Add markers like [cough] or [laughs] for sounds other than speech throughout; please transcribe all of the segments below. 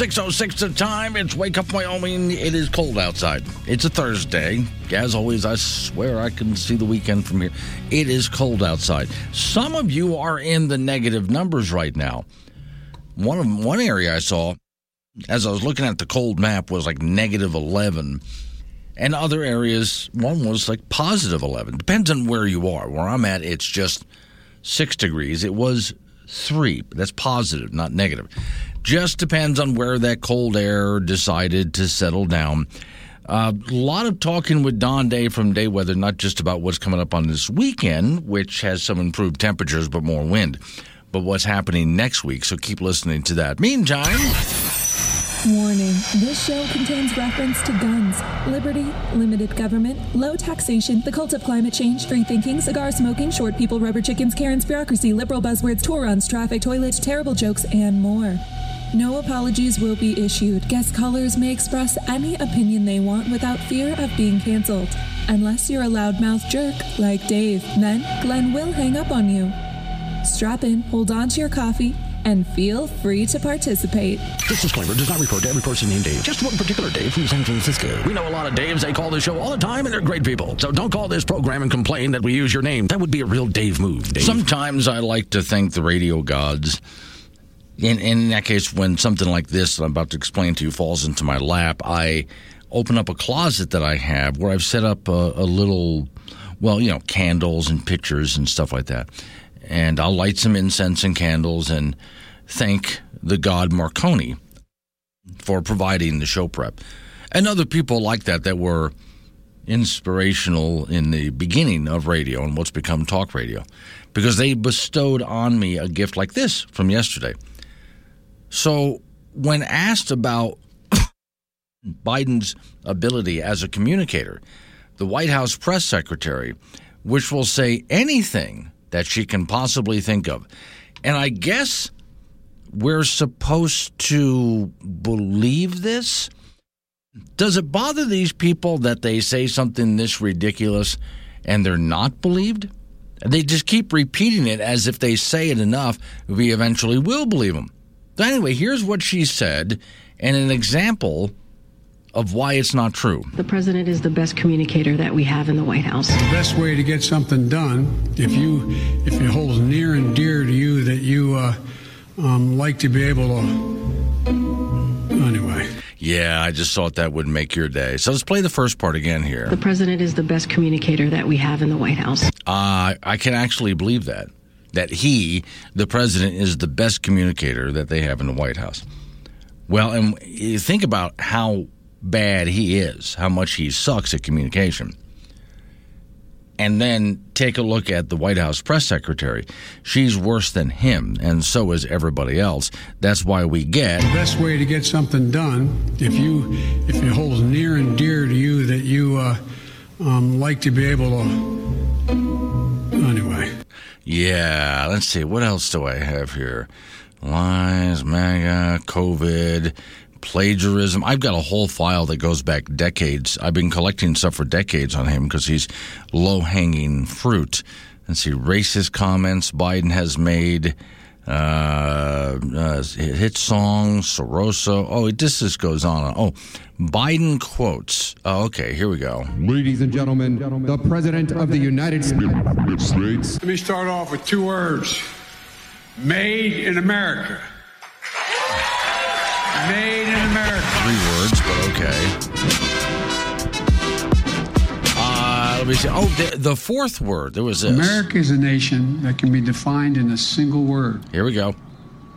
Six oh six the time. It's Wake Up Wyoming. It is cold outside. It's a Thursday. As always, I swear I can see the weekend from here. It is cold outside. Some of you are in the negative numbers right now. One of one area I saw, as I was looking at the cold map, was like negative eleven, and other areas one was like positive eleven. Depends on where you are. Where I'm at, it's just six degrees. It was three. That's positive, not negative. Just depends on where that cold air decided to settle down. A uh, lot of talking with Don Day from Day Weather, not just about what's coming up on this weekend, which has some improved temperatures but more wind, but what's happening next week. So keep listening to that. Meantime, Warning this show contains reference to guns, liberty, limited government, low taxation, the cult of climate change, free thinking, cigar smoking, short people, rubber chickens, Karen's bureaucracy, liberal buzzwords, tour runs, traffic, toilets, terrible jokes, and more. No apologies will be issued. Guest callers may express any opinion they want without fear of being canceled. Unless you're a loudmouth jerk like Dave, then Glenn will hang up on you. Strap in, hold on to your coffee, and feel free to participate. This disclaimer does not refer to every person named Dave, just one particular Dave from San Francisco. We know a lot of Daves. They call this show all the time, and they're great people. So don't call this program and complain that we use your name. That would be a real Dave move, Dave. Sometimes I like to thank the radio gods. In, in that case, when something like this that I'm about to explain to you falls into my lap, I open up a closet that I have where I've set up a, a little, well, you know, candles and pictures and stuff like that. And I'll light some incense and candles and thank the god Marconi for providing the show prep. And other people like that that were inspirational in the beginning of radio and what's become talk radio because they bestowed on me a gift like this from yesterday. So, when asked about [coughs] Biden's ability as a communicator, the White House press secretary, which will say anything that she can possibly think of, and I guess we're supposed to believe this. Does it bother these people that they say something this ridiculous and they're not believed? They just keep repeating it as if they say it enough, we eventually will believe them. So, anyway, here's what she said and an example of why it's not true. The president is the best communicator that we have in the White House. The best way to get something done, if you if it holds near and dear to you that you uh, um, like to be able to. Anyway. Yeah, I just thought that would make your day. So let's play the first part again here. The president is the best communicator that we have in the White House. Uh, I can actually believe that. That he, the president, is the best communicator that they have in the White House. Well, and you think about how bad he is, how much he sucks at communication. And then take a look at the White House press secretary. She's worse than him, and so is everybody else. That's why we get The best way to get something done, if you if it holds near and dear to you that you uh, um, like to be able to. Yeah, let's see. What else do I have here? Lies, MAGA, COVID, plagiarism. I've got a whole file that goes back decades. I've been collecting stuff for decades on him because he's low hanging fruit. Let's see. Racist comments Biden has made. Uh, uh, hit song, Soroso. Oh, it just, just goes on. Oh, Biden quotes. Oh, okay, here we go. Ladies and gentlemen, the President of the United States. Let me start off with two words Made in America. Made in America. Three words, but okay. Let me see. Oh, the, the fourth word. There was this. America is a nation that can be defined in a single word. Here we go.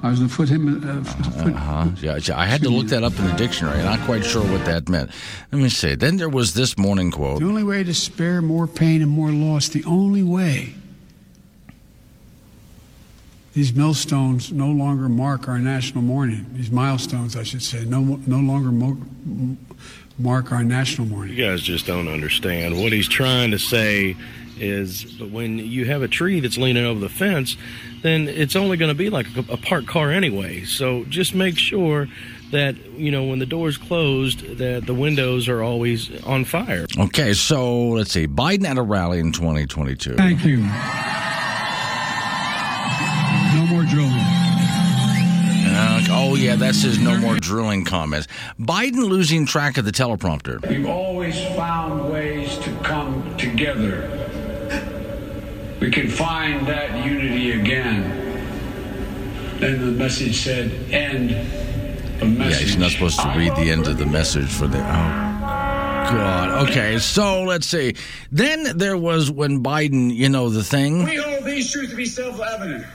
I was going to put him. Uh, foot, Uh-huh. Yeah, I had to look that up in the dictionary. I'm not quite sure what that meant. Let me see. Then there was this morning quote. The only way to spare more pain and more loss, the only way. These millstones no longer mark our national mourning. These milestones, I should say, no, no longer mo- mark our national mourning. You guys just don't understand. What he's trying to say is but when you have a tree that's leaning over the fence, then it's only going to be like a, a parked car anyway. So just make sure that, you know, when the door's closed, that the windows are always on fire. Okay, so let's see. Biden at a rally in 2022. Thank you. Yeah, that's his no more drilling comments. Biden losing track of the teleprompter. We've always found ways to come together. We can find that unity again. Then the message said, end the Yeah, message. he's not supposed to read the end of the message for the. Oh. God. Okay, so let's see. Then there was when Biden, you know, the thing. We hold these truths to be self-evident.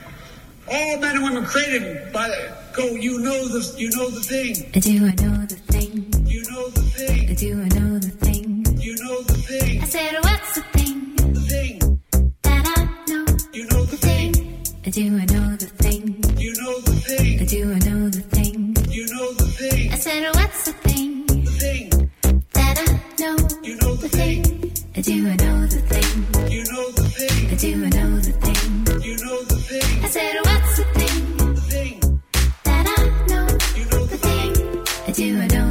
All men and women created by the go. You know the you know the thing. I do I know the thing? You know the thing. I do I know the thing? You know the thing. I said, what's the thing The thing. that I know? You know the thing. I do I know the thing? You know the thing. I do I know the thing? You know the thing. I said, what's the thing The thing. that I know? You know the thing. I do I know the thing? You know the thing. I do I know the thing? You know the thing. I said, what's Do I know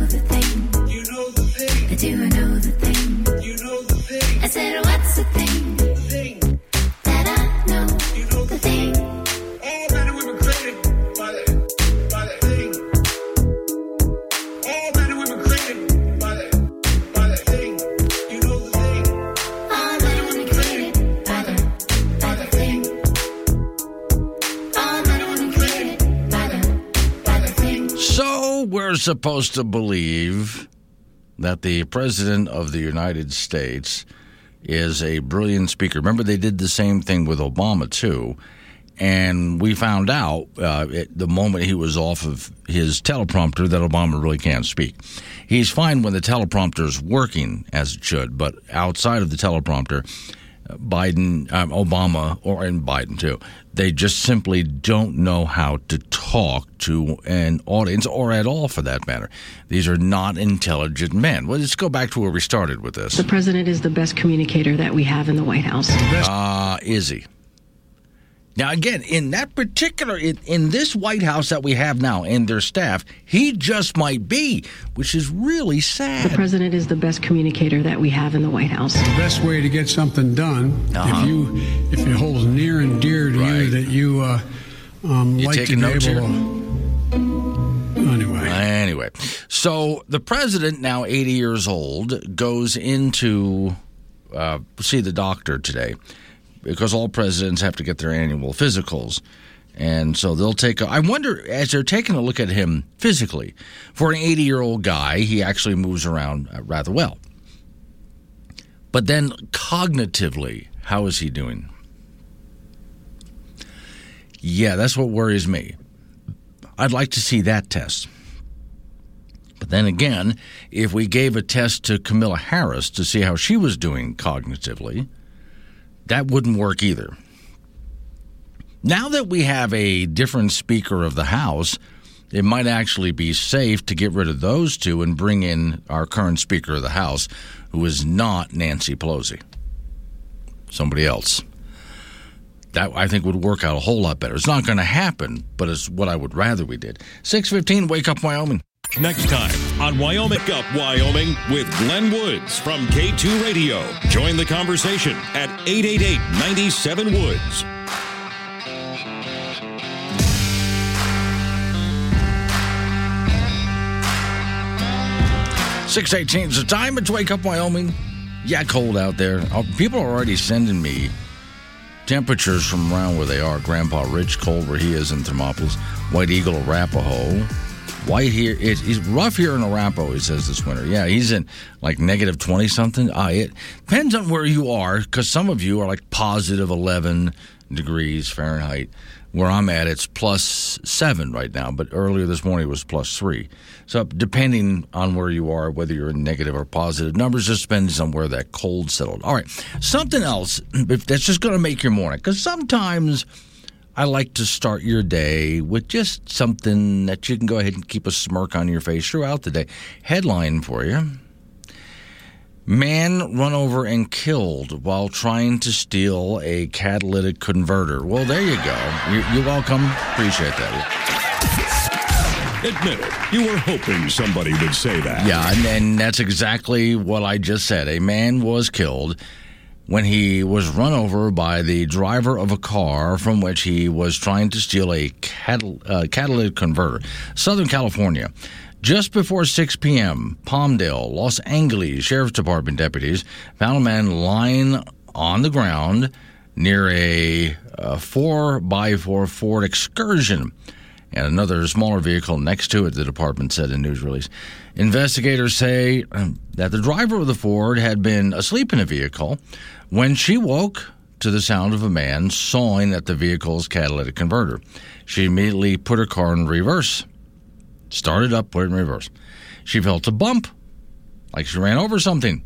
we're supposed to believe that the President of the United States is a brilliant speaker. Remember, they did the same thing with Obama, too. And we found out uh, the moment he was off of his teleprompter that Obama really can't speak. He's fine when the teleprompter's working as it should, but outside of the teleprompter, Biden, um, Obama, or and Biden too, they just simply don't know how to talk to an audience, or at all for that matter. These are not intelligent men. Well, let's go back to where we started with this. The president is the best communicator that we have in the White House. Uh, is he? Now, again, in that particular, in, in this White House that we have now and their staff, he just might be, which is really sad. The president is the best communicator that we have in the White House. The best way to get something done, Uh-huh. if you if it holds near and dear to Right. you that you uh, um, You like to taking be notes able here? to. Anyway, Anyway, so the president, now 80 years old, goes into uh, see the doctor today because all presidents have to get their annual physicals. And so they'll take a. I wonder, as they're taking a look at him physically, for an 80 year old guy, he actually moves around uh, rather well. But then cognitively, how is he doing? Yeah, that's what worries me. I'd like to see that test. But then again, if we gave a test to Kamala Harris to see how she was doing cognitively, that wouldn't work either. Now that we have a different Speaker of the House, it might actually be safe to get rid of those two and bring in our current Speaker of the House, who is not Nancy Pelosi. Somebody else. That I think would work out a whole lot better. It's not going to happen, but it's what I would rather we did. 615, Wake Up Wyoming. Next time on Wyoming Up Wyoming with Glenn Woods from K2 Radio. Join the conversation at 888 97 Woods. Six eighteen is the time. It's Wake Up Wyoming. Yeah, cold out there. Uh, People are already sending me temperatures from around where they are. Grandpa Rich, cold where he is in Thermopolis. White Eagle, Arapahoe. White here. It, it's rough here in Arapahoe. He says this winter. Yeah, he's in like negative twenty something. Uh, it depends on where you are because some of you are like positive eleven degrees Fahrenheit. Where I'm at, it's plus seven right now, but earlier this morning it was plus three. So, depending on where you are, whether you're in negative or positive numbers, just depends on where that cold settled. All right, something else [clears throat] that's just going to make your morning, because sometimes I like to start your day with just something that you can go ahead and keep a smirk on your face throughout the day. Headline for you Man run over and killed while trying to steal a catalytic converter. Well, there you go. You're, you're welcome. Appreciate that. Admit it, you were hoping somebody would say that. Yeah, and, and that's exactly what I just said. A man was killed when he was run over by the driver of a car from which he was trying to steal a catal- uh, catalytic converter. Southern California. Just before 6 p.m., Palmdale, Los Angeles Sheriff's Department deputies found a man lying on the ground near a, a 4x4 Ford Excursion and another smaller vehicle next to it, the department said in a news release. Investigators say um, that the driver of the Ford had been asleep in the vehicle when she woke to the sound of a man sawing at the vehicle's catalytic converter. She immediately put her car in reverse, started up, put it in reverse. She felt a bump, like she ran over something.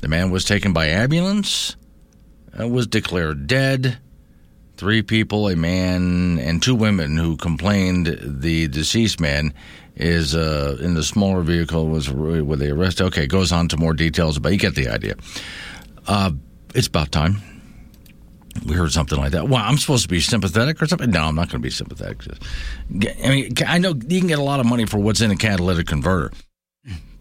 The man was taken by ambulance, uh, was declared dead three people, a man and two women who complained the deceased man is uh, in the smaller vehicle was were they arrested? Okay, goes on to more details, but you get the idea. Uh, it's about time. We heard something like that. Well, I'm supposed to be sympathetic or something. No, I'm not going to be sympathetic. I mean, I know you can get a lot of money for what's in a catalytic converter,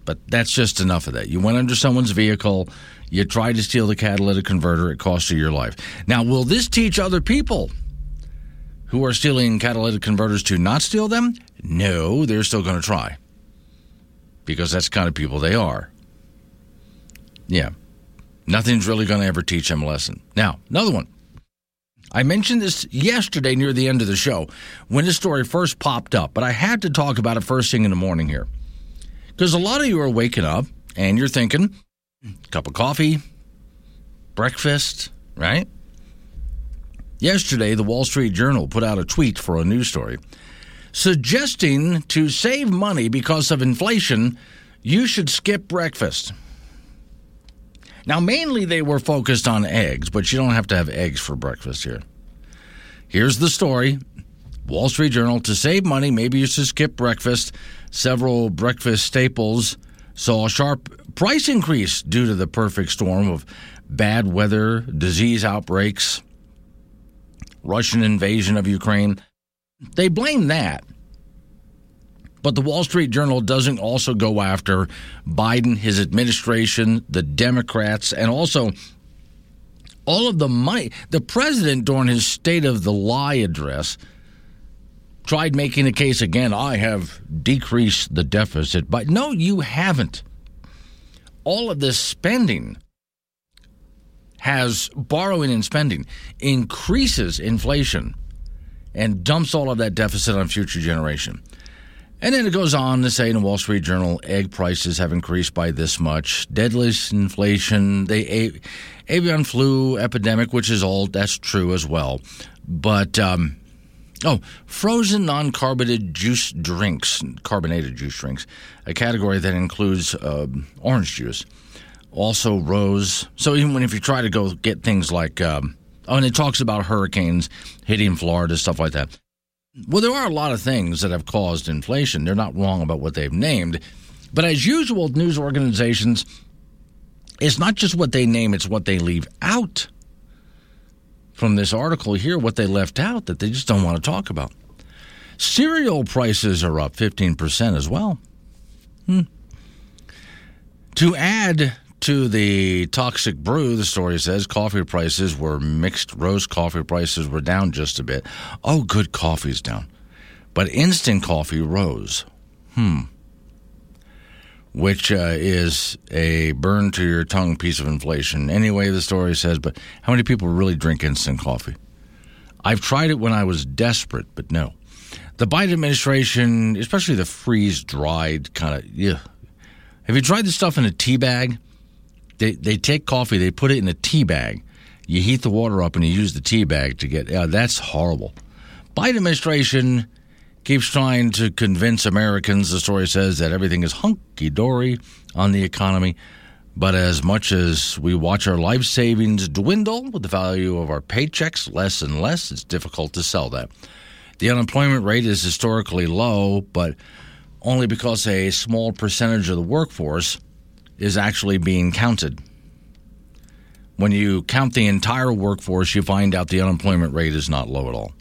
but that's just enough of that. You went under someone's vehicle, you tried to steal the catalytic converter, it cost you your life. Now, will this teach other people who are stealing catalytic converters to not steal them? No, they're still going to try because that's the kind of people they are. Yeah. Nothing's really going to ever teach him a lesson. Now, another one. I mentioned this yesterday near the end of the show when this story first popped up, but I had to talk about it first thing in the morning here. Because a lot of you are waking up and you're thinking, cup of coffee, breakfast, right? Yesterday, the Wall Street Journal put out a tweet for a news story suggesting to save money because of inflation, you should skip breakfast. Now, mainly they were focused on eggs, but you don't have to have eggs for breakfast here. Here's the story Wall Street Journal to save money, maybe you should skip breakfast. Several breakfast staples saw a sharp price increase due to the perfect storm of bad weather, disease outbreaks, Russian invasion of Ukraine. They blame that. But the Wall Street Journal doesn't also go after Biden, his administration, the Democrats, and also all of the money. The president, during his State of the Lie address, tried making the case again I have decreased the deficit. But no, you haven't. All of this spending has borrowing and spending increases inflation and dumps all of that deficit on future generation. And then it goes on to say in the Wall Street Journal, egg prices have increased by this much. Deadliest inflation, the avian flu epidemic, which is all that's true as well. But um, oh, frozen non-carbonated juice drinks, carbonated juice drinks, a category that includes uh, orange juice, also rose. So even when if you try to go get things like, um, oh, and it talks about hurricanes hitting Florida, stuff like that. Well, there are a lot of things that have caused inflation. They're not wrong about what they've named. But as usual, news organizations, it's not just what they name, it's what they leave out. From this article here, what they left out that they just don't want to talk about. Cereal prices are up 15% as well. Hmm. To add to the toxic brew, the story says coffee prices were mixed. Roast coffee prices were down just a bit. Oh, good coffee's down. But instant coffee rose. Hmm. Which uh, is a burn to your tongue piece of inflation. Anyway, the story says, but how many people really drink instant coffee? I've tried it when I was desperate, but no. The Biden administration, especially the freeze dried kind of, yeah. Have you tried this stuff in a tea bag? They, they take coffee, they put it in a tea bag. You heat the water up and you use the tea bag to get. That's horrible. Biden administration keeps trying to convince Americans. The story says that everything is hunky dory on the economy. But as much as we watch our life savings dwindle with the value of our paychecks less and less, it's difficult to sell that. The unemployment rate is historically low, but only because a small percentage of the workforce is actually being counted. When you count the entire workforce, you find out the unemployment rate is not low at all.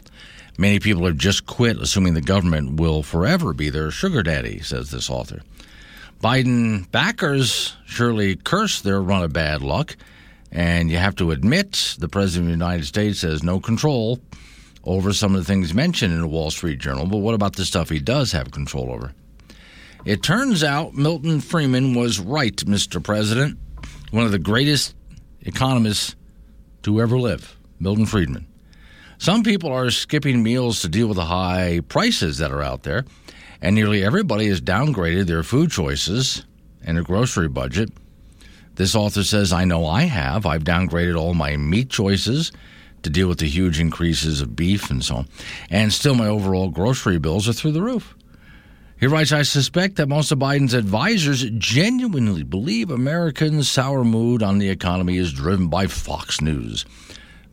Many people have just quit, assuming the government will forever be their sugar daddy, says this author. Biden backers surely curse their run of bad luck, and you have to admit the President of the United States has no control over some of the things mentioned in the Wall Street Journal, but what about the stuff he does have control over? It turns out Milton Friedman was right, Mr. President. One of the greatest economists to ever live, Milton Friedman. Some people are skipping meals to deal with the high prices that are out there, and nearly everybody has downgraded their food choices and their grocery budget. This author says, I know I have. I've downgraded all my meat choices to deal with the huge increases of beef and so on. And still, my overall grocery bills are through the roof. He writes, I suspect that most of Biden's advisors genuinely believe Americans' sour mood on the economy is driven by Fox News.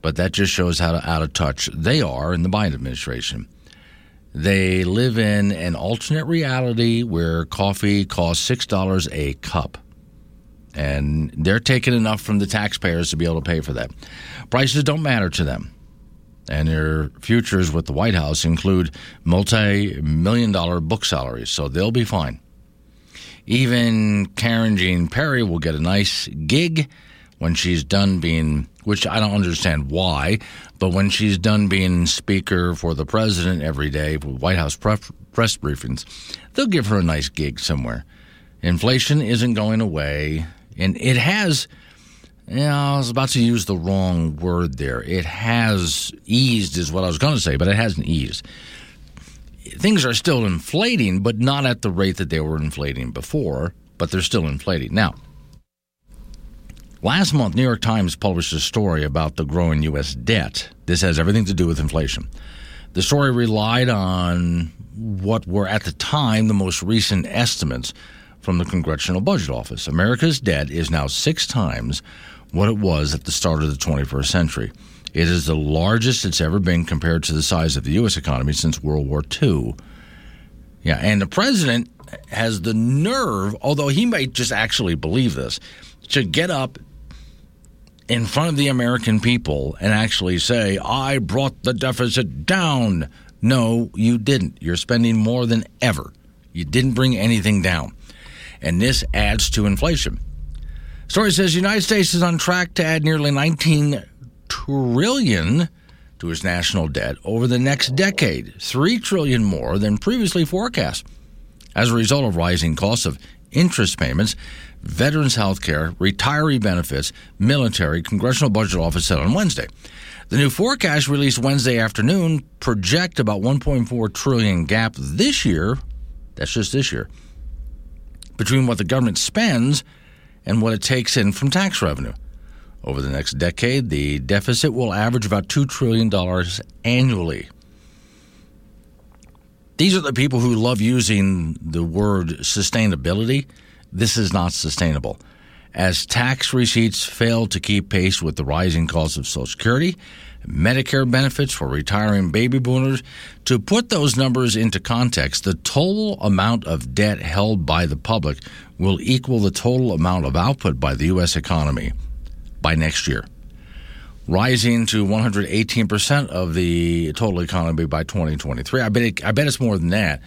But that just shows how out of touch they are in the Biden administration. They live in an alternate reality where coffee costs $6 a cup. And they're taking enough from the taxpayers to be able to pay for that. Prices don't matter to them. And their futures with the White House include multi million dollar book salaries, so they'll be fine. Even Karen Jean-Pierre will get a nice gig when she's done being, which I don't understand why, but when she's done being speaker for the president every day with White House press, press briefings, they'll give her a nice gig somewhere. Inflation isn't going away, and it has. Yeah, I was about to use the wrong word there. It has eased, is what I was going to say, but it hasn't eased. Things are still inflating, but not at the rate that they were inflating before, but they're still inflating. Now, Last month, New York Times published a story about the growing U.S. debt. This has everything to do with inflation. The story relied on what were at the time the most recent estimates from the Congressional Budget Office. America's debt is now six times what it was at the start of the 21st century. It is the largest it's ever been compared to the size of the U.S. economy since World War II. Yeah, and the president has the nerve, although he might just actually believe this, to get up in front of the American people and actually say, I brought the deficit down. No, you didn't. You're spending more than ever. You didn't bring anything down. And this adds to inflation. Story says the United States is on track to add nearly 19 trillion to its national debt over the next decade, 3 trillion more than previously forecast. As a result of rising costs of interest payments, veterans health care, retiree benefits, military, Congressional Budget Office said on Wednesday. The new forecast released Wednesday afternoon project about 1.4 trillion gap this year. That's just this year. Between what the government spends and what it takes in from tax revenue. Over the next decade, the deficit will average about $2 trillion annually. These are the people who love using the word sustainability. This is not sustainable. As tax receipts fail to keep pace with the rising costs of Social Security, Medicare benefits for retiring baby boomers, to put those numbers into context, the total amount of debt held by the public will equal the total amount of output by the U.S. economy by next year, rising to 118% of the total economy by 2023. I bet, it, I bet it's more than that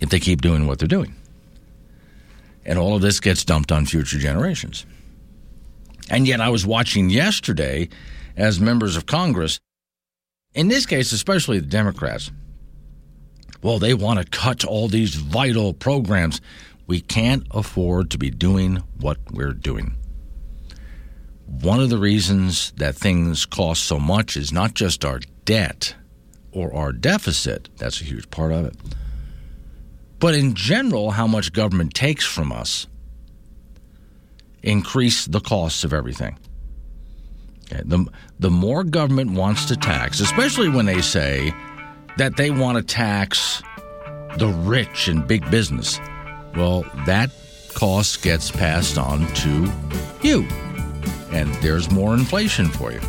if they keep doing what they're doing. And all of this gets dumped on future generations. And yet, I was watching yesterday as members of Congress, in this case, especially the Democrats, well, they want to cut all these vital programs. We can't afford to be doing what we're doing. One of the reasons that things cost so much is not just our debt or our deficit, that's a huge part of it, but in general, how much government takes from us increase the costs of everything. The, the more government wants to tax, especially when they say that they want to tax the rich and big business, well, that cost gets passed on to you. And there's more inflation for you.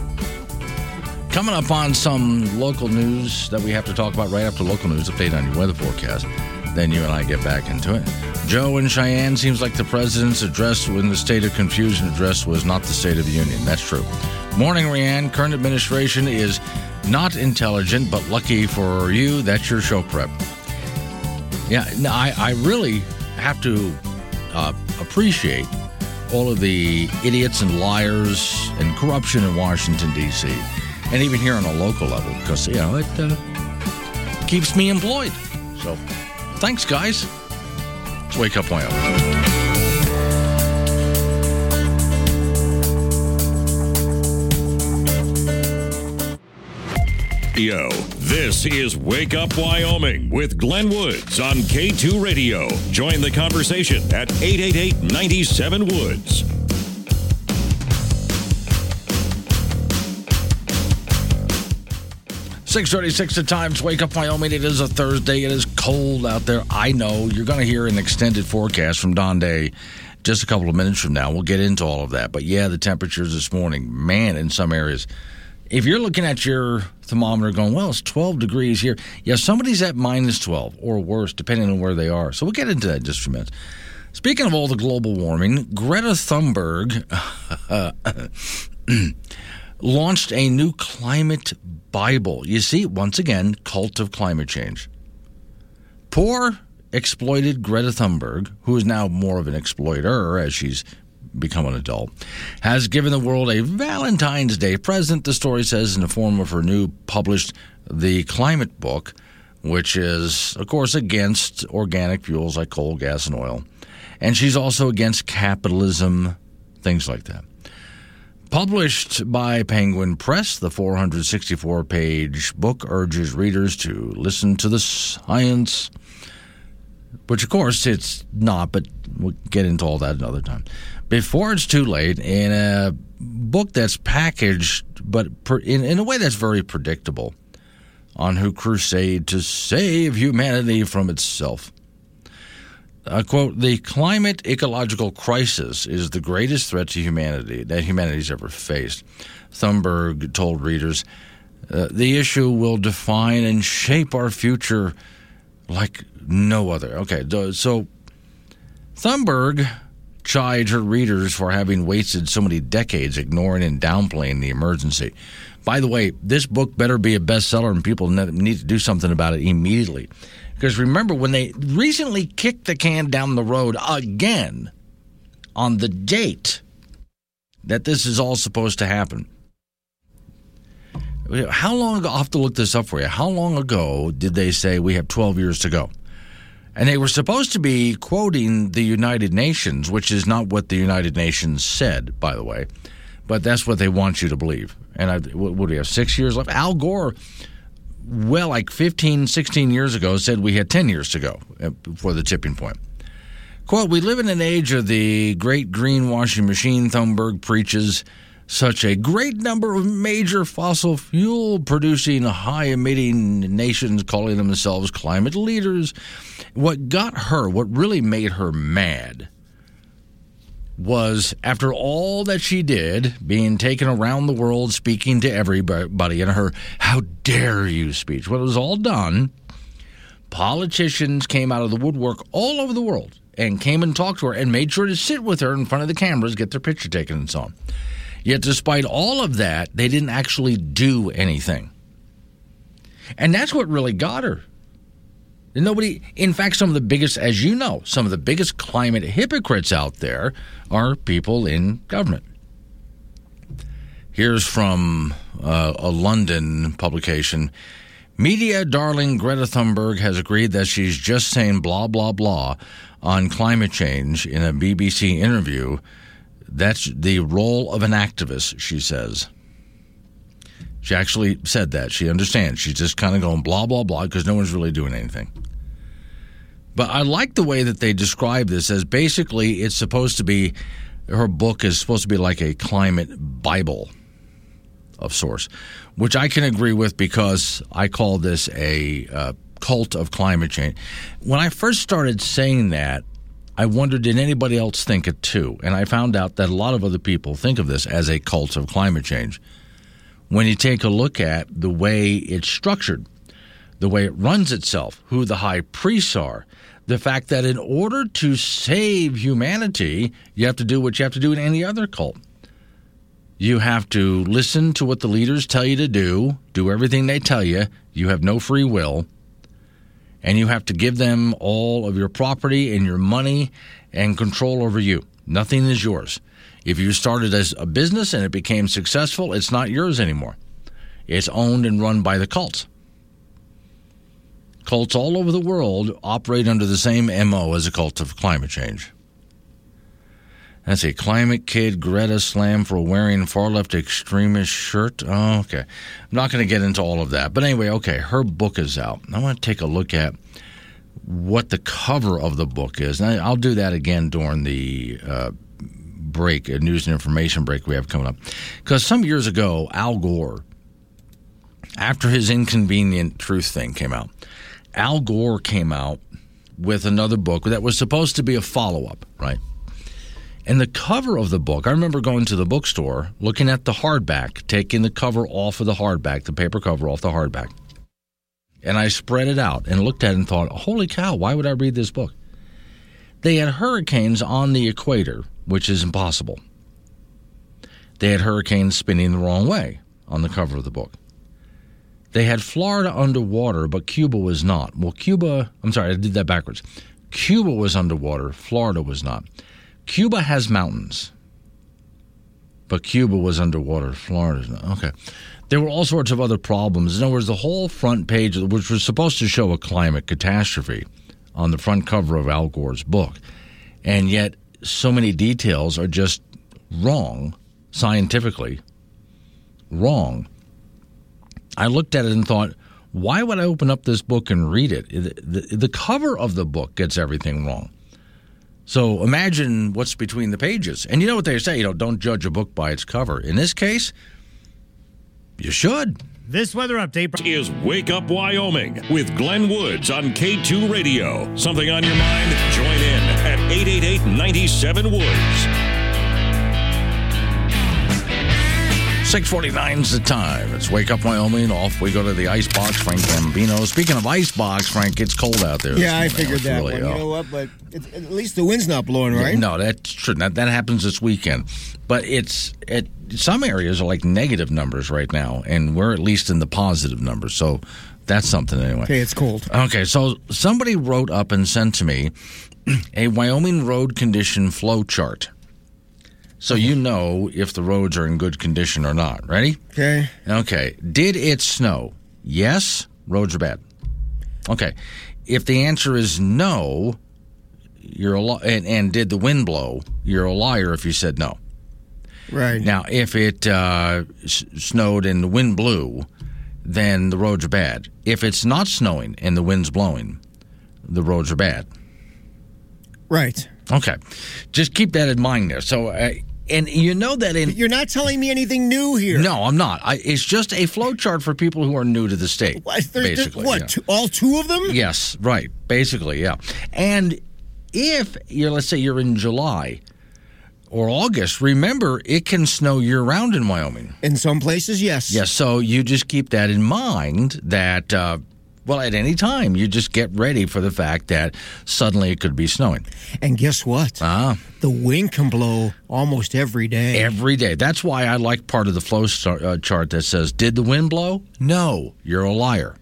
Coming up on some local news that we have to talk about right after local news update on your weather forecast. then you and I get back into it. Joe and Cheyenne seems like the president's address when the state of confusion address was not the State of the Union. That's true. Morning, Rianne. Current administration is not intelligent, but lucky for you, that's your show prep. Yeah, no, I, I really have to uh, appreciate all of the idiots and liars and corruption in Washington, D.C., and even here on a local level, because, you know, it uh, keeps me employed. So, thanks, guys. Let's wake up, Wyoming. Yo, this is Wake Up Wyoming with Glenn Woods on K2 Radio. Join the conversation at 888 97 Woods. Six thirty-six at times. Wake up, Wyoming. It is a Thursday. It is cold out there. I know you're going to hear an extended forecast from Don Day just a couple of minutes from now. We'll get into all of that. But yeah, the temperatures this morning, man, in some areas. If you're looking at your thermometer going, well, it's 12 degrees here. Yeah, somebody's at minus 12 or worse, depending on where they are. So we'll get into that just a few minutes. Speaking of all the global warming, Greta Thunberg [laughs] launched a new climate Bible. You see, once again, cult of climate change. Poor, exploited Greta Thunberg, who is now more of an exploiter as she's become an adult, has given the world a Valentine's Day present, the story says, in the form of her new published The Climate Book, which is, of course, against organic fuels like coal, gas, and oil. And she's also against capitalism, things like that. Published by Penguin Press, the 464 page book urges readers to listen to the science, which of course it's not, but we'll get into all that another time. Before it's too late, in a book that's packaged, but in, in a way that's very predictable, on who crusade to save humanity from itself. Uh, quote, the climate ecological crisis is the greatest threat to humanity that humanity's ever faced. Thunberg told readers, uh, the issue will define and shape our future like no other. Okay, so Thunberg chide her readers for having wasted so many decades ignoring and downplaying the emergency. By the way, this book better be a bestseller and people need to do something about it immediately. Because remember, when they recently kicked the can down the road again on the date that this is all supposed to happen. How long ago? I'll have to look this up for you. How long ago did they say we have 12 years to go? And they were supposed to be quoting the United Nations, which is not what the United Nations said, by the way, but that's what they want you to believe. And I, what do we have, six years left? Al Gore, well, like 15, 16 years ago, said we had 10 years to go uh, for the tipping point. Quote, we live in an age of the great greenwashing machine, Thunberg preaches such a great number of major fossil fuel producing high emitting nations calling themselves climate leaders. What got her, what really made her mad, was after all that she did, being taken around the world, speaking to everybody in her how dare you speech. When it was all done, politicians came out of the woodwork all over the world and came and talked to her and made sure to sit with her in front of the cameras, get their picture taken, and so on. Yet, despite all of that, they didn't actually do anything. And that's what really got her. Nobody, in fact, some of the biggest, as you know, some of the biggest climate hypocrites out there are people in government. Here's from uh, a London publication. Media darling Greta Thunberg has agreed that she's just saying blah, blah, blah on climate change in a BBC interview that's the role of an activist, she says. She actually said that. She understands. She's just kind of going blah, blah, blah because no one's really doing anything. But I like the way that they describe this as basically it's supposed to be, her book is supposed to be like a climate Bible of sorts, which I can agree with because I call this a uh, cult of climate change. When I first started saying that, I wondered, did anybody else think it too? And I found out that a lot of other people think of this as a cult of climate change. When you take a look at the way it's structured, the way it runs itself, who the high priests are, the fact that in order to save humanity, you have to do what you have to do in any other cult. You have to listen to what the leaders tell you to do, do everything they tell you. You have no free will. And you have to give them all of your property and your money and control over you. Nothing is yours. If you started as a business and it became successful, it's not yours anymore. It's owned and run by the cults. Cults all over the world operate under the same MO as a cult of climate change. That's a climate kid Greta slam for wearing far left extremist shirt. Oh, okay. I'm not going to get into all of that. But anyway, okay, her book is out. I want to take a look at what the cover of the book is. And I'll do that again during the uh, break, a news and information break we have coming up. Because some years ago, Al Gore, after his inconvenient truth thing came out, Al Gore came out with another book that was supposed to be a follow up, right? And the cover of the book, I remember going to the bookstore, looking at the hardback, taking the cover off of the hardback, the paper cover off the hardback. And I spread it out and looked at it and thought, holy cow, why would I read this book? They had hurricanes on the equator, which is impossible. They had hurricanes spinning the wrong way on the cover of the book. They had Florida underwater, but Cuba was not. Well, Cuba, I'm sorry, I did that backwards. Cuba was underwater, Florida was not. Cuba has mountains, but Cuba was underwater, Florida's not. Okay. There were all sorts of other problems. In other words, the whole front page, which was supposed to show a climate catastrophe on the front cover of Al Gore's book, and yet so many details are just wrong, scientifically wrong. I looked at it and thought, why would I open up this book and read it? The, the, the cover of the book gets everything wrong. So imagine what's between the pages. And you know what they say, you know, don't judge a book by its cover. In this case, you should. This weather update is Wake Up Wyoming with Glenn Woods on K2 Radio. Something on your mind? Join in at 888 97 Woods. 649 is the time. It's Wake Up Wyoming. Off we go to the icebox. Frank Gambino. Speaking of icebox, Frank, it's cold out there. Yeah, I figured that really, one. You know what? But at least the wind's not blowing, right? No, that's true. That, that happens this weekend. But it's it, some areas are like negative numbers right now, and we're at least in the positive numbers. So that's something anyway. Okay, it's cold. Okay, so somebody wrote up and sent to me a Wyoming road condition flow chart. So you know if the roads are in good condition or not. Ready? Okay. Okay. Did it snow? Yes. Roads are bad. Okay. If the answer is no, you're a li- and, and did the wind blow? You're a liar if you said no. Right. Now, if it uh, s- snowed and the wind blew, then the roads are bad. If it's not snowing and the wind's blowing, the roads are bad. Right. Okay, just keep that in mind there. So, uh, and you know that in You're not telling me anything new here. no, I'm not. I, it's just a flow chart for people who are new to the state. What, there's- basically, what yeah. two, all two of them? Yes, right. Basically, yeah. And if you're, let's say, you're in July or August, remember it can snow year round in Wyoming. In some places, yes. Yes, so you just keep that in mind that, uh, well, at any time, you just get ready for the fact that suddenly it could be snowing. And guess what? Ah, The wind can blow almost every day. every day. That's why I like part of the flow star, uh, chart that says, Did the wind blow? No, you're a liar.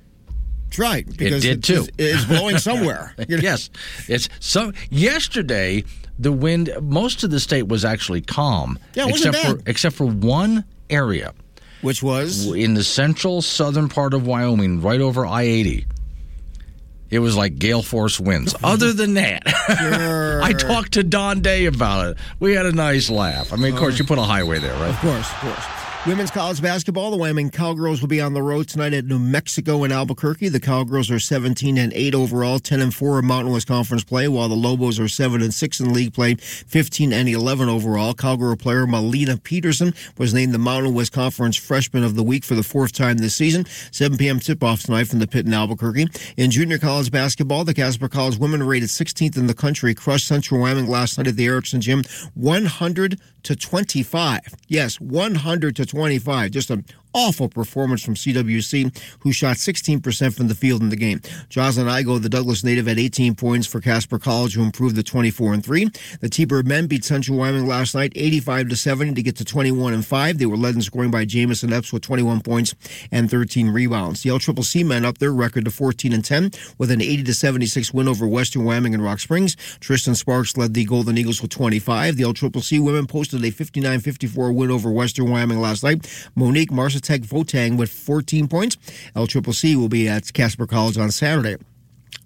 That's right. Because did it's- too. It's blowing somewhere. [laughs] Yes, it's so. Yesterday, the wind, most of the state was actually calm, Yeah, it wasn't except for except for one area Which was? in the central southern part of Wyoming, right over I eighty. It was like gale force winds. [laughs] Other than that, [laughs] I talked to Don Day about it. We had a nice laugh. I mean, of course, you put a highway there, right? Of course, of course. Women's college basketball. The Wyoming Cowgirls will be on the road tonight at New Mexico and Albuquerque. The Cowgirls are 17 and 8 overall, 10 and 4 in Mountain West Conference play, while the Lobos are 7 and 6 in league play, 15 and 11 overall. Cowgirl player Melina Peterson was named the Mountain West Conference Freshman of the Week for the fourth time this season. 7 p.m. tip-off tonight from the pit in Albuquerque. In junior college basketball, the Casper College women rated 16th in the country crushed Central Wyoming last night at the Erickson Gym, 100 to 25. Yes, 100 to 25. Just an awful performance from CWC, who shot 16% from the field in the game. Jocelyn Igo, the Douglas native, had 18 points for Casper College, who improved to 24 and 3. The T-Bird men beat Central Wyoming last night 85 to 70 to get to 21 and 5. They were led in scoring by Jamison Epps with 21 points and 13 rebounds. The LCCC men up their record to 14 and 10 with an 80 to 76 win over Western Wyoming and Rock Springs. Tristan Sparks led the Golden Eagles with 25. The LCCC women posted a 59-54 win over Western Wyoming last night. Monique Marsatek Votang with 14 points. LCCC will be at Casper College on Saturday.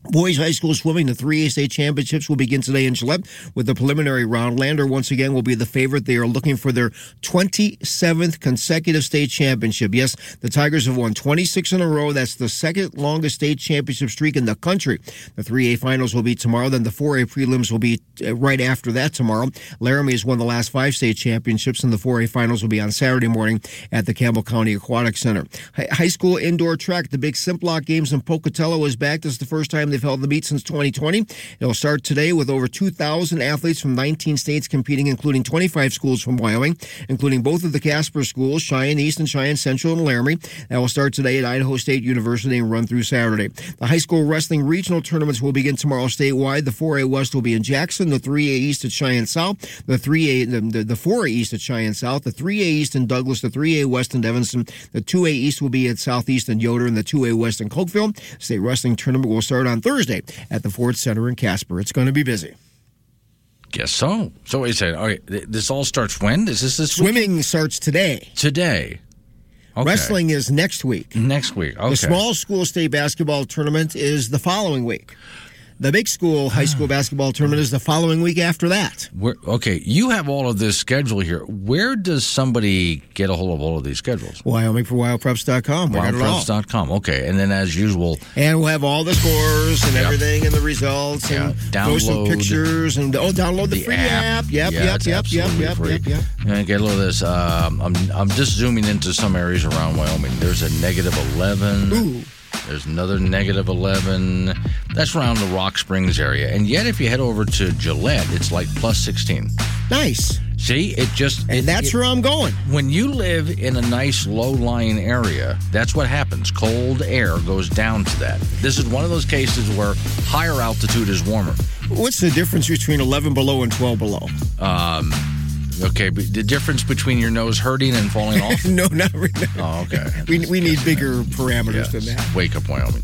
Boys High School swimming, the 3A state championships will begin today in Gillette with the preliminary round. Lander once again will be the favorite. They are looking for their 27th consecutive state championship. Yes, the Tigers have won 26 in a row. That's the second longest state championship streak in the country. The 3A finals will be tomorrow. Then the 4A prelims will be uh, right after that tomorrow. Laramie has won the last five state championships, and the 4A finals will be on Saturday morning at the Campbell County Aquatic Center. High school indoor track, the big Simplot Games in Pocatello is back. This is the first time they've held the meet since 2020. It'll start today with over 2,000 athletes from 19 states competing, including 25 schools from Wyoming, including both of the Casper schools, Cheyenne East and Cheyenne Central and Laramie. That will start today at Idaho State University and run through Saturday. The high school wrestling regional tournaments will begin tomorrow statewide. The 4A West will be in Jackson, the 3A East at Cheyenne South, the 3A, the, the, the 4A East at Cheyenne South, the 3A East in Douglas, the 3A West in Evanston, the 2A East will be at Southeast and Yoder, and the 2A West in Cokeville. State wrestling tournament will start on Thursday at the Ford Center in Casper. It's going to be busy. Guess so. So wait a second. All right, this all starts when? Is this this week? Swimming starts today. Today. Okay. Wrestling is next week. next week. Okay. The small school state basketball tournament is the following week. The big school high school basketball tournament is the following week after that. Where, okay, you have all of this schedule here. Where does somebody get a hold of all of these schedules? Wyoming for wyopreps.com. We got it. Wyopreps.com. Okay, and then as usual, And we'll have all the scores and Yep. everything and the results Yeah, and post some download pictures and oh, download the, the free app. app. Yep, Yeah, yep, yep, yep, yep, free. yep, yep. And get a little of this. Um, I'm I'm just zooming into some areas around Wyoming. There's a negative 11. Ooh. There's another negative 11. That's around the Rock Springs area. And yet, if you head over to Gillette, it's like plus 16. Nice. See, it just. And it- that's it- where I'm going. when you live in a nice low lying area, that's what happens. Cold air goes down to that. This is one of those cases where higher altitude is warmer. What's the difference between 11 below and 12 below? Um, okay, but the difference between your nose hurting and falling [laughs] off? no, not really. Oh, okay. [laughs] We, we need bigger parameters than that. Wake up, Wyoming.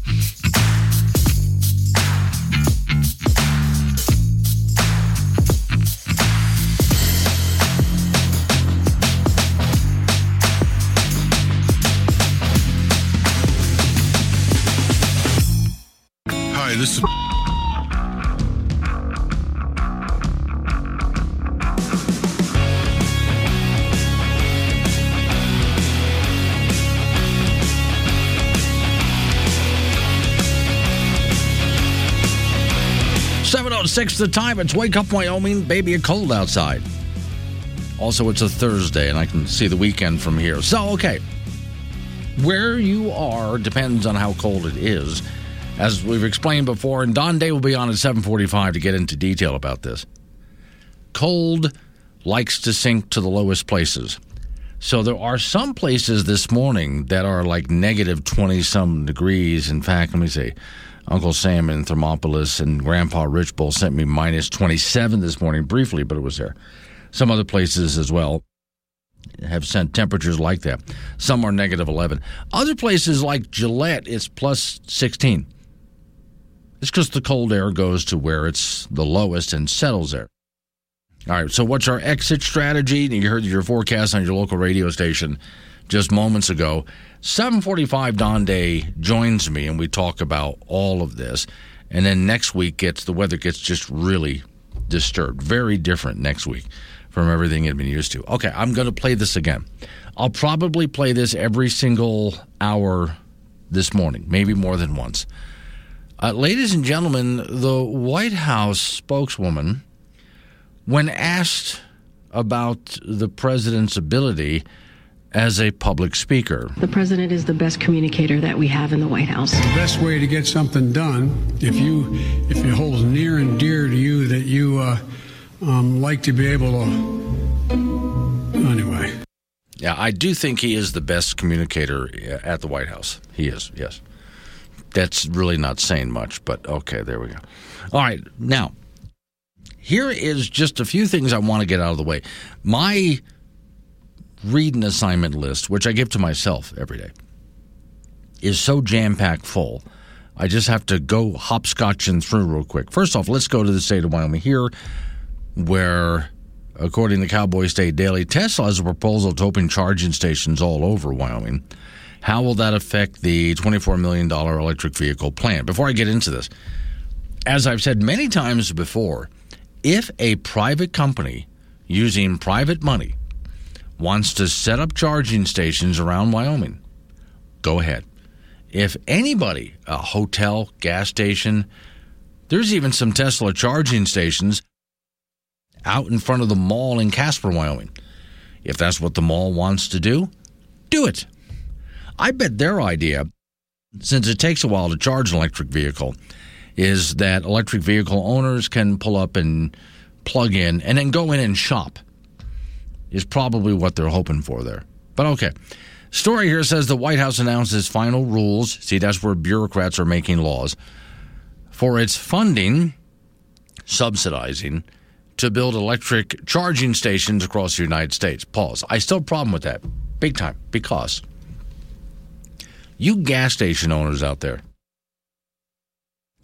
Hi, this is. Oh six the time. It's Wake Up Wyoming. Baby, a cold outside. Also, it's a Thursday, and I can see the weekend from here. So, okay. Where you are depends on how cold it is. As we've explained before, and Don Day will be on at 745 to get into detail about this. Cold likes to sink to the lowest places. So there are some places this morning that are like negative 20 some degrees. In fact, let me see. Uncle Sam in Thermopolis and Grandpa Richbull sent me minus 27 this morning briefly, but it was there. Some other places as well have sent temperatures like that. Some are negative 11. Other places like Gillette, it's plus 16. It's because the cold air goes to where it's the lowest and settles there. All right, so what's our exit strategy? You heard your forecast on your local radio station just moments ago. 745 Don Day joins me and we talk about all of this. And then next week gets the weather gets just really disturbed. Very different next week from everything you've been used to. Okay, I'm going to play this again. I'll probably play this every single hour this morning, maybe more than once. Uh, ladies and gentlemen, the White House spokeswoman, when asked about the president's ability as a public speaker, The president is the best communicator that we have in the White House. The best way to get something done, if you if it holds near and dear to you that you uh, um, like to be able to. Anyway, Yeah, I do think he is the best communicator at the White House. He is, yes. That's really not saying much, but okay, there we go. All right, now, here is just a few things I want to get out of the way. My reading assignment list, which I give to myself every day, is so jam packed full. I just have to go hopscotching through real quick. First off, let's go to the state of Wyoming here, where, according to Cowboy State Daily, Tesla has a proposal to open charging stations all over Wyoming. How will that affect the $24 million electric vehicle plan? Before I get into this, as I've said many times before, if a private company using private money wants to set up charging stations around Wyoming, go ahead. If anybody, a hotel, gas station, there's even some Tesla charging stations out in front of the mall in Casper, Wyoming. If that's what the mall wants to do, do it. I bet their idea, since it takes a while to charge an electric vehicle, is that electric vehicle owners can pull up and plug in and then go in and shop, is probably what they're hoping for there. But okay. Story here says the White House announces final rules. See, that's where bureaucrats are making laws for its funding, subsidizing to build electric charging stations across the United States. Pause. I still have a problem with that, big time, because you gas station owners out there,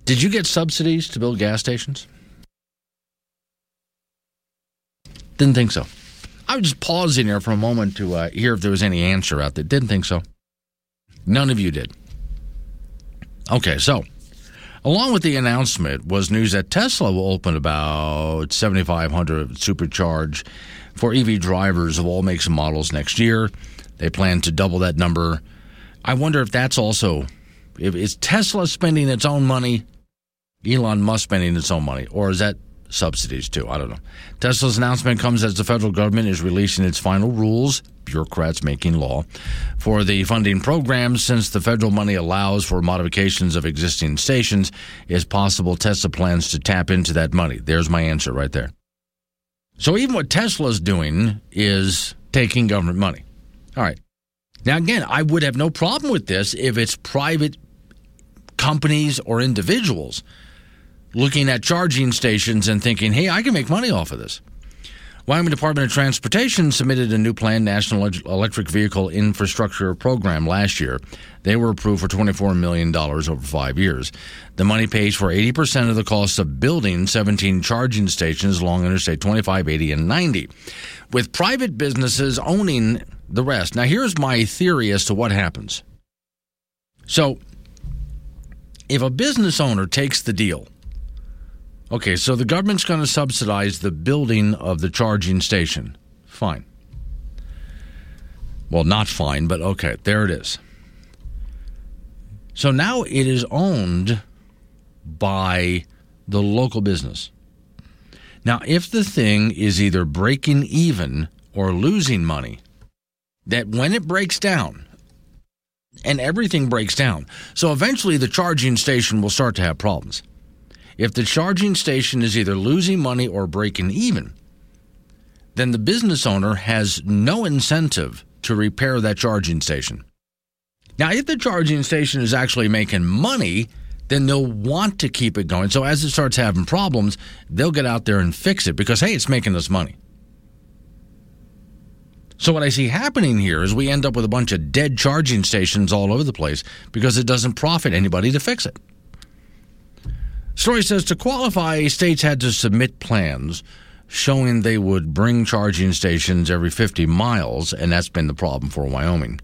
did you get subsidies to build gas stations? Didn't think so. I was just pausing here for a moment to uh, hear if there was any answer out there. Didn't think so. None of you did. Okay, so along with the announcement was news that Tesla will open about 7,500 supercharge for EV drivers of all makes and models next year. They plan to double that number. I wonder if that's also if is Tesla spending its own money, Elon Musk spending its own money, or is that subsidies too. I don't know. Tesla's announcement comes as the federal government is releasing its final rules, bureaucrats making law, for the funding program. Since the federal money allows for modifications of existing stations, it's possible Tesla plans to tap into that money. There's my answer right there. So even what Tesla's doing is taking government money. All right. Now, again, I would have no problem with this if it's private companies or individuals looking at charging stations and thinking, hey, I can make money off of this. Wyoming Department of Transportation submitted a new planned National Electric Vehicle Infrastructure Program last year. They were approved for $24 million over five years. The money pays for 80% of the cost of building 17 charging stations along Interstate 25, 80, and 90, with private businesses owning the rest. Now, here's my theory as to what happens. So, if a business owner takes the deal, Okay, so the government's going to subsidize the building of the charging station. Fine. Well, not fine, but okay, there it is. So now it is owned by the local business. Now, if the thing is either breaking even or losing money, that when it breaks down, and everything breaks down, so eventually the charging station will start to have problems. If the charging station is either losing money or breaking even, then the business owner has no incentive to repair that charging station. Now, if the charging station is actually making money, then they'll want to keep it going. So as it starts having problems, they'll get out there and fix it because, hey, it's making us money. So what I see happening here is we end up with a bunch of dead charging stations all over the place because it doesn't profit anybody to fix it. Story says to qualify, states had to submit plans showing they would bring charging stations every 50 miles, and that's been the problem for Wyoming.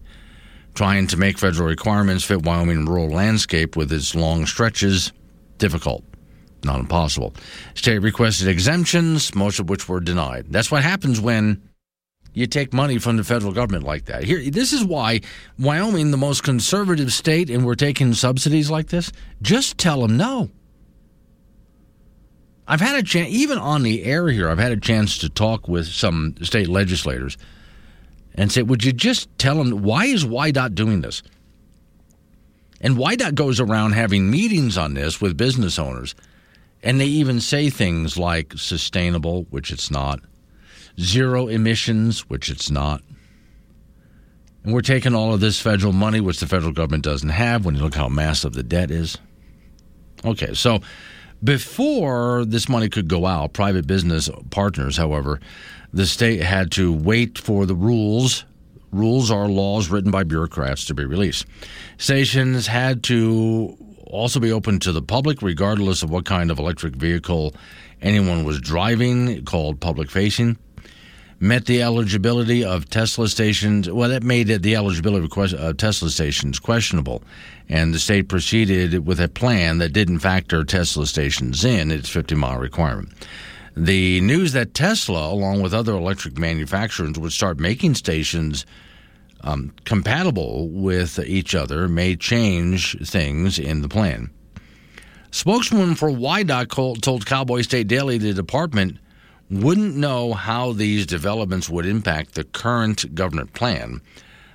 Trying to make federal requirements fit Wyoming rural landscape with its long stretches, difficult, not impossible. State requested exemptions, most of which were denied. That's what happens when you take money from the federal government like that. Here, this is why Wyoming, the most conservative state, and we're taking subsidies like this. Just tell them no. I've had a chance, even on the air here, I've had a chance to talk with some state legislators and say, would you just tell them, why is WYDOT doing this? And WYDOT goes around having meetings on this with business owners, and they even say things like sustainable, which it's not, zero emissions, which it's not. And we're taking all of this federal money, which the federal government doesn't have, when you look how massive the debt is. Okay, so before this money could go out, private business partners, however, the state had to wait for the rules. Rules are laws written by bureaucrats to be released. Stations had to also be open to the public, regardless of what kind of electric vehicle anyone was driving, called public facing. Met the eligibility of Tesla stations. Well, that made the eligibility of Tesla stations questionable, and the state proceeded with a plan that didn't factor Tesla stations in its 50 mile requirement. The news that Tesla, along with other electric manufacturers, would start making stations um, compatible with each other may change things in the plan. Spokesman for WYDOT told Cowboy State Daily the department wouldn't know how these developments would impact the current government plan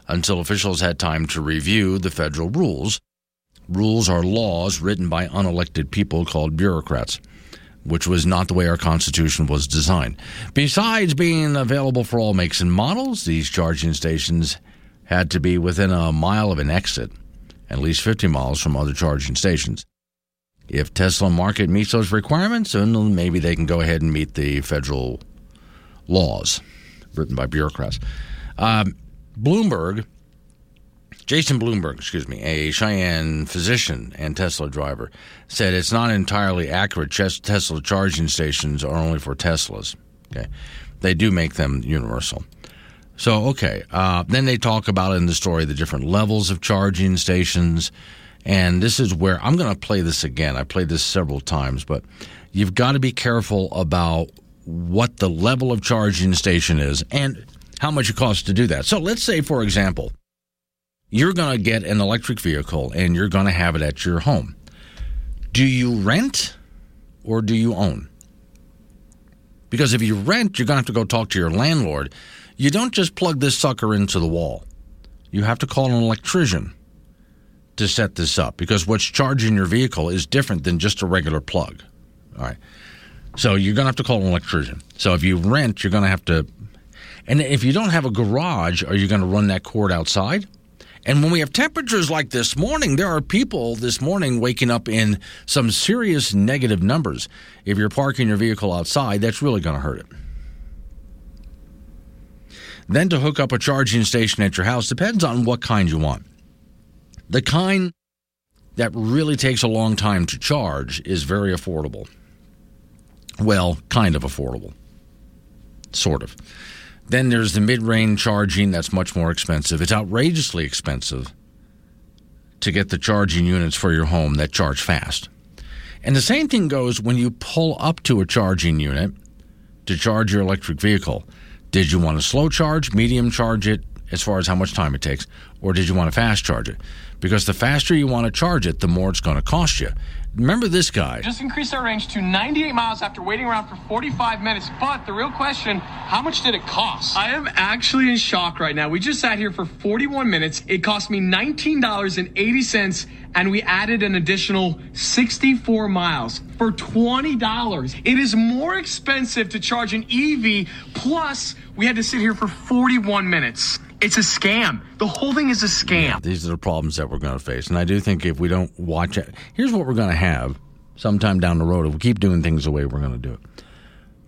until officials had time to review the federal rules. Rules are laws written by unelected people called bureaucrats, which was not the way our Constitution was designed. Besides being available for all makes and models, these charging stations had to be within a mile of an exit, at least 50 miles from other charging stations. If Tesla Market meets those requirements, then maybe they can go ahead and meet the federal laws written by bureaucrats. Um, Bloomberg, Jason Bloomberg, excuse me, a Cheyenne physician and Tesla driver, said it's not entirely accurate. Tesla charging stations are only for Teslas. Okay, they do make them universal. So okay, uh, then they talk about in the story the different levels of charging stations. And this is where I'm going to play this again. I played this several times, but you've got to be careful about what the level of charging station is and how much it costs to do that. So let's say, for example, you're going to get an electric vehicle and you're going to have it at your home. Do you rent or do you own? Because if you rent, you're going to have to go talk to your landlord. You don't just plug this sucker into the wall, you have to call an electrician to set this up because what's charging your vehicle is different than just a regular plug. All right. So you're going to have to call an electrician. So if you rent, you're going to have to. And if you don't have a garage, are you going to run that cord outside? And when we have temperatures like this morning, there are people this morning waking up in some serious negative numbers. If you're parking your vehicle outside, that's really going to hurt it. Then to hook up a charging station at your house depends on what kind you want. The kind that really takes a long time to charge is very affordable. Well, kind of affordable. Sort of. Then there's the mid range charging that's much more expensive. It's outrageously expensive to get the charging units for your home that charge fast. And the same thing goes when you pull up to a charging unit to charge your electric vehicle. Did you want to slow charge, medium charge it, as far as how much time it takes, or did you want to fast charge it? Because the faster you want to charge it, the more it's going to cost you. Remember this guy. Just increased our range to 98 miles after waiting around for 45 minutes. But the real question, how much did it cost? I am actually in shock right now. We just sat here for 41 minutes. It cost me $19.80 and we added an additional 64 miles for $20. It is more expensive to charge an EV plus we had to sit here for 41 minutes. It's a scam. The whole thing is a scam. Yeah, these are the problems that we're going to face. And I do think if we don't watch it, here's what we're going to have sometime down the road if we keep doing things the way we're going to do it.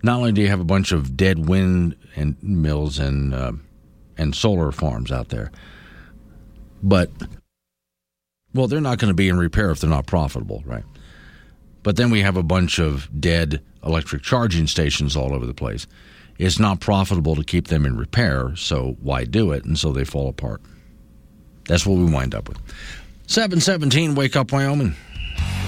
Not only do you have a bunch of dead wind and mills and uh, and solar farms out there, but well, they're not going to be in repair if they're not profitable, right? But then we have a bunch of dead electric charging stations all over the place it's not profitable to keep them in repair, so why do it? And so they fall apart. That's what we wind up with. 717, Wake Up Wyoming.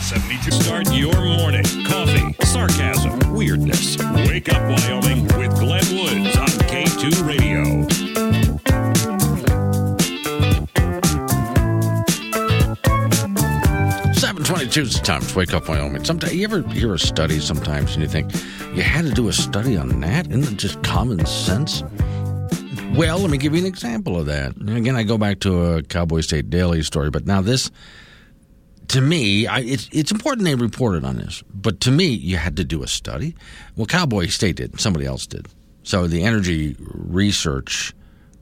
72. Start your morning. Coffee, sarcasm, weirdness. Wake Up Wyoming with Glenn Woods on K2 Radio. 722 is the time to wake up Wyoming. Sometimes you ever hear a study sometimes and you think you had to do a study on that? Isn't it just common sense? Well, let me give you an example of that. Again, I go back to a Cowboy State Daily story, but now this, to me, I, it's it's important they reported on this. But to me, you had to do a study. Well, Cowboy State did. Somebody else did. So the Energy Research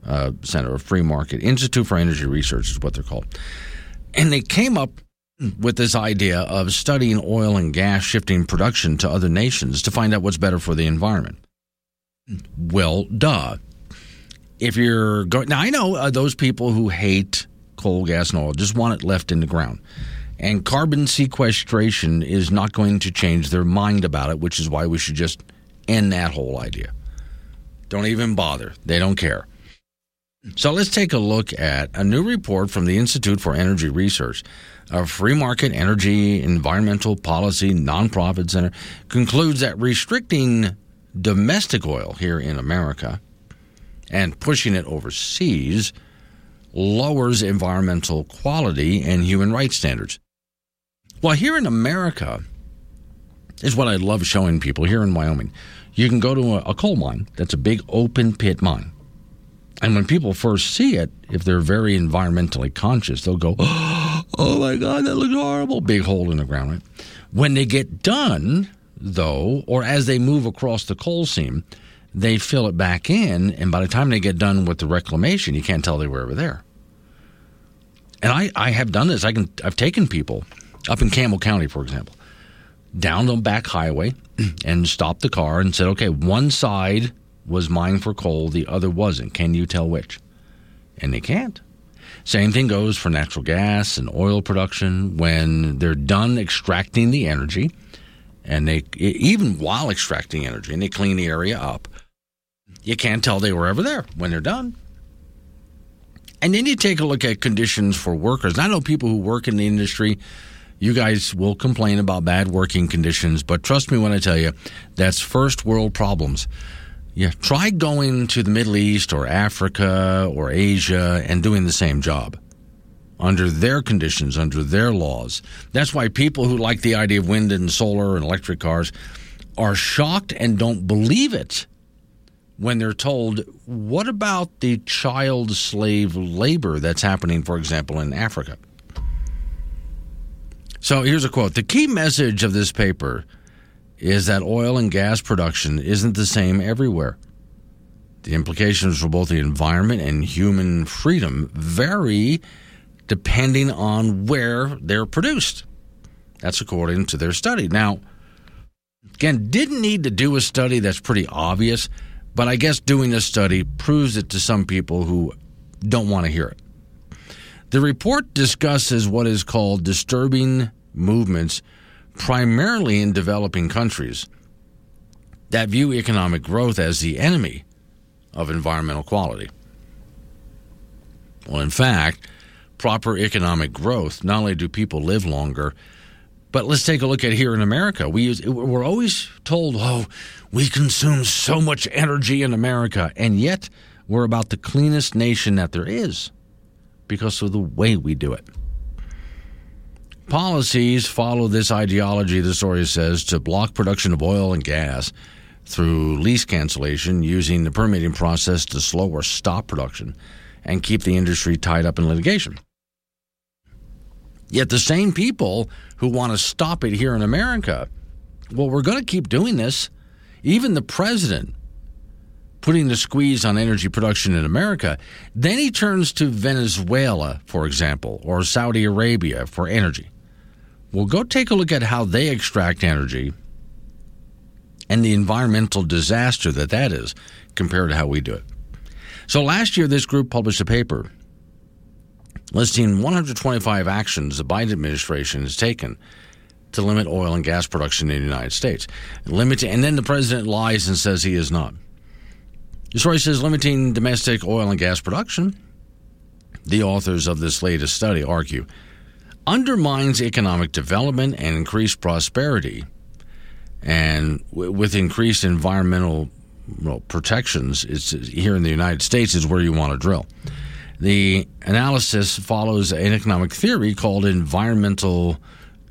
uh, Center, free market institute for energy research is what they're called, and they came up with this idea of studying oil and gas shifting production to other nations to find out what's better for the environment. Well, duh. If you're going now, I know uh, those people who hate coal, gas, and oil just want it left in the ground. And carbon sequestration is not going to change their mind about it, which is why we should just end that whole idea. Don't even bother. They don't care. So let's take a look at a new report from the Institute for Energy Research. A free market energy environmental policy nonprofit center concludes that restricting domestic oil here in America and pushing it overseas lowers environmental quality and human rights standards. Well, here in America is what I love showing people here in Wyoming. You can go to a, coal mine that's a big open pit mine. And when people first see it, if they're very environmentally conscious, they'll go, [gasps] Oh Oh, my God, that looks horrible. Big hole in the ground, right? When they get done, though, or as they move across the coal seam, they fill it back in, and by the time they get done with the reclamation, you can't tell they were ever there. And I, I have done this. I can I've taken people up in Campbell County, for example, down the back highway [clears throat] and stopped the car and said, okay, one side was mined for coal, the other wasn't. Can you tell which? And they can't. Same thing goes for natural gas and oil production. When they're done extracting the energy, and they even while extracting energy, and they clean the area up, you can't tell they were ever there when they're done. And then you take a look at conditions for workers. I know people who work in the industry. You guys will complain about bad working conditions, but trust me when I tell you, that's first world problems. Yeah, try going to the Middle East or Africa or Asia and doing the same job under their conditions, under their laws. That's why people who like the idea of wind and solar and electric cars are shocked and don't believe it when they're told, what about the child slave labor that's happening, for example, in Africa? So here's a quote The key message of this paper is that oil and gas production isn't the same everywhere. The implications for both the environment and human freedom vary depending on where they're produced. That's according to their study. Now, again, didn't need to do a study that's pretty obvious, but I guess doing this study proves it to some people who don't want to hear it. The report discusses what is called disturbing movements, primarily in developing countries, that view economic growth as the enemy of environmental quality. Well, in fact, proper economic growth, not only do people live longer, but let's take a look at here in America. We use, we're always told, oh, we consume so much energy in America, and yet we're about the cleanest nation that there is because of the way we do it. Policies follow this ideology, the story says, to block production of oil and gas through lease cancellation using the permitting process to slow or stop production and keep the industry tied up in litigation. Yet the same people who want to stop it here in America, well, we're going to keep doing this. Even the president putting the squeeze on energy production in America. Then he turns to Venezuela, for example, or Saudi Arabia for energy. Well, go take a look at how they extract energy and the environmental disaster that that is compared to how we do it. So last year, this group published a paper listing 125 actions the Biden administration has taken to limit oil and gas production in the United States. Limit, and then the president lies and says he is not. The story says limiting domestic oil and gas production, the authors of this latest study argue, undermines economic development and increased prosperity. And w- with increased environmental well, protections, it's here in the United States is where you want to drill. The analysis follows an economic theory called environmental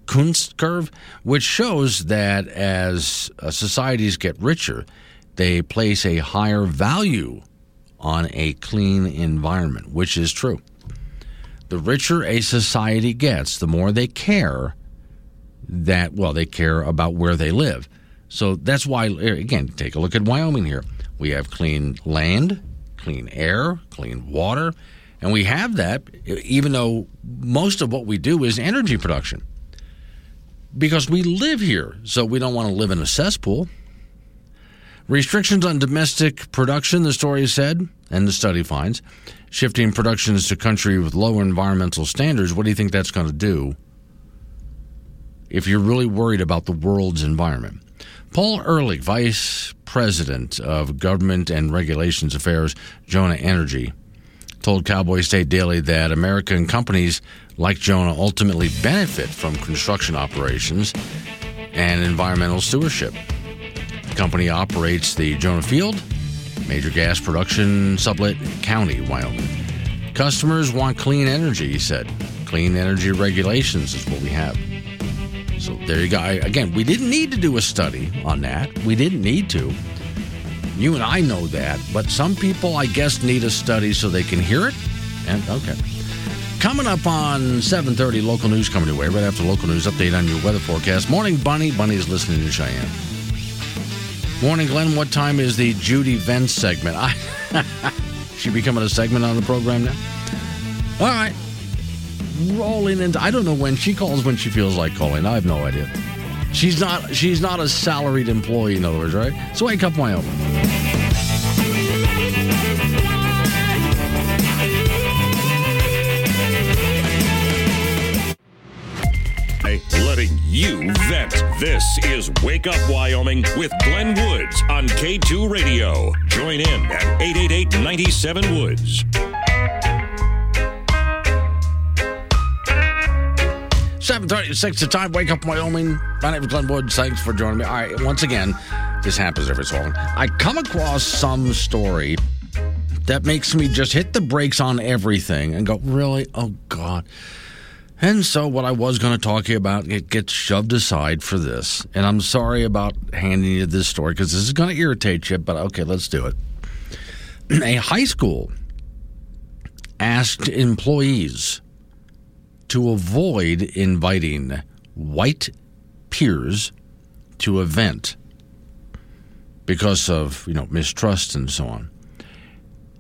Kuznets curve, which shows that as uh, societies get richer, they place a higher value on a clean environment, which is true. The richer a society gets, the more they care that, well, they care about where they live. So that's why, eh, again, take a look at Wyoming here. We have clean land, clean air, clean water, and we have that eh, even though most of what we do is energy production. Because we live here, so we don't want to live in a cesspool. Restrictions on domestic production, the story said, and the study finds, shifting productions to country with lower environmental standards. What do you think that's going to do if you're really worried about the world's environment? Paul Ulrich, Vice President of Government and Regulations Affairs, Jonah Energy, told Cowboy State Daily that American companies like Jonah ultimately benefit from construction operations and environmental stewardship. Company operates the Jonah Field, major gas production Sublette county, Wyoming. Customers want clean energy, he said. Clean energy regulations is what we have. So there you go. I, again, we didn't need to do a study on that. We didn't need to. You and I know that, but some people, I guess, need a study so they can hear it. And okay. Coming up on 7:30, local news coming your way. Right after local news, update on your weather forecast. Morning, Bunny. Bunny's listening to Cheyenne. Morning, Glenn. What time is the Judy Vence segment? I, [laughs] she becoming a segment on the program now. All right, rolling into. I don't know when she calls when she feels like calling. I have no idea. She's not. She's not a salaried employee. In other words, right? So wake up, Wyoming. Letting you vent. This is Wake Up Wyoming with Glenn Woods on K2 Radio. Join in at 888 97 Woods. Seven thirty-six. The time. Wake up, Wyoming. My name is Glenn Woods. Thanks for joining me. All right. Once again, this happens every so often. I come across some story that makes me just hit the brakes on everything and go, really? Oh God. And so, what I was going to talk to you about, it gets shoved aside for this. And I'm sorry about handing you this story because this is going to irritate you, but okay, let's do it. [clears throat] A high school asked employees to avoid inviting white peers to event because of, you know, mistrust and so on.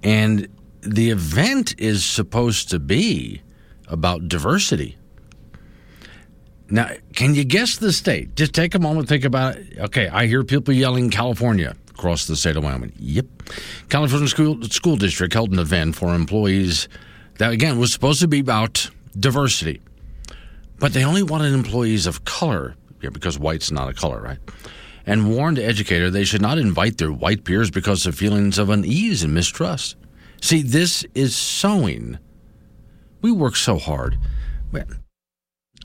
And the event is supposed to be about diversity. Now, can you guess the state? Just take a moment, think about it. Okay, I hear people yelling California across the state of Wyoming. Yep. California School, School District held an event for employees that, again, was supposed to be about diversity. But they only wanted employees of color, yeah, because white's not a color, right? And warned educator they should not invite their white peers because of feelings of unease and mistrust. See, this is sowing we work so hard.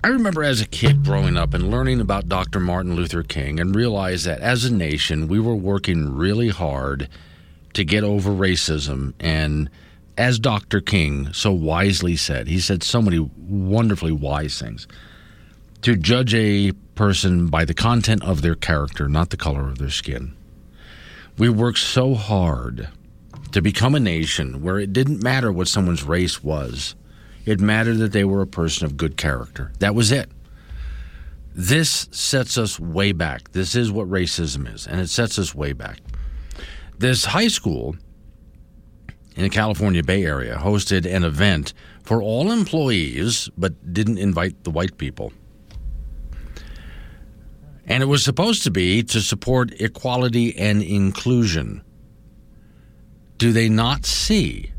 I remember as a kid growing up and learning about Dr. Martin Luther King and realized that as a nation, we were working really hard to get over racism. And as Dr. King so wisely said, he said so many wonderfully wise things to judge a person by the content of their character, not the color of their skin. We worked so hard to become a nation where it didn't matter what someone's race was it mattered that they were a person of good character. That was it. This sets us way back. This is what racism is, and it sets us way back. This high school in the California Bay Area hosted an event for all employees, but didn't invite the white people. And it was supposed to be to support equality and inclusion. Do they not see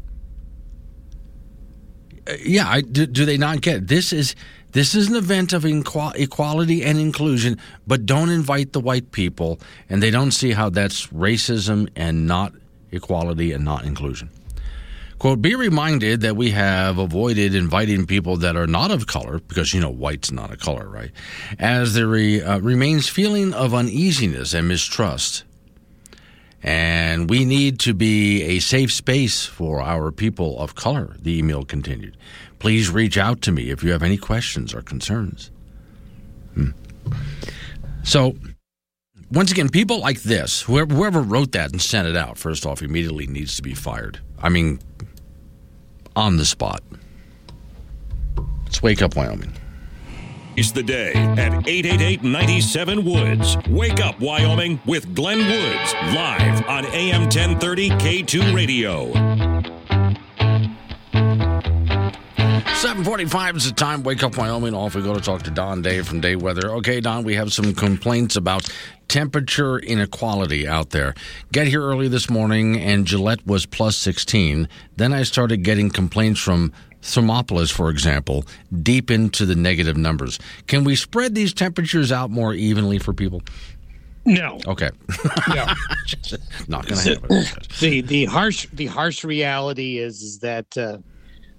yeah, I, do, do, they not get this is this is an event of equality and inclusion, but don't invite the white people, and they don't see how that's racism and not equality and not inclusion. Quote, be reminded that we have avoided inviting people that are not of color, because, you know, white's not a color, right? As there re, uh, remains feeling of uneasiness and mistrust and we need to be a safe space for our people of color, the email continued. Please reach out to me if you have any questions or concerns. Hmm. So, once again, people like this, whoever, whoever wrote that and sent it out, first off, immediately needs to be fired. I mean, on the spot. Let's wake up, Wyoming. It's the day at 888-97 Woods. Wake up, Wyoming, with Glenn Woods, live on AM 1030 K2 Radio. 745 is the time. Wake up, Wyoming. Off we go to talk to Don Day from Day Weather. Okay, Don, we have some complaints about temperature inequality out there. Get here early this morning, and Gillette was plus 16. Then I started getting complaints from Thermopolis, for example, deep into the negative numbers. Can we spread these temperatures out more evenly for people? No. Okay. No. [laughs] Not going to happen. the the harsh the harsh reality is is that uh,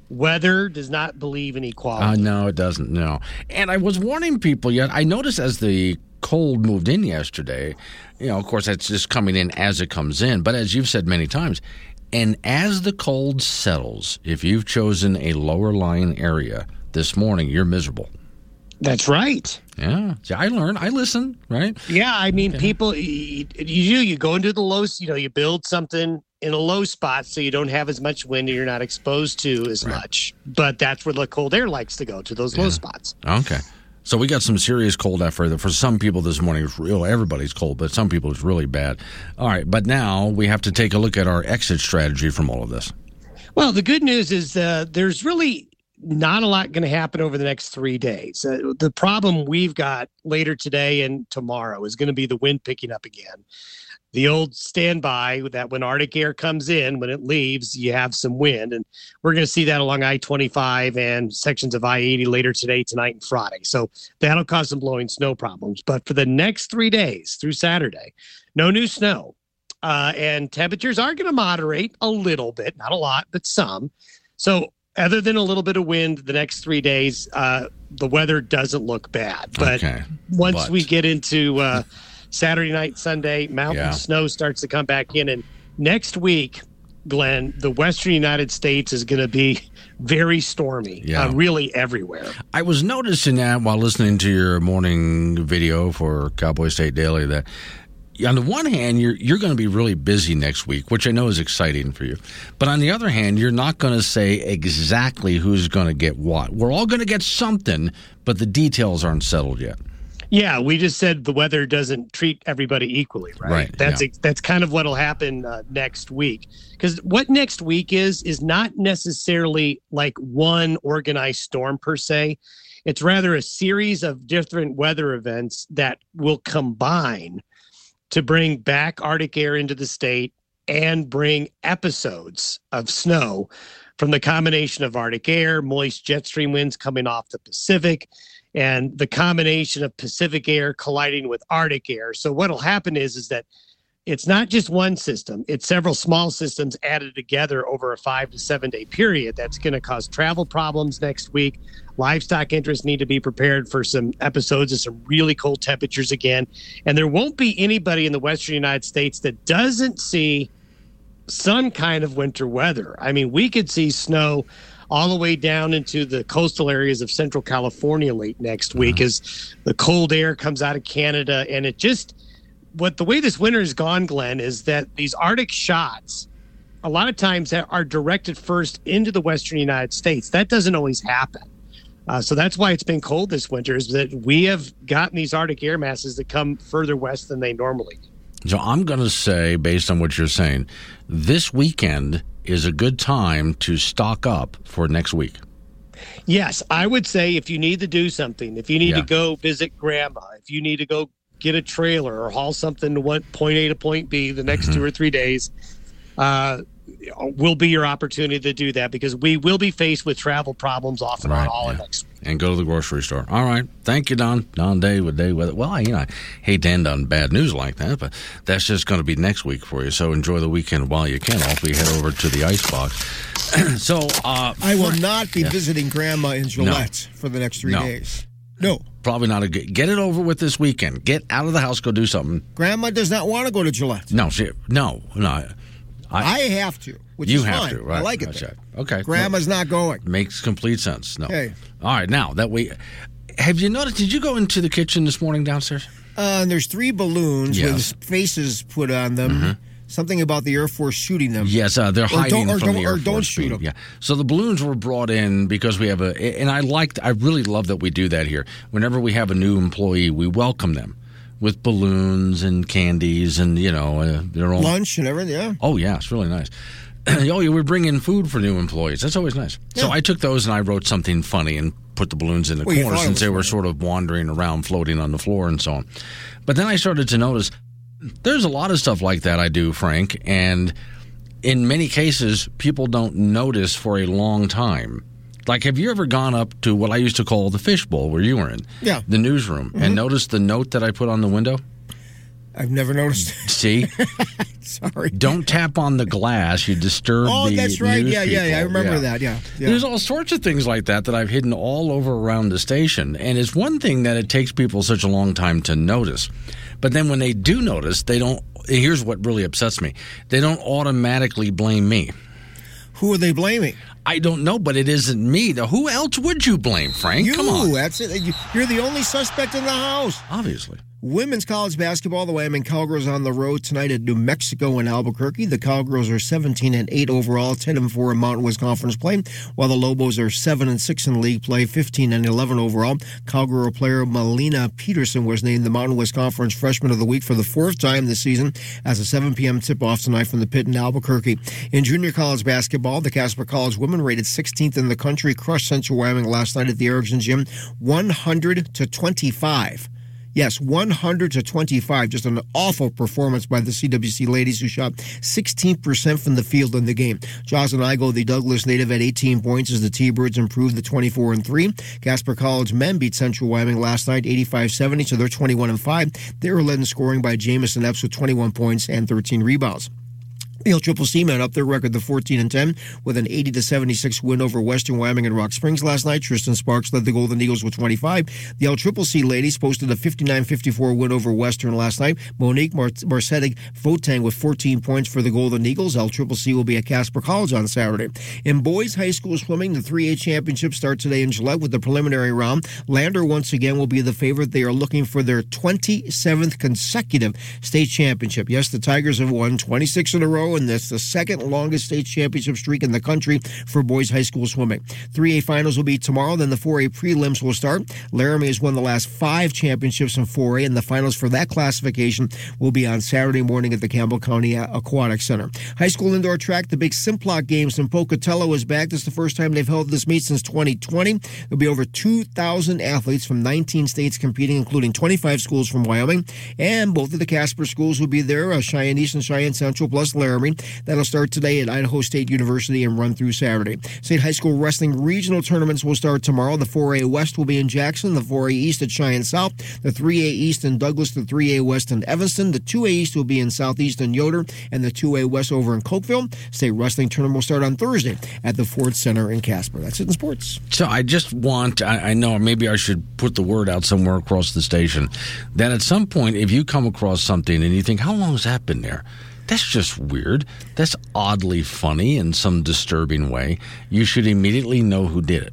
weather does not believe in equality. Uh, no, it doesn't. No. And I was warning people yet. I noticed as the cold moved in yesterday, you know, of course, that's just coming in as it comes in. But as you've said many times, and as the cold settles, if you've chosen a lower lying area this morning, you're miserable. That's right. Yeah. I learn. I listen, right? Yeah, I mean, people, you, you you you go into the low, you know, you build something in a low spot so you don't have as much wind and you're not exposed to as much. But that's where the cold air likes to go to those low spots. Okay. So we got some serious cold effort. For some people this morning, it's real. Everybody's cold, but some people it's really bad. All right, but now we have to take a look at our exit strategy from all of this. Well, the good news is uh, there's really not a lot going to happen over the next three days. Uh, the problem we've got later today and tomorrow is going to be the wind picking up again. The old standby that when Arctic air comes in, when it leaves, you have some wind. And we're going to see that along I 25 and sections of I 80 later today, tonight, and Friday. So that'll cause some blowing snow problems. But for the next three days through Saturday, no new snow. Uh, and temperatures are going to moderate a little bit, not a lot, but some. So other than a little bit of wind the next three days, uh, the weather doesn't look bad. But Okay, once but- we get into uh, Saturday night, Sunday, mountain Yeah. snow starts to come back in. And next week, Glenn, the western United States is going to be very stormy, Yeah. uh, really everywhere. I was noticing that while listening to your morning video for Cowboy State Daily that on the one hand you're you're going to be really busy next week, which I know is exciting for you. But on the other hand, you're not going to say exactly who's going to get what. We're all going to get something, but the details aren't settled yet. Yeah, we just said the weather doesn't treat everybody equally, right? Right, That's yeah. that's kind of what'll happen uh, next week. Because what next week is is not necessarily like one organized storm per se. It's rather a series of different weather events that will combine to bring back Arctic air into the state and bring episodes of snow from the combination of Arctic air, moist jet stream winds coming off the Pacific, and the combination of Pacific air colliding with Arctic air. So what'll happen is is that it's not just one system, it's several small systems added together over a 5 to 7 day period that's going to cause travel problems next week. Livestock interests need to be prepared for some episodes of some really cold temperatures again, and there won't be anybody in the western United States that doesn't see some kind of winter weather. I mean, we could see snow all the way down into the coastal areas of central California late next week as the cold air comes out of Canada. And it just, what the way this winter has gone, Glenn, is that these Arctic shots a lot of times are directed first into the western United States. That doesn't always happen. Uh, so that's why it's been cold this winter, is that we have gotten these Arctic air masses that come further west than they normally do. So I'm going to say, based on what you're saying, this weekend is a good time to stock up for next week. Yes, I would say if you need to do something, if you need Yeah. to go visit grandma, if you need to go get a trailer or haul something to one point A to point B the next Mm-hmm. two or three days, uh, will be your opportunity to do that because we will be faced with travel problems off and on Right, all yeah. next. and go to the grocery store. All right. Thank you, Don. Don Day with Day Weather. Well, I, you know, I hate to end on bad news like that, but that's just going to be next week for you. So enjoy the weekend while you can. Off we head over to the icebox. [clears throat] so, uh, I will not be Yeah. visiting Grandma in Gillette for the next three No. days. No, probably not a good. Get it over with this weekend. Get out of the house. Go do something. Grandma does not want to go to Gillette. No, she, no, no. I, have to, which you is have fine. to, right? I like it. There. Okay. Grandma's not going. Makes complete sense. No. Hey. All right. Now that we have you noticed? Did you go into the kitchen this morning downstairs? Uh, and there's three balloons Yes. with faces put on them. Something about the Air Force shooting them. Yes, uh, they're Or hiding or from don't- the Air or Force don't shoot beam. 'em. Yeah. So the balloons were brought in because we have a, and I liked, I really love that we do that here. Whenever we have a new employee, we welcome them with balloons and candies and you know uh, their own Lunch and everything. Yeah. Oh yeah, it's really nice. [clears throat] oh, yeah, we bring in food for new employees. That's always nice. So I took those and I wrote something funny and put the balloons in the Well, corner since they were sort of wandering around, floating on the floor and so on. But then I started to notice there's a lot of stuff like that I do, Frank, and in many cases, people don't notice for a long time. Like, have you ever gone up to what I used to call the fishbowl where you were in? Yeah. The newsroom, Mhm. and noticed the note that I put on the window? I've never noticed. It. See? [laughs] Sorry. Don't tap on the glass. You disturb Oh, the Oh, that's right. Yeah, yeah, yeah. I remember that. Yeah. yeah. There's all sorts of things like that that I've hidden all over around the station. And it's one thing that it takes people such a long time to notice. But then when they do notice, they don't. Here's what really upsets me they don't automatically blame me. Who are they blaming? I don't know, but it isn't me. Now, Who else would you blame, Frank? You. Come on. That's it. You- You're the only suspect in the house. Obviously. Women's college basketball, the Wyoming Cowgirls on the road tonight at New Mexico and Albuquerque. The Cowgirls are 17 and 8 overall, 10 and 4 in Mountain West Conference play, while the Lobos are 7 and 6 in league play, 15 and 11 overall. Cowgirl player Melina Peterson was named the Mountain West Conference Freshman of the Week for the fourth time this season as a 7 p.m. tip-off tonight from the pit in Albuquerque. In junior college basketball, the Casper College women rated 16th in the country, crushed Central Wyoming last night at the Erickson Gym, 100 to 25. Yes, 100 to 25. Just an awful performance by the CWC ladies who shot 16% from the field in the game. Jocelyn Igo, the Douglas native, at 18 points as the T-Birds improved to 24 and 3. Casper College men beat Central Wyoming last night 85-70, so they're 21 and 5. They were led in scoring by Jamison Epps with 21 points and 13 rebounds. The LCCC men up their record to 14 and 10 with an 80 to 76 win over Western Wyoming and Rock Springs last night. Tristan Sparks led the Golden Eagles with 25. The LCCC ladies posted a 59-54 win over Western last night. Monique Mar- Marcetic Votang with 14 points for the Golden Eagles. LCCC will be at Casper College on Saturday. In boys high school swimming, the 3A championship start today in Gillette with the preliminary round. Lander once again will be the favorite. They are looking for their 27th consecutive state championship. Yes, the Tigers have won 26 in a row, and that's the second longest state championship streak in the country for boys high school swimming. 3A finals will be tomorrow, then the 4A prelims will start. Laramie has won the last five championships in 4A, and the finals for that classification will be on Saturday morning at the Campbell County Aquatic Center. High school indoor track, the big Simplot Games in Pocatello is back. This is the first time they've held this meet since 2020. There'll be over 2,000 athletes from 19 states competing, including 25 schools from Wyoming, and both of the Casper schools will be there, uh, Cheyenne East and Cheyenne Central, plus Laramie. That'll start today at Idaho State University and run through Saturday. State High School Wrestling regional tournaments will start tomorrow. The 4A West will be in Jackson, the 4A East at Cheyenne South, the 3A East in Douglas, the 3A West in Evanston, the 2A East will be in Southeast in Yoder, and the 2A West over in Cokeville. State Wrestling Tournament will start on Thursday at the Ford Center in Casper. That's it in sports. So I just want, I, I know maybe I should put the word out somewhere across the station that at some point, if you come across something and you think, how long has that been there? That's just weird. That's oddly funny in some disturbing way. You should immediately know who did it.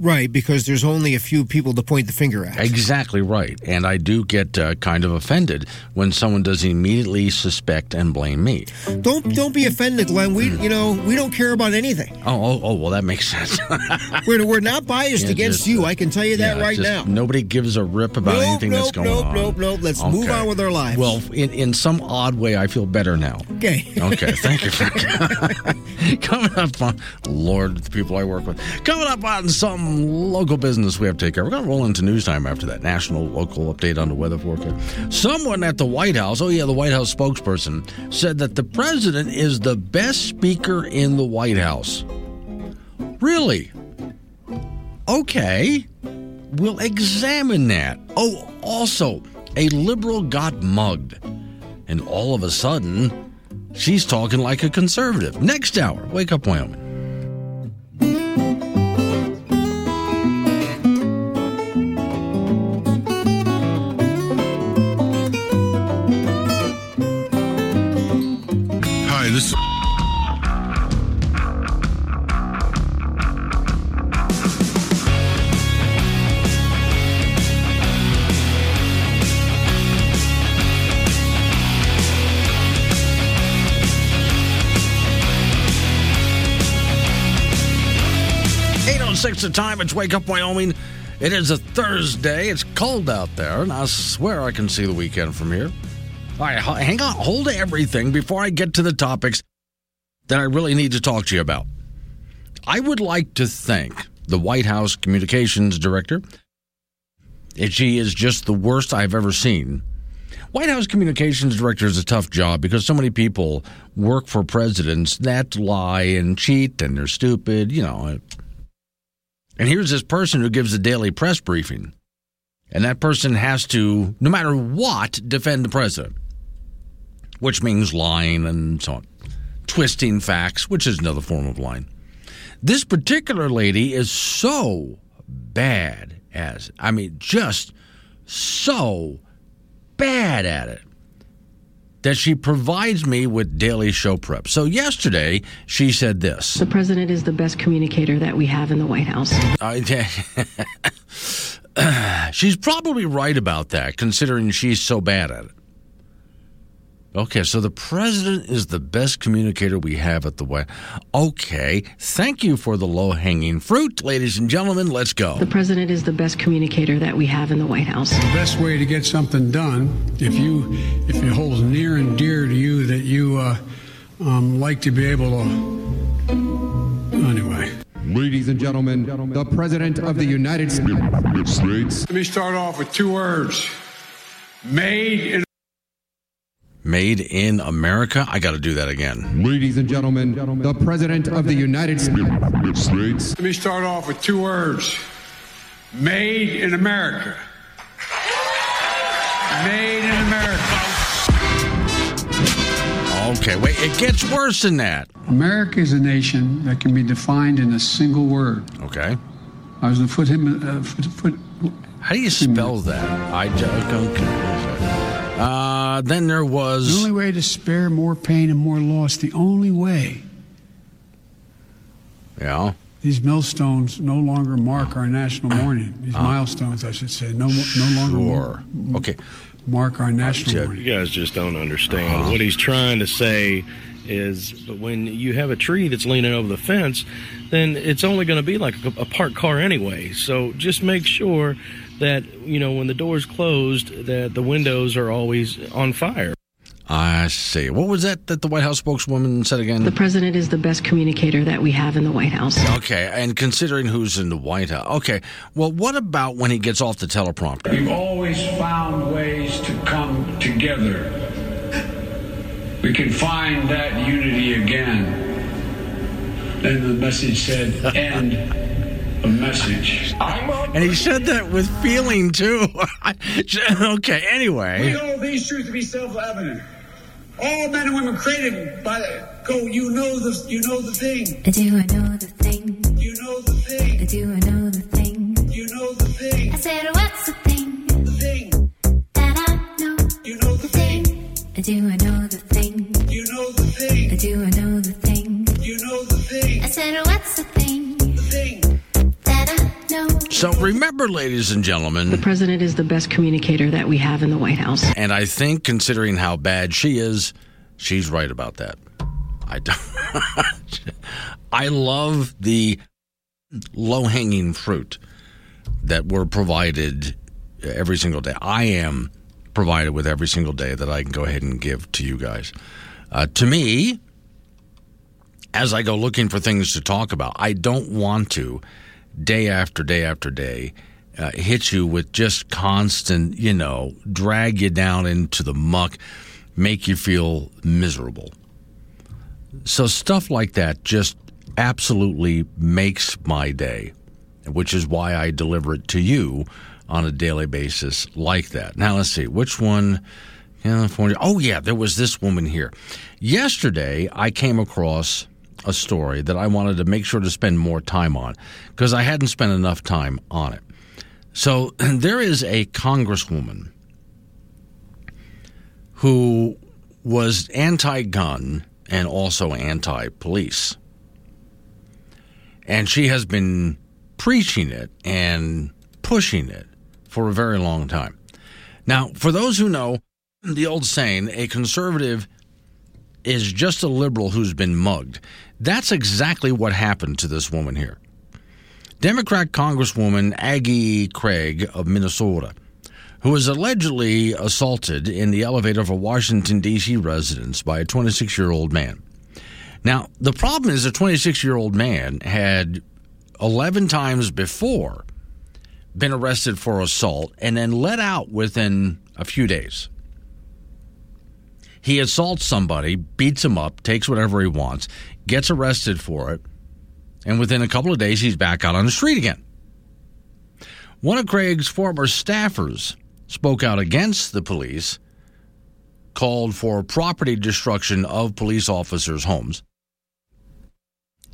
Right, because there's only a few people to point the finger at. Exactly right. And I do get uh, kind of offended when someone does immediately suspect and blame me. Don't don't be offended, Glenn. We you know we don't care about anything. Oh, oh, oh well, that makes sense. [laughs] We're, we're not biased Yeah, against just, you. uh, I can tell you that Yeah, right just now. Nobody gives a rip about Nope, anything that's going nope, on. nope, nope. nope. Let's move on with our lives. Well, in, in some odd way, I feel better now. Okay. Okay, thank you. Frank. [laughs] [laughs] Coming up on, Lord, the people I work with. Coming up on local business we have to take care of. We're going to roll into news time after that. National, local update on the weather forecast. Someone at the White House, oh yeah, the White House spokesperson, said that the president is the best speaker in the White House. Really? Okay. We'll examine that. Oh, also, a liberal got mugged. And all of a sudden, she's talking like a conservative. Next hour, Wake Up Wyoming. Six the time. It's Wake Up Wyoming. It is a Thursday. It's cold out there, and I swear I can see the weekend from here. All right, hang on. Hold everything before I get to the topics. that I really need to talk to you about. I would like to thank the White House communications director. She is just the worst I've ever seen. White House communications director is a tough job because so many people work for presidents that lie and cheat and they're stupid, you know. And here's this person who gives a daily press briefing. And that person has to, no matter what, defend the president, which means lying and so on, twisting facts, which is another form of lying. This particular lady is so bad as, I mean, just so bad at it that she provides me with daily show prep. So yesterday she said this. The president is the best communicator that we have in the White House. I, [laughs] she's probably right about that, considering she's so bad at it. Okay, so the president is the best communicator we have at the White. Okay, thank you for the low-hanging fruit, ladies and gentlemen. Let's go. The president is the best communicator that we have in the White House. The best way to get something done, if you if it holds near and dear to you that you uh, um, like to be able to. Anyway. Ladies and gentlemen, the President of the United States. Let me start off with two words made in Made in America. I got to do that again. Ladies and gentlemen, the President of the United States. Let me start off with two words made in America. Made in America. Okay, wait, it gets worse than that. America is a nation that can be defined in a single word. Okay. I was going to put him. Uh, foot, foot, How do you spell that? I just okay. Uh, then there was. the only way to spare more pain and more loss, the only way Yeah. these millstones no longer mark our national mourning. These milestones, I should say, no, no longer Sure. Okay. mark our national mourning. You guys just don't understand. Uh-huh. What he's trying to say is when you have a tree that's leaning over the fence, then it's only going to be like a, a parked car anyway. So just make sure that, you know, when the door's closed, that the windows are always on fire. I see. What was that that the White House spokeswoman said again? The president is the best communicator that we have in the White House. Okay, and considering who's in the White House. Okay, well, what about when he gets off the teleprompter? We've always found ways to come together. We can find that unity again. Then the message said, end of message. And he said that with feeling, too. [laughs] okay, anyway. We anyway. hold these truths to be self-evident. All men and women created by the go. You know the you know the thing. I do I know the thing? You know the thing. I do I know the thing? You know the thing. I said, what's the thing The thing. that I know? You know the thing. I do I know the thing? You know the thing. I do I know the thing? So remember, ladies and gentlemen, The president is the best communicator that we have in the White House. and I think considering how bad she is, she's right about that. I don't. [laughs] I love the low hanging fruit that we're provided every single day. I am provided with every single day that I can go ahead and give to you guys. Uh, to me, as I go looking for things to talk about, I don't want to day after day after day uh, hit you with just constant, you know, drag you down into the muck, make you feel miserable. So stuff like that just absolutely makes my day, which is why I deliver it to you on a daily basis like that. Now let's see which one. California. Oh yeah, there was this woman here. Yesterday, I came across a story that I wanted to make sure to spend more time on because I hadn't spent enough time on it. So [clears throat] there is a congresswoman who was anti-gun and also anti-police. And she has been preaching it and pushing it for a very long time. Now, for those who know the old saying, a conservative is just a liberal who's been mugged. That's exactly what happened to this woman here. Democrat Congresswoman Angie Craig of Minnesota, who was allegedly assaulted in the elevator of a Washington, D.C. residence by a 26 year old man. Now, the problem is a 26 year old man had 11 times before been arrested for assault and then let out within a few days. He assaults somebody, beats him up, takes whatever he wants, gets arrested for it, and within a couple of days, he's back out on the street again. One of Craig's former staffers spoke out against the police, called for property destruction of police officers' homes.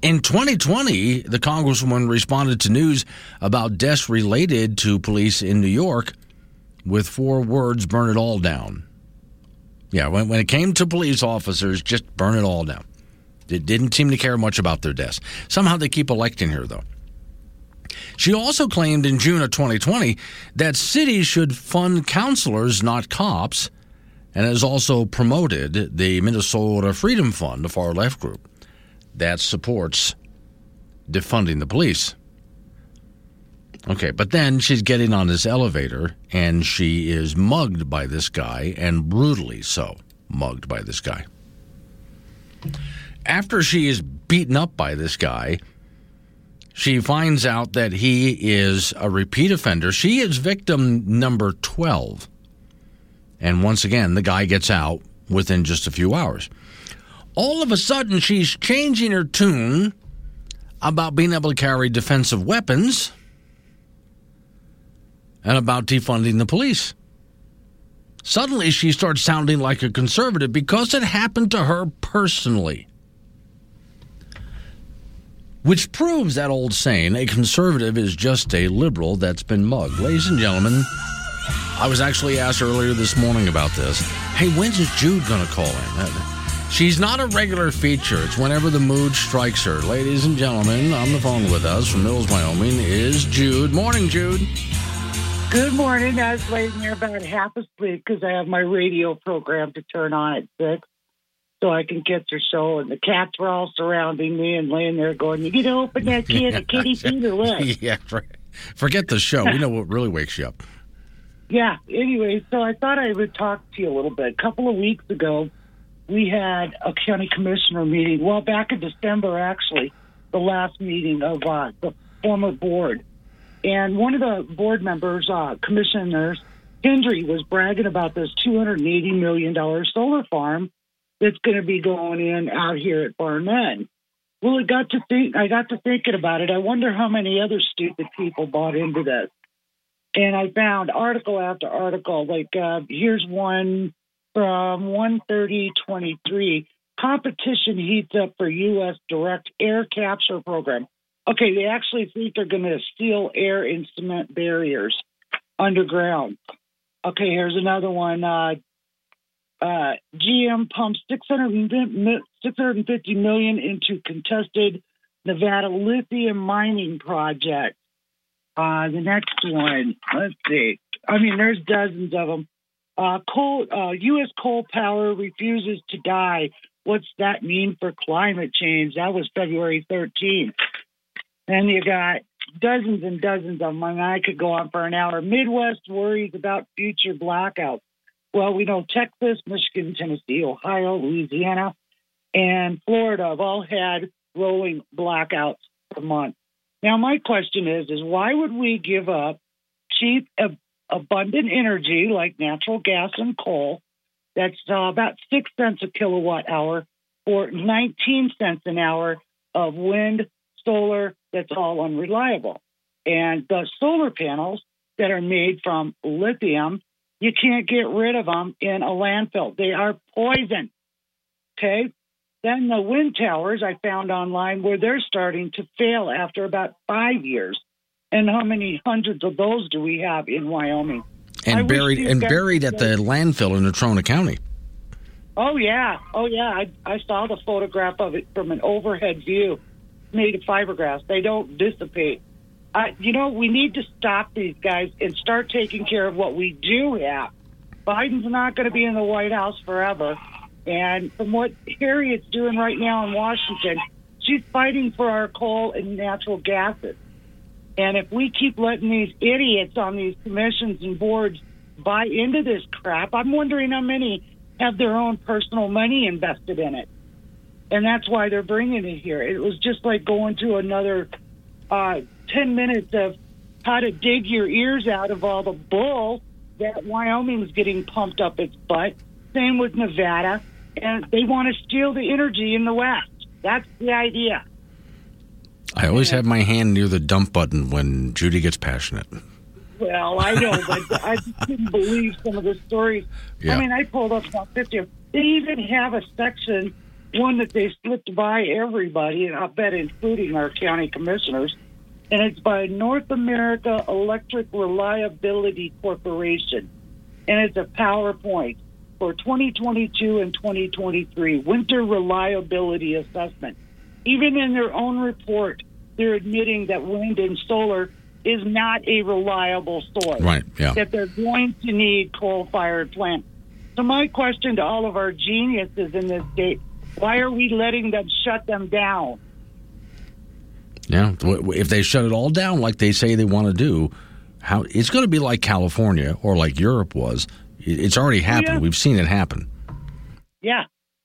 In 2020, the Congresswoman responded to news about deaths related to police in New York with four words burn it all down. Yeah, when, when it came to police officers, just burn it all down. They didn't seem to care much about their deaths. Somehow they keep electing her, though. She also claimed in June of 2020 that cities should fund counselors, not cops, and has also promoted the Minnesota Freedom Fund, a far left group that supports defunding the police. Okay, but then she's getting on this elevator and she is mugged by this guy, and brutally so mugged by this guy. After she is beaten up by this guy, she finds out that he is a repeat offender. She is victim number 12. And once again, the guy gets out within just a few hours. All of a sudden, she's changing her tune about being able to carry defensive weapons and about defunding the police. Suddenly, she starts sounding like a conservative because it happened to her personally. Which proves that old saying a conservative is just a liberal that's been mugged. Ladies and gentlemen, I was actually asked earlier this morning about this. Hey, when's Jude going to call in? Uh, she's not a regular feature. It's whenever the mood strikes her. Ladies and gentlemen, on the phone with us from Mills, Wyoming is Jude. Morning, Jude. Good morning. I was laying there about half asleep because I have my radio program to turn on at six so I can get your show. And the cats were all surrounding me and laying there going, You get to open that [laughs] kid, a kitty feet or what? [laughs] yeah, for- forget the show. We know what really wakes you up. Yeah. Anyway, so I thought I would talk to you a little bit. A couple of weeks ago, we had a county commissioner meeting. Well, back in December, actually, the last meeting of uh, the former board. And one of the board members, uh, commissioners, Hendry, was bragging about this $280 million solar farm that's going to be going in out here at Barnett. Well, it got to think. I got to thinking about it. I wonder how many other stupid people bought into this. And I found article after article. Like uh, here's one from 13023. Competition heats up for U.S. direct air capture program. Okay, they actually think they're going to steal air in cement barriers underground. Okay, here's another one. Uh, uh, GM pumps 650 million into contested Nevada lithium mining project. Uh, the next one, let's see. I mean, there's dozens of them. Uh, coal, uh, U.S. coal power refuses to die. What's that mean for climate change? That was February 13th. And you got dozens and dozens of them. I, mean, I could go on for an hour. Midwest worries about future blackouts. Well, we know Texas, Michigan, Tennessee, Ohio, Louisiana, and Florida have all had rolling blackouts for months. Now, my question is, is why would we give up cheap, ab- abundant energy like natural gas and coal that's uh, about six cents a kilowatt hour or 19 cents an hour of wind, solar that's all unreliable. And the solar panels that are made from lithium, you can't get rid of them in a landfill. They are poison. Okay. Then the wind towers I found online where they're starting to fail after about five years. And how many hundreds of those do we have in Wyoming? And wish buried and buried at the landfill in Natrona County. Oh yeah, oh yeah. I I saw the photograph of it from an overhead view, made of fiberglass. They don't dissipate. I, you know, we need to stop these guys and start taking care of what we do have. Biden's not going to be in the White House forever, and from what Harriet's doing right now in Washington, she's fighting for our coal and natural gases. And if we keep letting these idiots on these commissions and boards buy into this crap, I'm wondering how many have their own personal money invested in it. And that's why they're bringing it here. It was just like going to another uh, ten minutes of how to dig your ears out of all the bull that Wyoming's getting pumped up its butt. Same with Nevada, and they want to steal the energy in the West. That's the idea. I always have my hand near the dump button when Judy gets passionate. Well, I know, but I just couldn't believe some of the stories. Yeah. I mean, I pulled up about 50. They even have a section, one that they slipped by everybody, and I bet including our county commissioners, and it's by North America Electric Reliability Corporation. And it's a PowerPoint for 2022 and 2023 Winter Reliability Assessment. Even in their own report, they're admitting that wind and solar is not a reliable source. Right, yeah. That they're going to need coal fired plants. So, my question to all of our geniuses in this state why are we letting them shut them down? Yeah, if they shut it all down like they say they want to do, how it's going to be like California or like Europe was. It's already happened. Yeah. We've seen it happen. Yeah.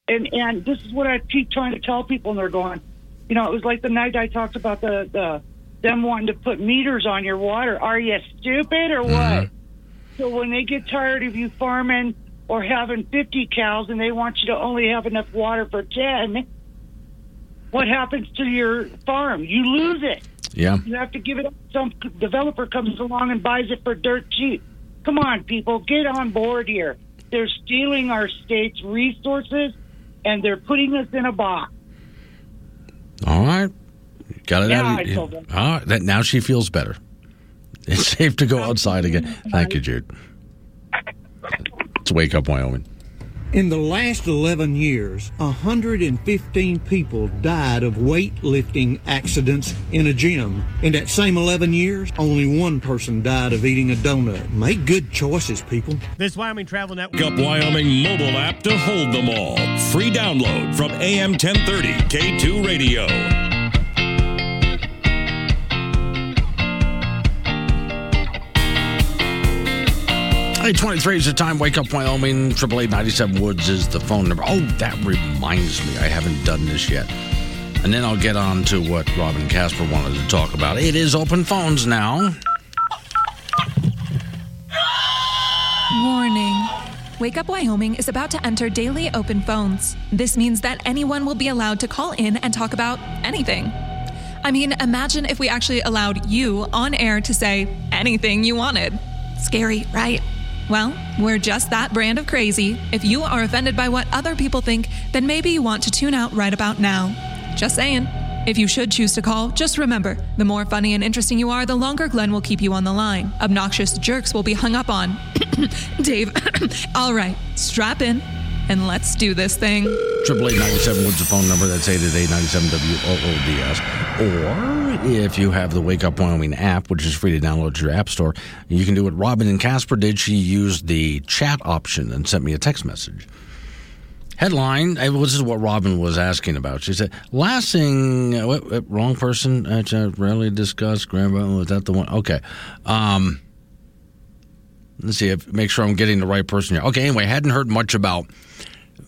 And and this is what I keep trying to tell people, and they're going, you know, it was like the night I talked about the, the them wanting to put meters on your water. Are you stupid or mm-hmm. what? So when they get tired of you farming or having 50 cows and they want you to only have enough water for 10, what happens to your farm? You lose it. Yeah. You have to give it up. Some developer comes along and buys it for dirt cheap. Come on, people, get on board here. They're stealing our state's resources and they're putting us in a box. All right, got it Yeah, out. I Of, told them. all right, that, now she feels better. [laughs] It's safe to go outside again. Thank you, Jude. It's Wake Up Wyoming. In the last 11 years, 115 people died of weightlifting accidents in a gym. In that same 11 years, only one person died of eating a donut. Make good choices, people. This Wyoming Travel Network. Wake Up Wyoming mobile app to hold them all. Free download from AM 1030 K2 Radio. Hey, 23 is the time. Wake Up Wyoming. 888 Woods is the phone number. Oh, that reminds me. I haven't done this yet. And then I'll get on to what Robin Casper wanted to talk about. It is open phones now. Warning. Wake Up Wyoming is about to enter daily open phones. This means that anyone will be allowed to call in and talk about anything. I mean, imagine if we actually allowed you on air to say anything you wanted. Scary, right? Well, we're just that brand of crazy. If you are offended by what other people think, then maybe you want to tune out right about now. Just saying. If you should choose to call, just remember the more funny and interesting you are, the longer Glenn will keep you on the line. Obnoxious jerks will be hung up on. [coughs] Dave, [coughs] all right, strap in and let's do this thing. 888 Woods the phone number. That's 888 Or if you have the Wake Up Wyoming app, which is free to download to your app store, you can do what Robin and Casper did. She used the chat option and sent me a text message. Headline, this is what Robin was asking about. She said, last thing, uh, wrong person, I rarely discuss, grandma, was that the one? Okay. Um, let's see, if, make sure I'm getting the right person here. Okay, anyway, hadn't heard much about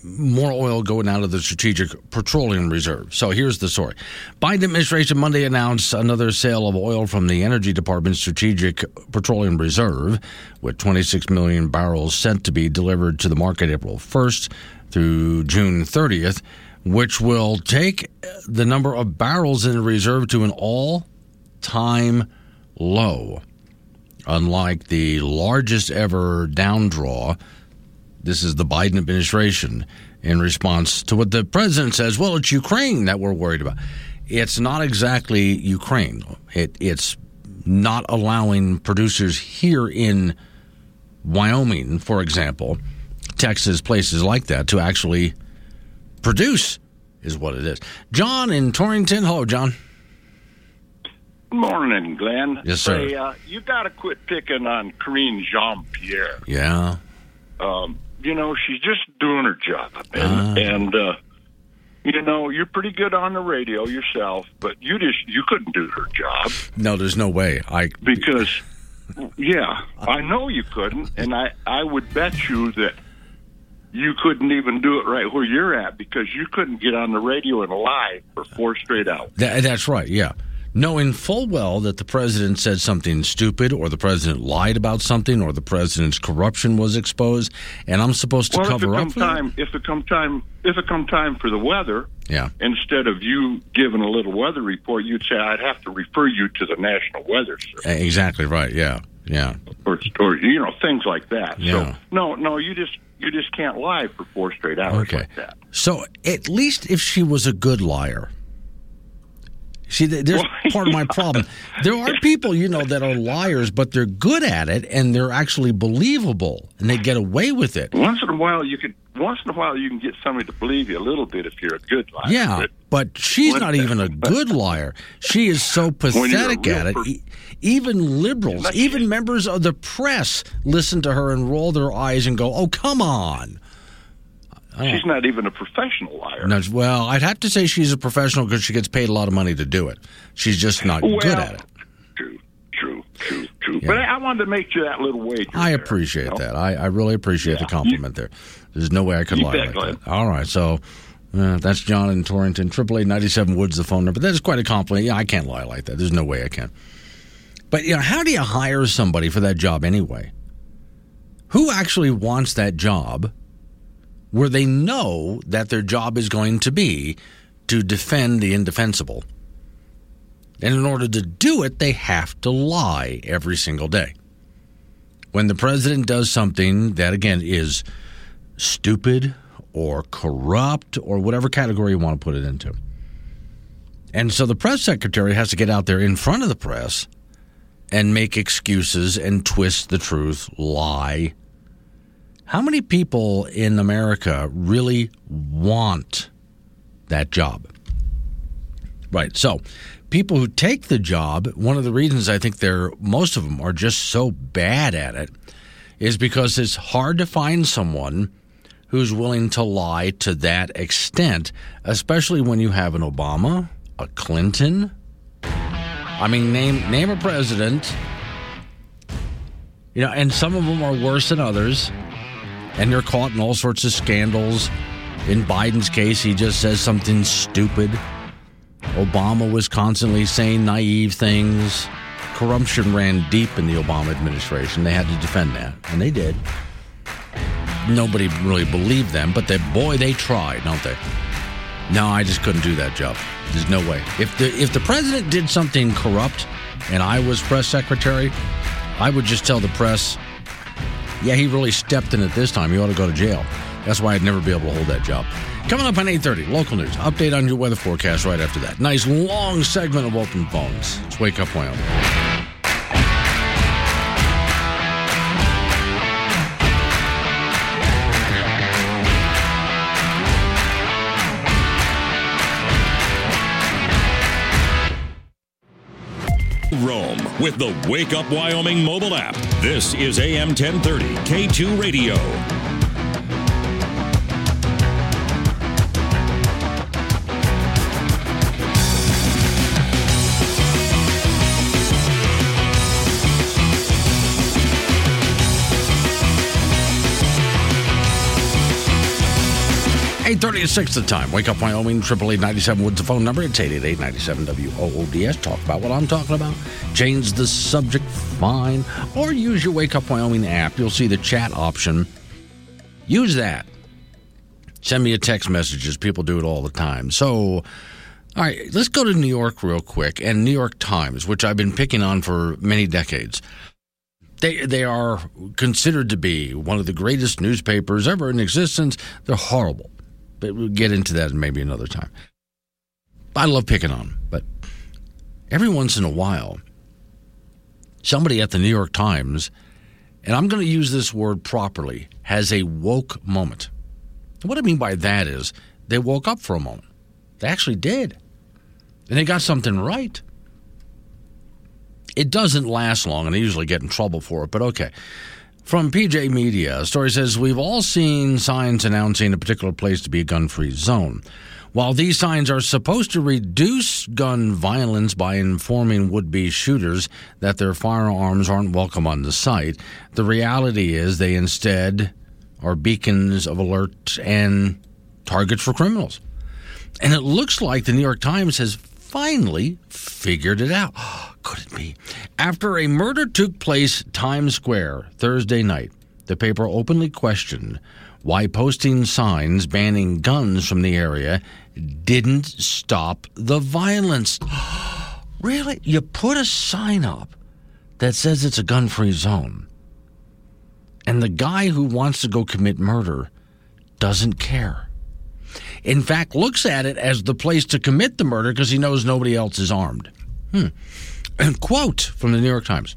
more oil going out of the Strategic Petroleum Reserve. So here's the story. Biden administration Monday announced another sale of oil from the Energy Department's Strategic Petroleum Reserve, with 26 million barrels sent to be delivered to the market April 1st through June 30th, which will take the number of barrels in the reserve to an all-time low. Unlike the largest ever down draw this is the Biden administration in response to what the president says. Well, it's Ukraine that we're worried about. It's not exactly Ukraine. It, it's not allowing producers here in Wyoming, for example, Texas, places like that, to actually produce, is what it is. John in Torrington. Hello, John. Morning, Glenn. Yes, sir. Hey, uh, you got to quit picking on Karine Jean-Pierre. Yeah. Um, you know, she's just doing her job, and, Ah. and uh, you know, you're pretty good on the radio yourself, but you just you couldn't do her job No, there's no way. I because, yeah, I know you couldn't, and I I would bet you that you couldn't even do it right where you're at because you couldn't get on the radio and lie for four straight hours. That, that's right, yeah. Knowing full well that the president said something stupid, or the president lied about something, or the president's corruption was exposed, and I'm supposed to well, if cover it up come time, if it come time, if it come time for the weather, Yeah. instead of you giving a little weather report, you'd say I'd have to refer you to the National Weather Service Exactly right, yeah, yeah. or, or you know things like that. Yeah. So no, no, you just you just can't lie for four straight hours Okay. like that. So at least if she was a good liar. See, th- there's [laughs] part of my problem. There are people, you know, that are liars, but they're good at it and they're actually believable and they get away with it. Once in a while, you could. Once in a while, you can get somebody to believe you a little bit if you're a good liar. Yeah, But but she's not even a good liar. She is so [laughs] When you're a pathetic at it. per- even liberals, even members of the press listen to her and roll their eyes and go, "Oh, come on." She's not even a professional liar. No, well, I'd have to say she's a professional because she gets paid a lot of money to do it. She's just not well, good at it. True, true, true, true. But I, I wanted to make you that little wager. I appreciate that. I, I really appreciate the compliment there. There's no way I could lie bet, like that. All right, so uh, that's John in Torrington. Triple eight ninety seven Woods the phone number. That's quite a compliment. Yeah, I can't lie like that. There's no way I can. But you know, how do you hire somebody for that job anyway? Who actually wants that job? Where they know that their job is going to be to defend the indefensible. And in order to do it, they have to lie every single day when the president does something that again is stupid or corrupt or whatever category you want to put it into. And so the press secretary has to get out there in front of the press and make excuses and twist the truth, lie. How many people in America really want that job? Right. So, people who take the job, one of the reasons I think they're most of them are just so bad at it is because it's hard to find someone who's willing to lie to that extent, especially when you have an Obama, a Clinton. I mean, name name a president. You know, and some of them are worse than others, and they're caught in all sorts of scandals. In Biden's case, he just says something stupid. Obama was constantly saying naive things. Corruption ran deep in the Obama administration. They had to defend that, and they did. Nobody really believed them, but they, boy, they tried, don't they? No, I just couldn't do that job. There's no way. If the if the president did something corrupt, and I was press secretary, I would just tell the press, "Yeah, he really stepped in it this time. He ought to go to jail." That's why I'd never be able to hold that job. Coming up on 8:30, local news. Update on your weather forecast right after that. Nice long segment of open phones. Let's wake up, Wyoming. With the Wake Up Wyoming mobile app. This is AM 1030 K2 Radio. Eight thirty is six the time. Wake up, Wyoming. Triple eight ninety seven. What's the phone number? It's eight eight eight ninety seven W O O D S. Talk about what I'm talking about. Change the subject. Fine. Or use your Wake Up Wyoming app. You'll see the chat option. Use that. Send me a text messages. People do it all the time. So, all right, let's go to New York real quick and New York Times, which I've been picking on for many decades. They they are considered to be one of the greatest newspapers ever in existence. They're horrible. But we'll get into that maybe another time. I love picking on them, but every once in a while, somebody at the New York Times, and I'm going to use this word properly, has a woke moment. And what I mean by that is they woke up for a moment. They actually did. And they got something right. It doesn't last long, and I usually get in trouble for it, but okay. From PJ Media, a story says We've all seen signs announcing a particular place to be a gun free zone. While these signs are supposed to reduce gun violence by informing would be shooters that their firearms aren't welcome on the site, the reality is they instead are beacons of alert and targets for criminals. And it looks like the New York Times has finally figured it out. [gasps] Could it be? After a murder took place Times Square Thursday night, the paper openly questioned why posting signs banning guns from the area didn't stop the violence. [gasps] really? You put a sign up that says it's a gun free zone, and the guy who wants to go commit murder doesn't care. In fact, looks at it as the place to commit the murder because he knows nobody else is armed. Hmm. [clears throat] Quote from the New York Times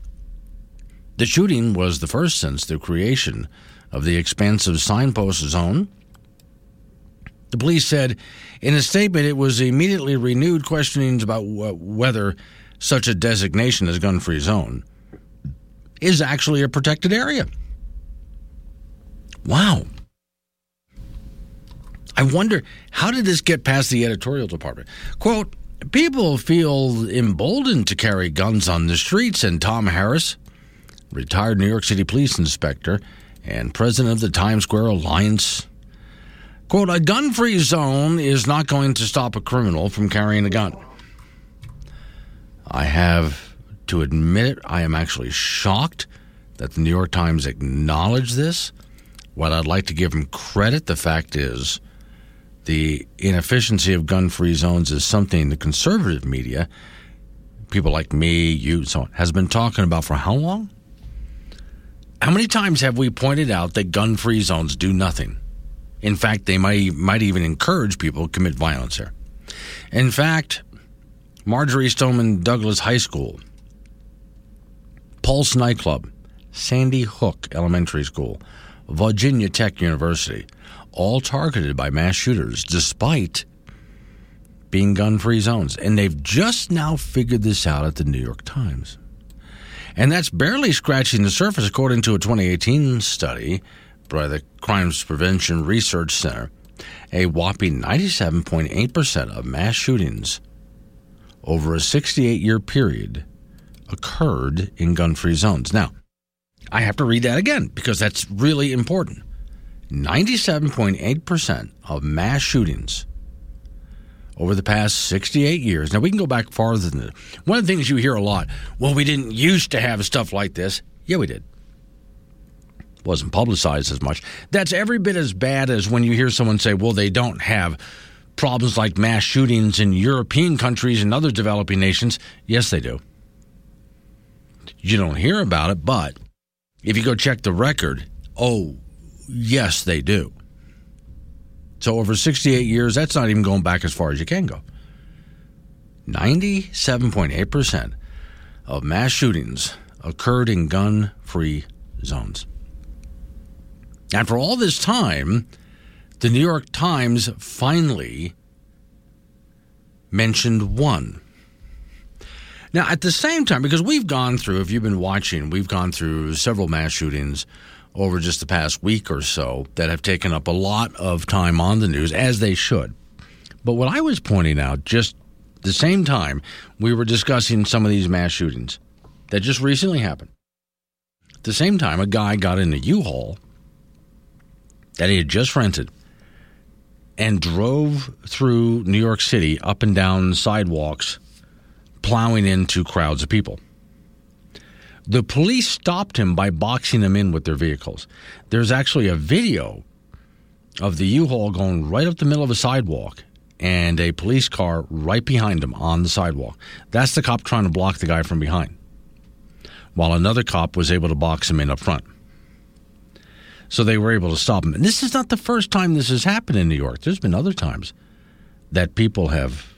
The shooting was the first since the creation of the expansive signpost zone. The police said in a statement it was immediately renewed questionings about wh- whether such a designation as gun free zone is actually a protected area. Wow. I wonder how did this get past the editorial department? Quote, people feel emboldened to carry guns on the streets, and Tom Harris, retired New York City police inspector and president of the Times Square Alliance, quote, a gun free zone is not going to stop a criminal from carrying a gun. I have to admit I am actually shocked that the New York Times acknowledged this. While I'd like to give them credit, the fact is the inefficiency of gun free zones is something the conservative media, people like me, you, so on, has been talking about for how long? How many times have we pointed out that gun free zones do nothing? In fact, they might, might even encourage people to commit violence here. In fact, Marjory Stoneman Douglas High School, Pulse Nightclub, Sandy Hook Elementary School, Virginia Tech University, all targeted by mass shooters despite being gun free zones. And they've just now figured this out at the New York Times. And that's barely scratching the surface, according to a 2018 study by the Crimes Prevention Research Center. A whopping 97.8% of mass shootings over a 68 year period occurred in gun free zones. Now, I have to read that again because that's really important. 97.8% of mass shootings over the past 68 years. Now, we can go back farther than that. One of the things you hear a lot well, we didn't used to have stuff like this. Yeah, we did. Wasn't publicized as much. That's every bit as bad as when you hear someone say, well, they don't have problems like mass shootings in European countries and other developing nations. Yes, they do. You don't hear about it, but if you go check the record, oh, yes, they do. So over 68 years, that's not even going back as far as you can go. 97.8% of mass shootings occurred in gun free zones. And for all this time, the New York Times finally mentioned one. Now, at the same time, because we've gone through, if you've been watching, we've gone through several mass shootings over just the past week or so that have taken up a lot of time on the news, as they should. But what I was pointing out, just the same time we were discussing some of these mass shootings that just recently happened, at the same time, a guy got in a U Haul that he had just rented and drove through New York City up and down sidewalks, plowing into crowds of people. The police stopped him by boxing him in with their vehicles. There's actually a video of the U Haul going right up the middle of a sidewalk and a police car right behind him on the sidewalk. That's the cop trying to block the guy from behind, while another cop was able to box him in up front. So they were able to stop him. And this is not the first time this has happened in New York. There's been other times that people have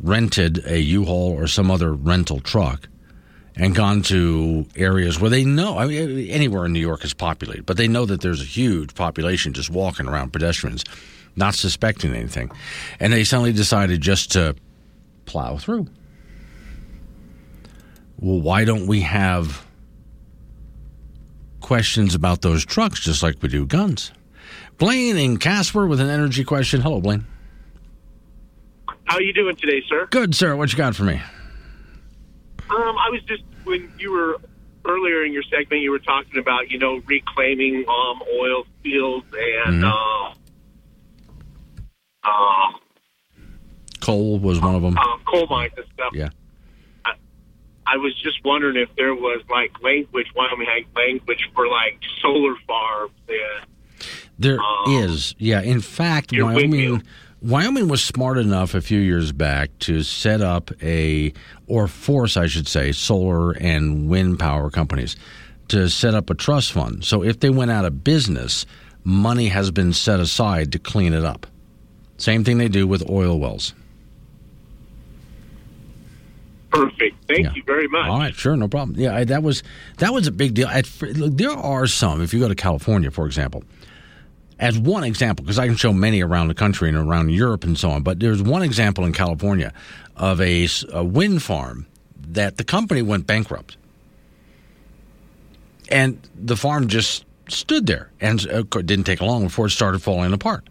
rented a U Haul or some other rental truck and gone to areas where they know, I mean, anywhere in New York is populated, but they know that there's a huge population just walking around, pedestrians, not suspecting anything. And they suddenly decided just to plow through. Well, why don't we have questions about those trucks just like we do guns? Blaine and Casper with an energy question. Hello, Blaine. How are you doing today, sir? Good, sir. What you got for me? Um, I was just when you were earlier in your segment, you were talking about you know reclaiming um, oil fields and Mhm. uh, uh, Coal was one of them. uh, coal mines and stuff. Yeah. I, I was just wondering if there was like language, Wyoming had language for like solar farms and There is, yeah. In fact, Wyoming, Wyoming was smart enough a few years back to set up a, or force, I should say, solar and wind power companies to set up a trust fund. So if they went out of business, money has been set aside to clean it up. Same thing they do with oil wells. perfect. Thank you very much. All right, sure, no problem. Yeah, I, that was that was a big deal. At, look, there are some. If you go to California, for example, as one example, because I can show many around the country and around Europe and so on, but there's one example in California of a wind farm that the company went bankrupt, and the farm just stood there, and uh, it didn't take long before it started falling apart.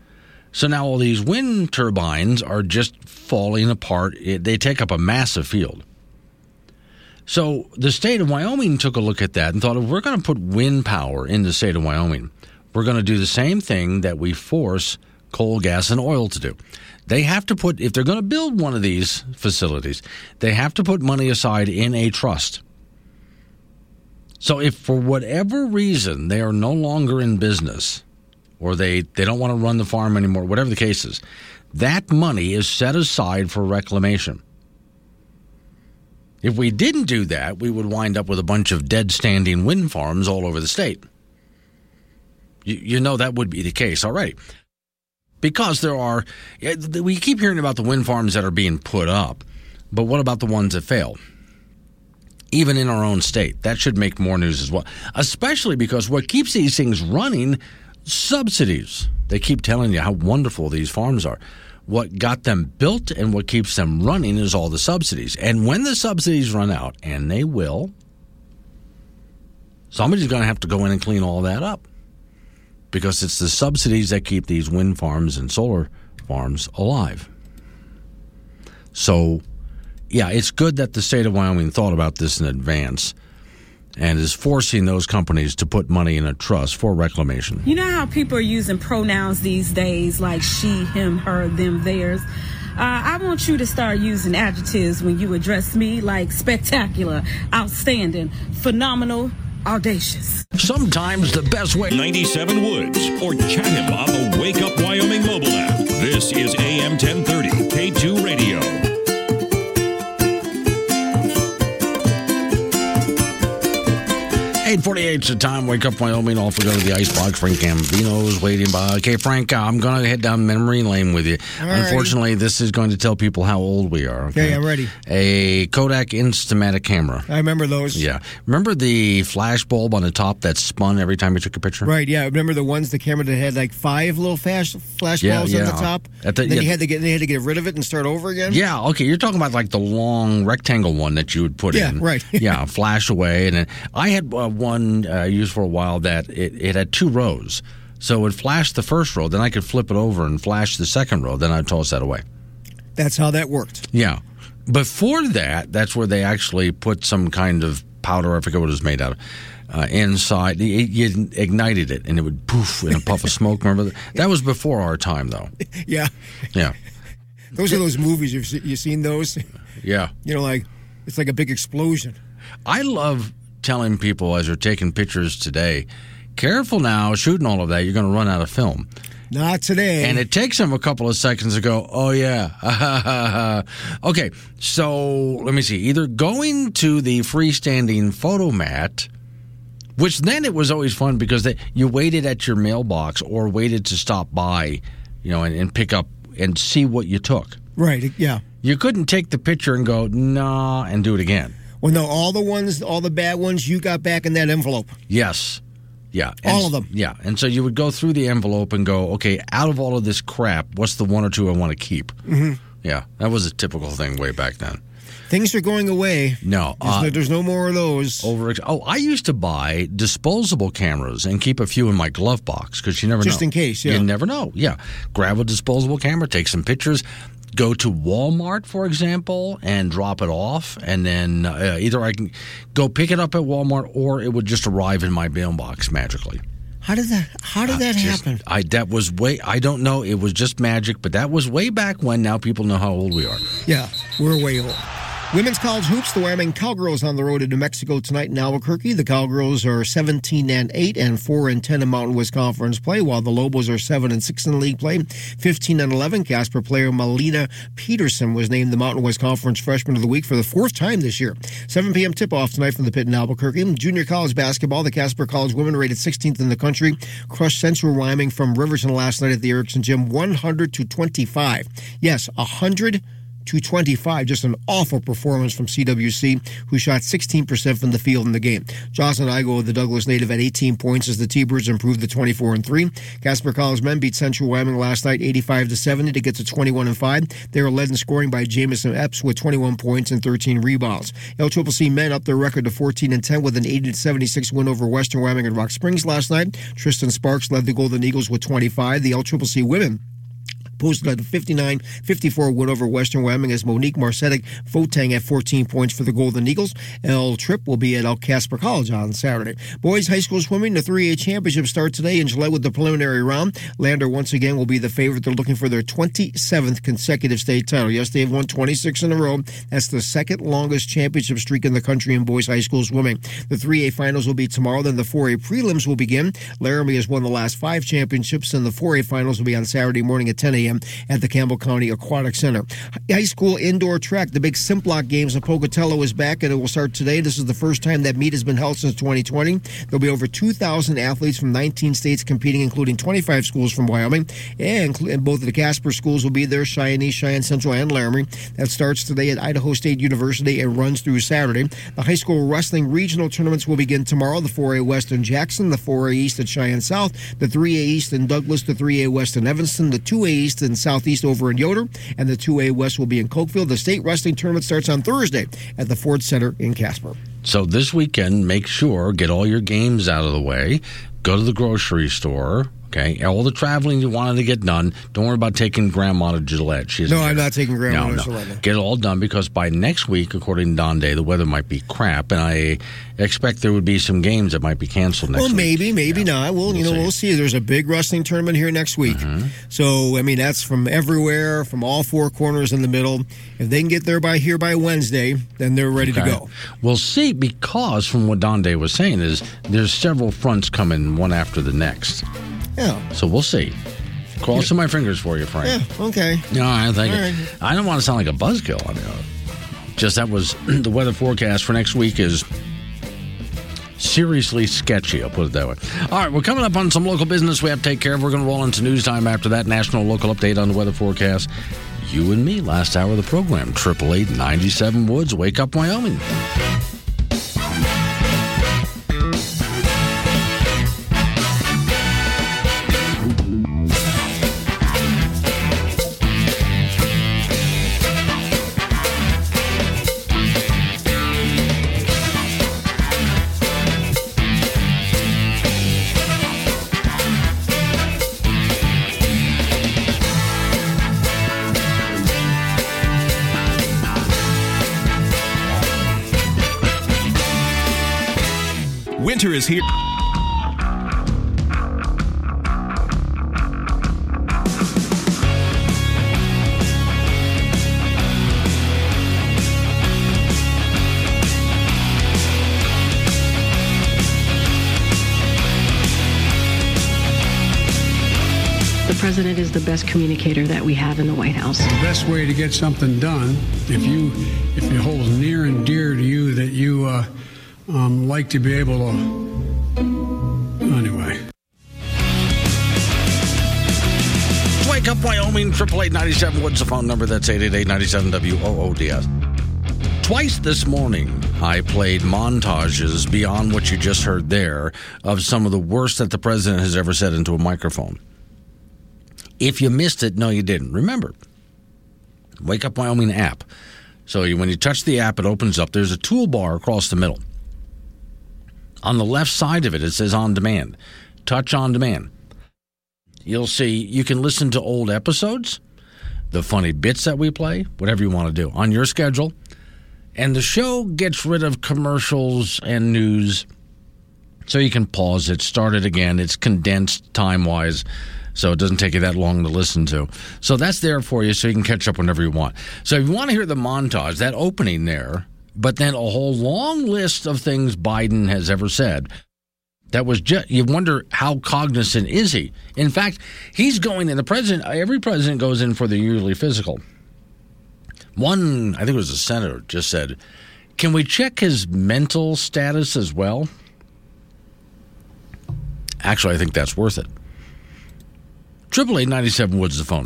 So now all these wind turbines are just falling apart. It, they take up a massive field. So the state of Wyoming took a look at that and thought, if we're going to put wind power in the state of Wyoming, we're going to do the same thing that we force coal, gas, and oil to do. They have to put, if they're going to build one of these facilities, they have to put money aside in a trust. So if for whatever reason they are no longer in business or they, they don't want to run the farm anymore, whatever the case is, that money is set aside for reclamation. If we didn't do that, we would wind up with a bunch of dead standing wind farms all over the state. You, you know that would be the case already. Because there are, we keep hearing about the wind farms that are being put up, but what about the ones that fail? Even in our own state, that should make more news as well. Especially because what keeps these things running, subsidies. They keep telling you how wonderful these farms are. What got them built and what keeps them running is all the subsidies. And when the subsidies run out, and they will, somebody's going to have to go in and clean all that up because it's the subsidies that keep these wind farms and solar farms alive. So, yeah, it's good that the state of Wyoming thought about this in advance and is forcing those companies to put money in a trust for reclamation. You know how people are using pronouns these days like she, him, her, them, theirs? Uh, I want you to start using adjectives when you address me like spectacular, outstanding, phenomenal, audacious. Sometimes the best way. 97 Woods or chat him on the Wake Up Wyoming mobile app. This is AM 1030 K2 Radio. 848 is the time. Wake up, Wyoming. Off we go to the icebox. Frank Gambino's waiting by. Okay, Frank, uh, I'm going to head down memory lane with you. All right. Unfortunately, this is going to tell people how old we are. Okay, I'm ready. A Kodak Instamatic camera. I remember those. Yeah. Remember the flash bulb on the top that spun every time you took a picture? Right, yeah. Remember the ones the camera that had like five little flash flash Yeah, bulbs yeah. on the top? At the- then you had to get they had to get rid of it and start over again? Yeah, okay. You're talking about like the long rectangle one that you would put Yeah, in. right. [laughs] yeah, flash away. And then I had uh, one uh, used for a while that it, it had two rows. So it would flash the first row, then I could flip it over and flash the second row, then I'd toss that away. That's how that worked. Yeah. Before that, that's where they actually put some kind of powder, I forget what it was made out of, uh, inside. You ignited it and it would poof in a puff of smoke. Remember that? That was before our time, though. [laughs] Yeah. Yeah. Those are those movies you've se- you seen those? Yeah. You know, like it's like a big explosion. I love telling people as they're taking pictures today, careful now, shooting all of that, you're going to run out of film. Not today. And it takes them a couple of seconds to go, oh, yeah. [laughs] okay, so let me see. Either going to the freestanding Fotomat, which then it was always fun because they, you waited at your mailbox or waited to stop by, you know, and, and pick up and see what you took. Right, yeah. You couldn't take the picture and go, nah, and do it again. Well, no, all the ones, all the bad ones you got back in that envelope. Yes. Yeah. All of them. Yeah. And so you would go through the envelope and go, okay, out of all of this crap, what's the one or two I want to keep? hmm Yeah. That was a typical thing way back then. Things are going away. No. There's, uh, no, there's no more of those. over. Oh, I used to buy disposable cameras and keep a few in my glove box because you never Just know. in case, yeah. You never know. Yeah. Grab a disposable camera, take some pictures. Go to Walmart, for example, and drop it off, and then uh, either I can go pick it up at Walmart or it would just arrive in my mailbox magically. How did that? How did that Just- happen? I that was way. I don't know. It was just magic, but that was way back when. Now people know how old we are. Yeah, we're way old. Women's college hoops, the Wyoming Cowgirls on the road to New Mexico tonight in Albuquerque. The Cowgirls are 17 and 8 and 4 and 10 in Mountain West Conference play, while the Lobos are 7 and 6 in league play. 15 and 11, Casper player Melina Peterson was named the Mountain West Conference Freshman of the Week for the fourth time this year. 7 p.m. tip-off tonight from the pit in Albuquerque. Junior college basketball, the Casper College women rated 16th in the country, crushed Central Wyoming from Riverton last night at the Erickson Gym 100 to 25. Yes, 100 to 25. Just an awful performance from CWC, who shot 16% from the field in the game. Jocelyn Igo, the Douglas native, at 18 points as the T-Birds improved to 24 and 3. Casper College men beat Central Wyoming last night 85 to 70 to get to 21 and 5. They were led in scoring by Jamison Epps with 21 points and 13 rebounds. LCCC men up their record to 14 and 10 with an 80 to 76 win over Western Wyoming and Rock Springs last night. Tristan Sparks led the Golden Eagles with 25. The LCCC women posted a 59-54 win over Western Wyoming as Monique Marsetic Fotang at 14 points for the Golden Eagles. El Trip will be at El Casper College on Saturday. Boys high school swimming, the 3A championship starts today in Gillette with the preliminary round. Lander once again will be the favorite. They're looking for their 27th consecutive state title. Yes, they have won 26 in a row. That's the second longest championship streak in the country in boys high school swimming. The 3A finals will be tomorrow. Then the 4A prelims will begin. Laramie has won the last five championships, and the 4A finals will be on Saturday morning at 10 a.m. at the Campbell County Aquatic Center. High school indoor track, the big Simplot Games in Pocatello is back, and it will start today. This is the first time that meet has been held since 2020. There'll be over 2,000 athletes from 19 states competing, including 25 schools from Wyoming, and, both of the Casper schools will be there, Cheyenne Cheyenne Central, and Laramie. That starts today at Idaho State University and runs through Saturday. The high school wrestling regional tournaments will begin tomorrow. The 4A West in Jackson, the 4A East at Cheyenne South, the 3A East in Douglas, the 3A West in Evanston, the 2A East in Southeast over in Yoder, and the 2A West will be in Cokeville. The state wrestling tournament starts on Thursday at the Ford Center in Casper. So this weekend, make sure get all your games out of the way. Go to the grocery store. Okay, all the traveling you wanted to get done. Don't worry about taking Grandma to Gillette. She's No, I'm not taking Grandma no, to no. Gillette. Get it all done because by next week, according to Don Day, the weather might be crap, and I expect there would be some games that might be canceled next week. well, week. maybe, maybe not. Well, you know, see. we'll see. There's a big wrestling tournament here next week. Mm-hmm. So, I mean, that's from everywhere, from all four corners in the middle. If they can get there by here by Wednesday, then they're ready to go. We'll see because from what Don Day was saying is there's several fronts coming one after the next. Yeah. So we'll see. Crossing my fingers for you, Frank. Yeah. Okay. No, I think All right. I don't want to sound like a buzzkill. I mean, just that was [clears throat] the weather forecast for next week is seriously sketchy. I'll put it that way. All right, we're coming up on some local business we have to take care of. We're going to roll into news time after that. National local update on the weather forecast. You and me, last hour of the program. Triple eight ninety seven Woods. Wake up, Wyoming. Is here. The president is the best communicator that we have in the White House. The best way to get something done, if you if it holds near and dear to you that you uh, um, like to be able to. Anyway. Wake up, Wyoming. Triple eight ninety seven. What's the phone number? That's eight eight eight ninety seven W O O D S. Twice this morning, I played montages beyond what you just heard there of some of the worst that the president has ever said into a microphone. If you missed it, no, you didn't. Remember, Wake Up Wyoming app. So when you touch the app, it opens up. There's a toolbar across the middle. On the left side of it, it says on demand. Touch on demand. You'll see you can listen to old episodes. the funny bits that we play, whatever you want to do, on your schedule. And the show gets rid of commercials and news so you can pause it, start it again. It's condensed time wise, so it doesn't take you that long to listen to. So that's there for you so you can catch up whenever you want. So if you want to hear the montage, that opening there, but then a whole long list of things Biden has ever said. That was just, you wonder how cognizant is he? In fact, he's going in, the president, every president goes in for the yearly physical. One, I think it was a senator, just said, Can we check his mental status as well? Actually, I think that's worth it. Triple eight ninety seven Woods the phone.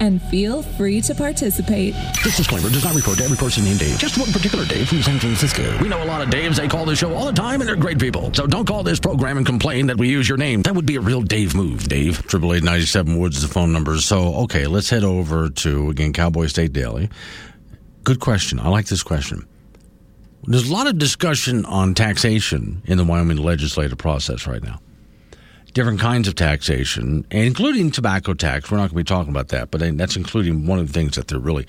and feel free to participate. This disclaimer does not refer to every person named Dave, just one particular Dave from San Francisco. We know a lot of Daves. They call this show all the time, and they're great people. So don't call this program and complain that we use your name. That would be a real Dave move, Dave. Triple eight ninety seven Woods is the phone number. So okay, let's head over to again Cowboy State Daily. Good question. I like this question. There's a lot of discussion on taxation in the Wyoming legislative process right now different kinds of taxation, including tobacco tax. We're not going to be talking about that, but that's including one of the things that they're really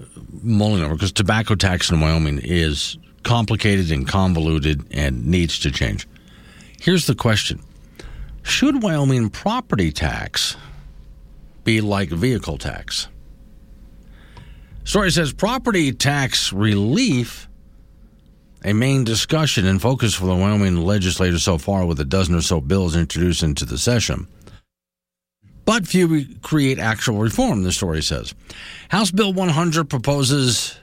uh, mulling over because tobacco tax in Wyoming is complicated and convoluted and needs to change. Here's the question Should Wyoming property tax be like vehicle tax? Story says property tax relief a main discussion and focus for the Wyoming legislators so far, with a dozen or so bills introduced into the session. But few create actual reform, the story says. House Bill 100 proposes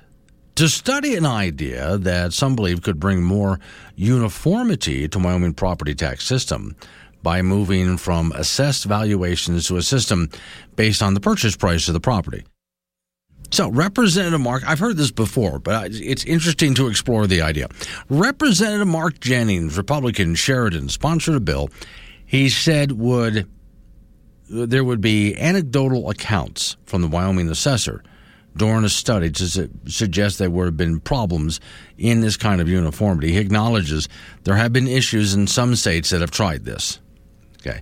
to study an idea that some believe could bring more uniformity to Wyoming property tax system by moving from assessed valuations to a system based on the purchase price of the property. So, Representative Mark, I've heard this before, but it's interesting to explore the idea. Representative Mark Jennings, Republican, Sheridan, sponsored a bill he said would there would be anecdotal accounts from the Wyoming assessor during a study to suggest there would have been problems in this kind of uniformity. He acknowledges there have been issues in some states that have tried this. Okay.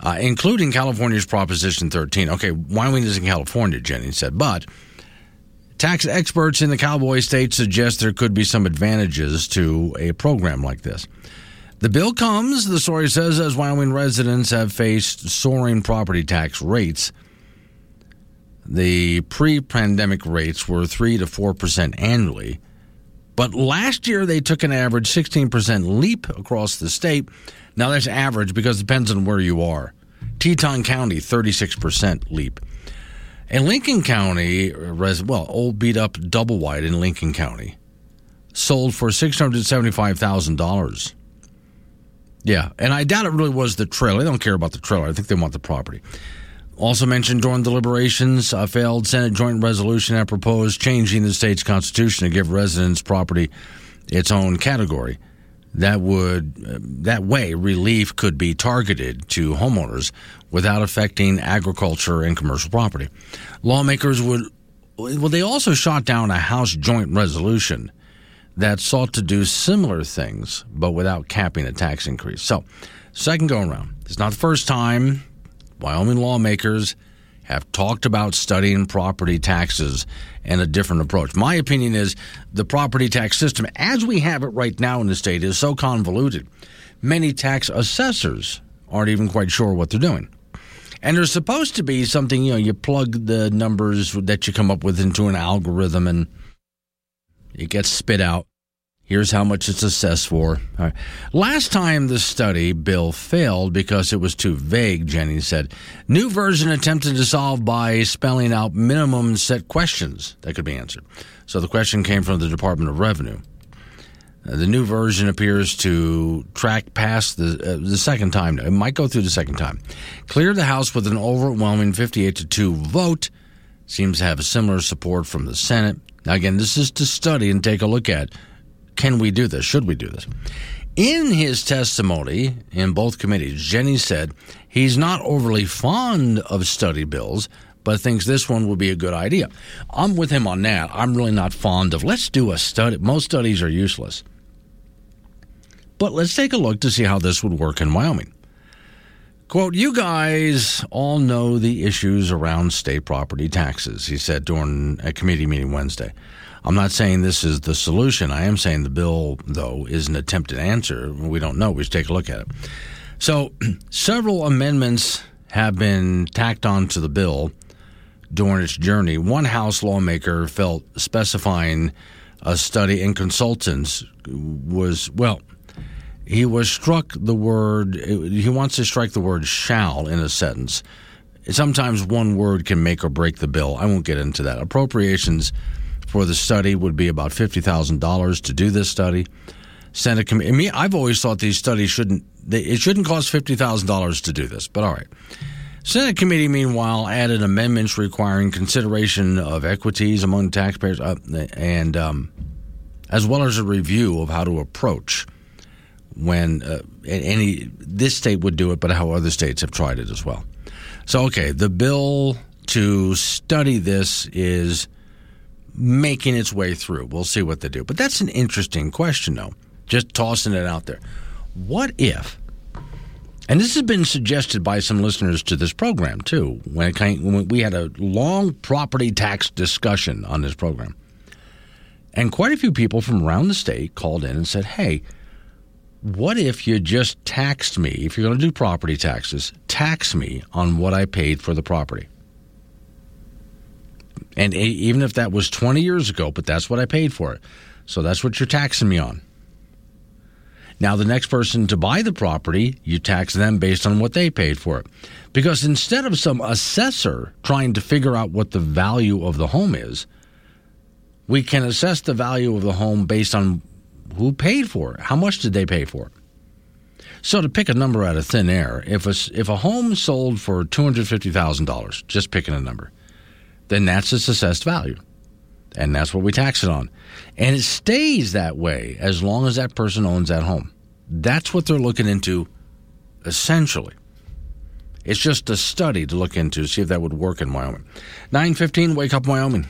Uh, including California's Proposition 13. Okay, Wyoming is in California, Jennings said, but Tax experts in the cowboy state suggest there could be some advantages to a program like this. The bill comes, the story says, as Wyoming residents have faced soaring property tax rates. The pre pandemic rates were 3 to 4% annually, but last year they took an average 16% leap across the state. Now that's average because it depends on where you are. Teton County, 36% leap. And Lincoln County, res- well, old beat up double wide in Lincoln County, sold for $675,000. Yeah, and I doubt it really was the trailer. They don't care about the trailer. I think they want the property. Also mentioned during deliberations, a failed Senate joint resolution that proposed changing the state's constitution to give residents property its own category. That would that way relief could be targeted to homeowners without affecting agriculture and commercial property. Lawmakers would, well, they also shot down a House joint resolution that sought to do similar things, but without capping a tax increase. So, second go around. It's not the first time Wyoming lawmakers have talked about studying property taxes and a different approach. My opinion is the property tax system, as we have it right now in the state, is so convoluted. Many tax assessors aren't even quite sure what they're doing. And there's supposed to be something, you know, you plug the numbers that you come up with into an algorithm and it gets spit out. Here's how much it's assessed for. Last time the study bill failed because it was too vague, Jennings said. New version attempted to solve by spelling out minimum set questions that could be answered. So the question came from the Department of Revenue. Uh, the new version appears to track past the uh, the second time. It might go through the second time. Clear the House with an overwhelming 58 to 2 vote. Seems to have similar support from the Senate. Now, again, this is to study and take a look at. Can we do this? Should we do this? In his testimony in both committees, Jennings said he's not overly fond of study bills, but thinks this one would be a good idea. I'm with him on that. I'm really not fond of let's do a study. Most studies are useless. But let's take a look to see how this would work in Wyoming. Quote, you guys all know the issues around state property taxes, he said during a committee meeting Wednesday. I'm not saying this is the solution. I am saying the bill, though, is an attempted answer. We don't know. We should take a look at it. So, [clears throat] several amendments have been tacked onto the bill during its journey. One House lawmaker felt specifying a study and consultants was, well, he was struck the word, he wants to strike the word shall in a sentence. Sometimes one word can make or break the bill. I won't get into that. Appropriations for the study would be about $50,000 to do this study. Senate committee. Me, I've always thought these studies shouldn't. They, it shouldn't cost fifty thousand dollars to do this. But all right. Senate committee, meanwhile, added amendments requiring consideration of equities among taxpayers, uh, and um, as well as a review of how to approach when uh, any this state would do it, but how other states have tried it as well. So, okay, the bill to study this is making its way through. We'll see what they do. But that's an interesting question, though. Just tossing it out there. What if? And this has been suggested by some listeners to this program too. When, it came, when we had a long property tax discussion on this program, and quite a few people from around the state called in and said, "Hey, what if you just taxed me? If you're going to do property taxes, tax me on what I paid for the property." And even if that was 20 years ago, but that's what I paid for it. So that's what you're taxing me on. Now, the next person to buy the property, you tax them based on what they paid for it. Because instead of some assessor trying to figure out what the value of the home is, we can assess the value of the home based on who paid for it. How much did they pay for it? So, to pick a number out of thin air, if a, if a home sold for $250,000, just picking a number, then that's its assessed value. And that's what we tax it on. And it stays that way as long as that person owns that home. That's what they're looking into essentially. It's just a study to look into, see if that would work in Wyoming. 915, Wake Up Wyoming.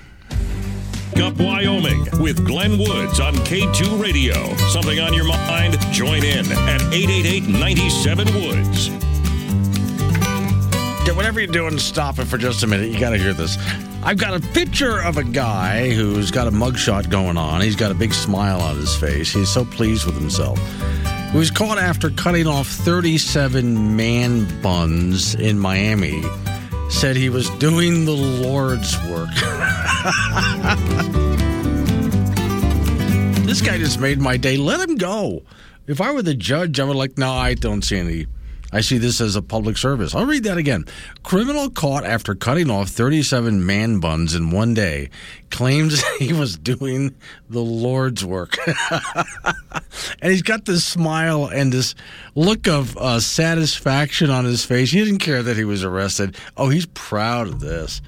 Wake Up Wyoming with Glenn Woods on K2 Radio. Something on your mind? Join in at 888 97 Woods. Whatever you're doing, stop it for just a minute. You got to hear this. I've got a picture of a guy who's got a mugshot going on. He's got a big smile on his face. He's so pleased with himself. He was caught after cutting off 37 man buns in Miami. Said he was doing the Lord's work. [laughs] this guy just made my day. Let him go. If I were the judge, I would like, no, I don't see any I see this as a public service. I'll read that again. Criminal caught after cutting off 37 man buns in one day claims [laughs] he was doing the Lord's work. [laughs] and he's got this smile and this look of uh, satisfaction on his face. He didn't care that he was arrested. Oh, he's proud of this.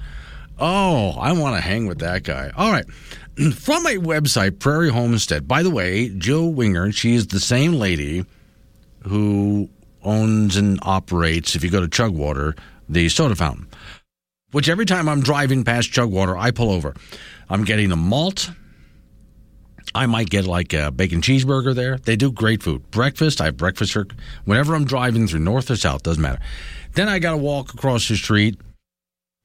Oh, I want to hang with that guy. All right. [clears throat] From a website, Prairie Homestead. By the way, Jill Winger, she is the same lady who owns and operates, if you go to Chugwater, the soda fountain. Which every time I'm driving past Chugwater, I pull over. I'm getting a malt. I might get like a bacon cheeseburger there. They do great food. Breakfast, I have breakfast here. Whenever I'm driving through north or south, doesn't matter. Then I got to walk across the street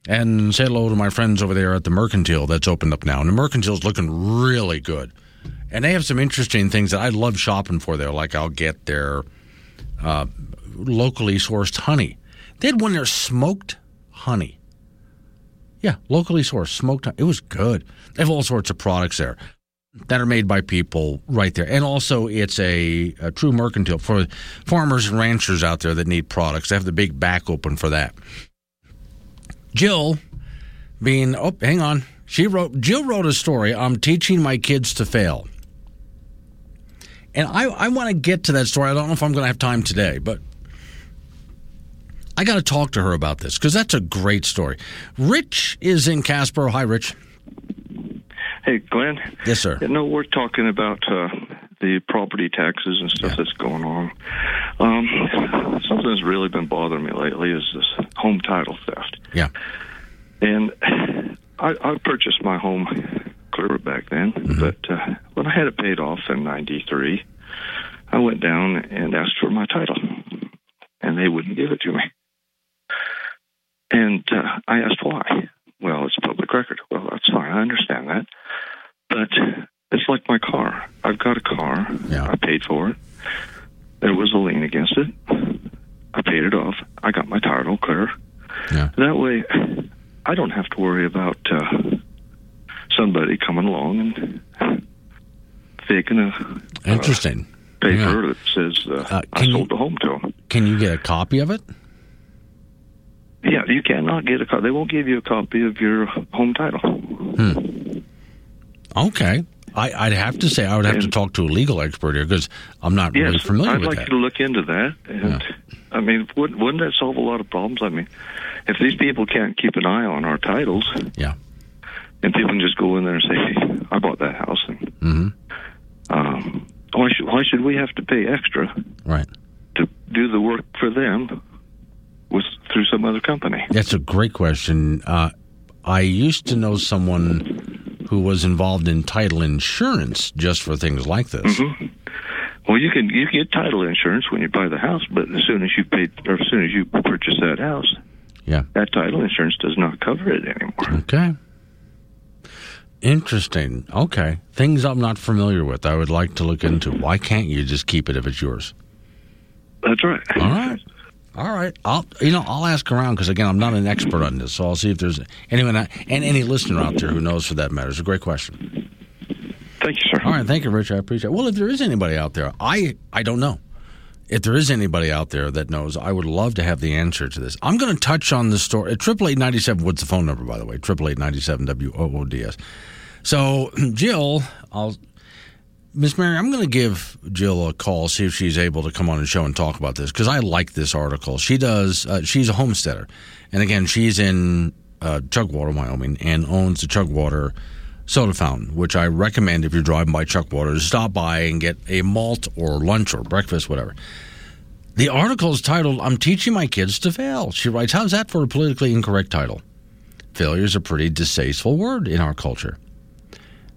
and say hello to my friends over there at the Mercantile that's opened up now. And the Mercantile's looking really good. And they have some interesting things that I love shopping for there. Like I'll get their uh, locally sourced honey. They had one there smoked honey. Yeah, locally sourced smoked honey. It was good. They have all sorts of products there that are made by people right there. And also, it's a, a true mercantile for farmers and ranchers out there that need products. They have the big back open for that. Jill, being, oh, hang on. She wrote, Jill wrote a story. I'm teaching my kids to fail. And I, I want to get to that story. I don't know if I'm going to have time today, but I got to talk to her about this because that's a great story. Rich is in Casper. Hi, Rich. Hey, Glenn. Yes, sir. You know, we're talking about uh, the property taxes and stuff that's going on. Um, something that's really been bothering me lately is this home title theft. Yeah. And I, I purchased my home clear back then, but uh, when I had it paid off in '93, I went down and asked for my title, and they wouldn't give it to me. And uh, I asked why. Well, it's public record. Well, that's fine. I understand that. But it's like my car. I've got a car. Yeah. I paid for it. There was a lien against it. I paid it off. I got my title clear. Yeah. That way, I don't have to worry about uh, somebody coming along and faking a Interesting. paper that says uh, I sold the home to them. Can you get a copy of it? Yeah, you cannot get a copy. They won't give you a copy of your home title. Hmm. Okay. I, I'd have to say I would have to talk to a legal expert here because I'm not really familiar I'd with like that. I'd like you to look into that. And I mean, wouldn't, wouldn't that solve a lot of problems? I mean, if these people can't keep an eye on our titles, yeah, and people can just go in there and say, hey, "I bought that house," and hmm um, why should why should we have to pay extra Right. to do the work for them with through some other company? That's a great question. Uh, I used to know someone who was involved in title insurance just for things like this. hmm Well, you can you get title insurance when you buy the house, but as soon as you pay or as soon as you purchase that house, Yeah. that title insurance does not cover it anymore. Okay. Interesting. Okay. Things I'm not familiar with. I would like to look into. Why can't you just keep it if it's yours? That's right. All right. All right. I'll you know I'll ask around because again I'm not an expert on this, so I'll see if there's anyone and any listener out there who knows for that matter. It's a great question. Thank you, sir. All right, thank you, Rich. I appreciate. it. Well, if there is anybody out there, I I don't know. If there is anybody out there that knows, I would love to have the answer to this. I'm going to touch on the story. Triple eight ninety seven. What's the phone number, by the way? Triple eight ninety seven W O O D S. So, [clears throat] Jill, I'll Miss Mary, I'm going to give Jill a call, see if she's able to come on the show and talk about this because I like this article. She does. Uh, she's a homesteader, and again, she's in uh, Chugwater, Wyoming, and owns the Chugwater soda fountain, which I recommend if you're driving by Chugwater to stop by and get a malt or lunch or breakfast, whatever. The article is titled "I'm teaching my kids to fail." She writes, "How's that for a politically incorrect title?" Failure is a pretty distasteful word in our culture.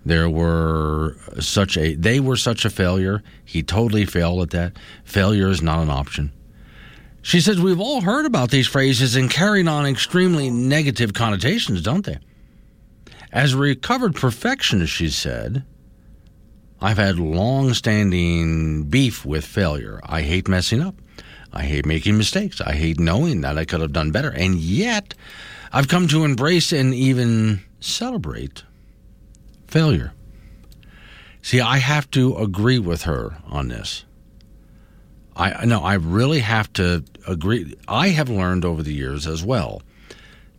There were such a they were such a failure. He totally failed at that. Failure is not an option. She says we've all heard about these phrases and carrying on extremely negative connotations, don't they? As a recovered perfectionist, she said, I've had long standing beef with failure. I hate messing up. I hate making mistakes. I hate knowing that I could have done better. And yet, I've come to embrace and even celebrate failure. See, I have to agree with her on this. I no, I really have to agree. I have learned over the years as well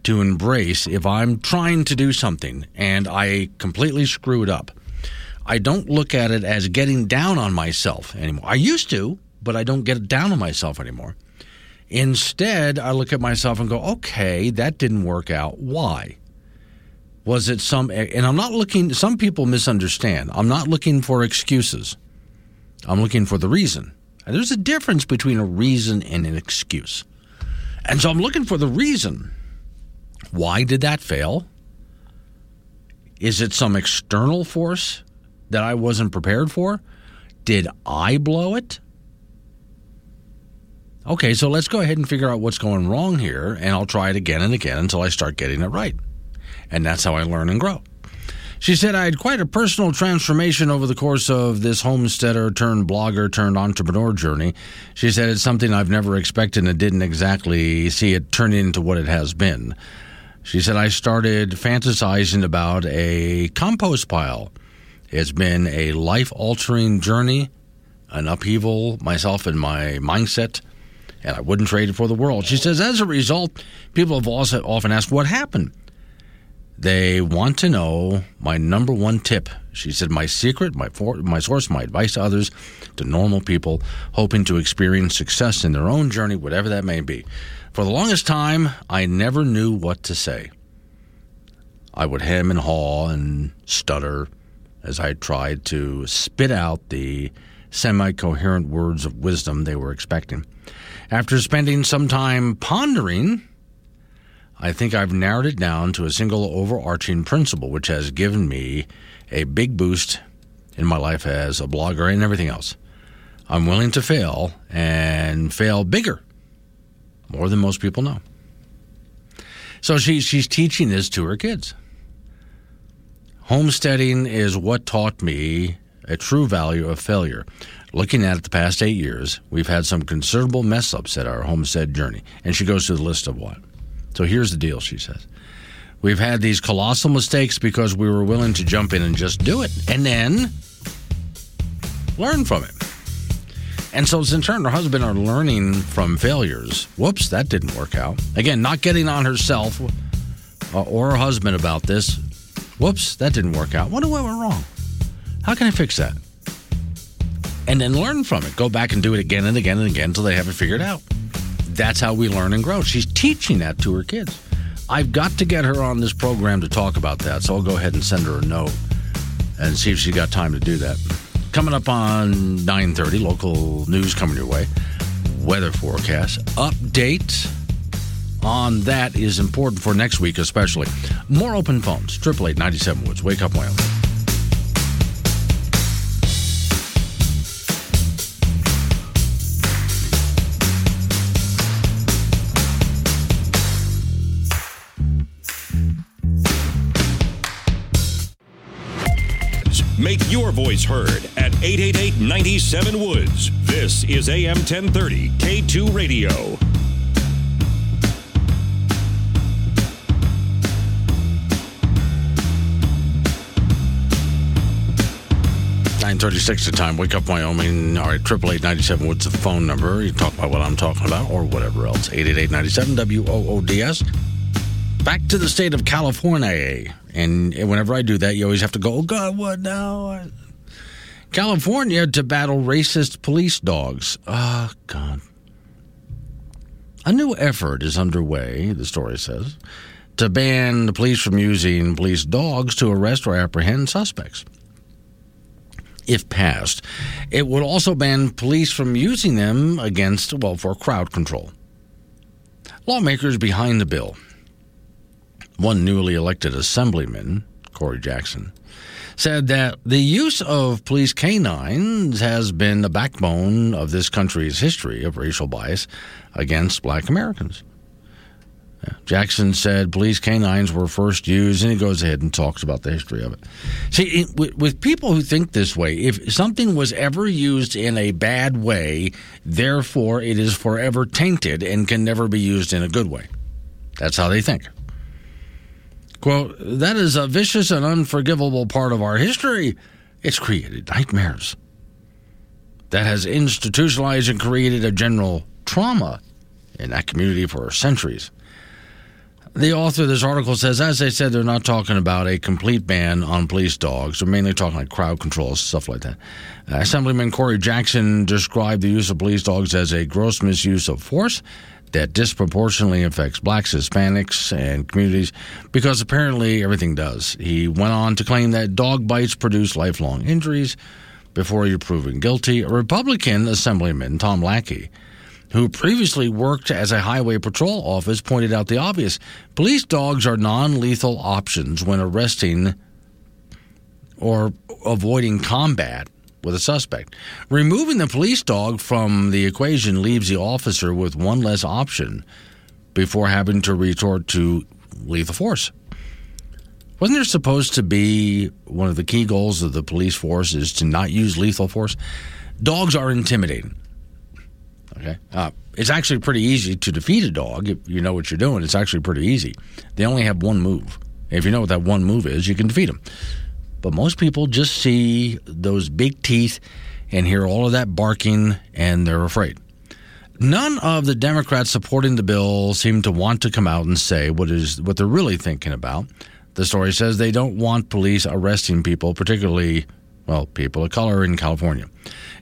to embrace if I'm trying to do something and I completely screw it up. I don't look at it as getting down on myself anymore. I used to, but I don't get down on myself anymore. Instead, I look at myself and go, okay, that didn't work out. Why? Was it some, and I'm not looking, some people misunderstand. I'm not looking for excuses. I'm looking for the reason. And there's a difference between a reason and an excuse. And so I'm looking for the reason. Why did that fail? Is it some external force that I wasn't prepared for? Did I blow it? Okay, so let's go ahead and figure out what's going wrong here, and I'll try it again and again until I start getting it right. And that's how I learn and grow. She said I had quite a personal transformation over the course of this homesteader turned blogger turned entrepreneur journey. She said it's something I've never expected and didn't exactly see it turn into what it has been. She said I started fantasizing about a compost pile. It's been a life altering journey, an upheaval myself and my mindset, and I wouldn't trade it for the world. She says as a result, people have also often asked what happened. They want to know my number one tip. She said, My secret, my, for, my source, my advice to others, to normal people hoping to experience success in their own journey, whatever that may be. For the longest time, I never knew what to say. I would hem and haw and stutter as I tried to spit out the semi coherent words of wisdom they were expecting. After spending some time pondering, I think I've narrowed it down to a single overarching principle, which has given me a big boost in my life as a blogger and everything else. I'm willing to fail and fail bigger, more than most people know. So she, she's teaching this to her kids. Homesteading is what taught me a true value of failure. Looking at it the past eight years, we've had some considerable mess ups at our homestead journey. And she goes through the list of what. So here's the deal, she says. We've had these colossal mistakes because we were willing to jump in and just do it and then learn from it. And so, her and her husband are learning from failures, whoops, that didn't work out. Again, not getting on herself uh, or her husband about this. Whoops, that didn't work out. What do I went wrong? How can I fix that? And then learn from it. Go back and do it again and again and again until they have it figured out. That's how we learn and grow. She's teaching that to her kids. I've got to get her on this program to talk about that, so I'll go ahead and send her a note and see if she's got time to do that. Coming up on 9:30, local news coming your way. Weather forecast update on that is important for next week, especially. More open phones. Triple eight ninety seven Woods. Wake up, Wyoming. Make your voice heard at 888 97 Woods. This is AM 1030, K2 Radio. Nine thirty-six the time. Wake up, Wyoming. All right, triple eight ninety-seven. What's the phone number? You talk about what I'm talking about, or whatever else. Eight eight eight ninety-seven. W O O D S. Back to the state of California, and whenever I do that, you always have to go. Oh God, what now? California to battle racist police dogs. Oh God. A new effort is underway. The story says to ban the police from using police dogs to arrest or apprehend suspects if passed. It would also ban police from using them against, well, for crowd control. Lawmakers behind the bill, one newly elected assemblyman, Corey Jackson, said that the use of police canines has been the backbone of this country's history of racial bias against black Americans. Jackson said police canines were first used, and he goes ahead and talks about the history of it. See, it, with, with people who think this way, if something was ever used in a bad way, therefore it is forever tainted and can never be used in a good way. That's how they think. Quote, that is a vicious and unforgivable part of our history. It's created nightmares. That has institutionalized and created a general trauma in that community for centuries. The author of this article says, as I said, they're not talking about a complete ban on police dogs. They're mainly talking like crowd control, stuff like that. Uh, Assemblyman Corey Jackson described the use of police dogs as a gross misuse of force that disproportionately affects blacks, Hispanics, and communities because apparently everything does. He went on to claim that dog bites produce lifelong injuries before you're proven guilty. A Republican Assemblyman, Tom Lackey, who previously worked as a highway patrol office, pointed out the obvious. Police dogs are non lethal options when arresting or avoiding combat with a suspect. Removing the police dog from the equation leaves the officer with one less option before having to resort to lethal force. Wasn't there supposed to be one of the key goals of the police force is to not use lethal force? Dogs are intimidating. Okay. Uh, it's actually pretty easy to defeat a dog if you know what you're doing. It's actually pretty easy. They only have one move. If you know what that one move is, you can defeat them. But most people just see those big teeth and hear all of that barking and they're afraid. None of the Democrats supporting the bill seem to want to come out and say what is what they're really thinking about. The story says they don't want police arresting people, particularly well, people of color in California.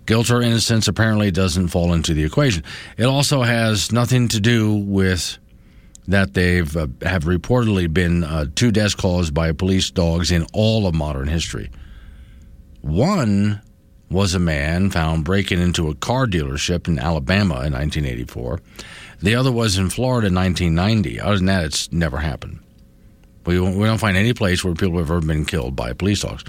Guilt or innocence apparently doesn't fall into the equation. It also has nothing to do with that they've uh, have reportedly been uh, two deaths caused by police dogs in all of modern history. One was a man found breaking into a car dealership in Alabama in 1984. The other was in Florida in 1990. Other than that, it's never happened. We we don't find any place where people have ever been killed by police dogs.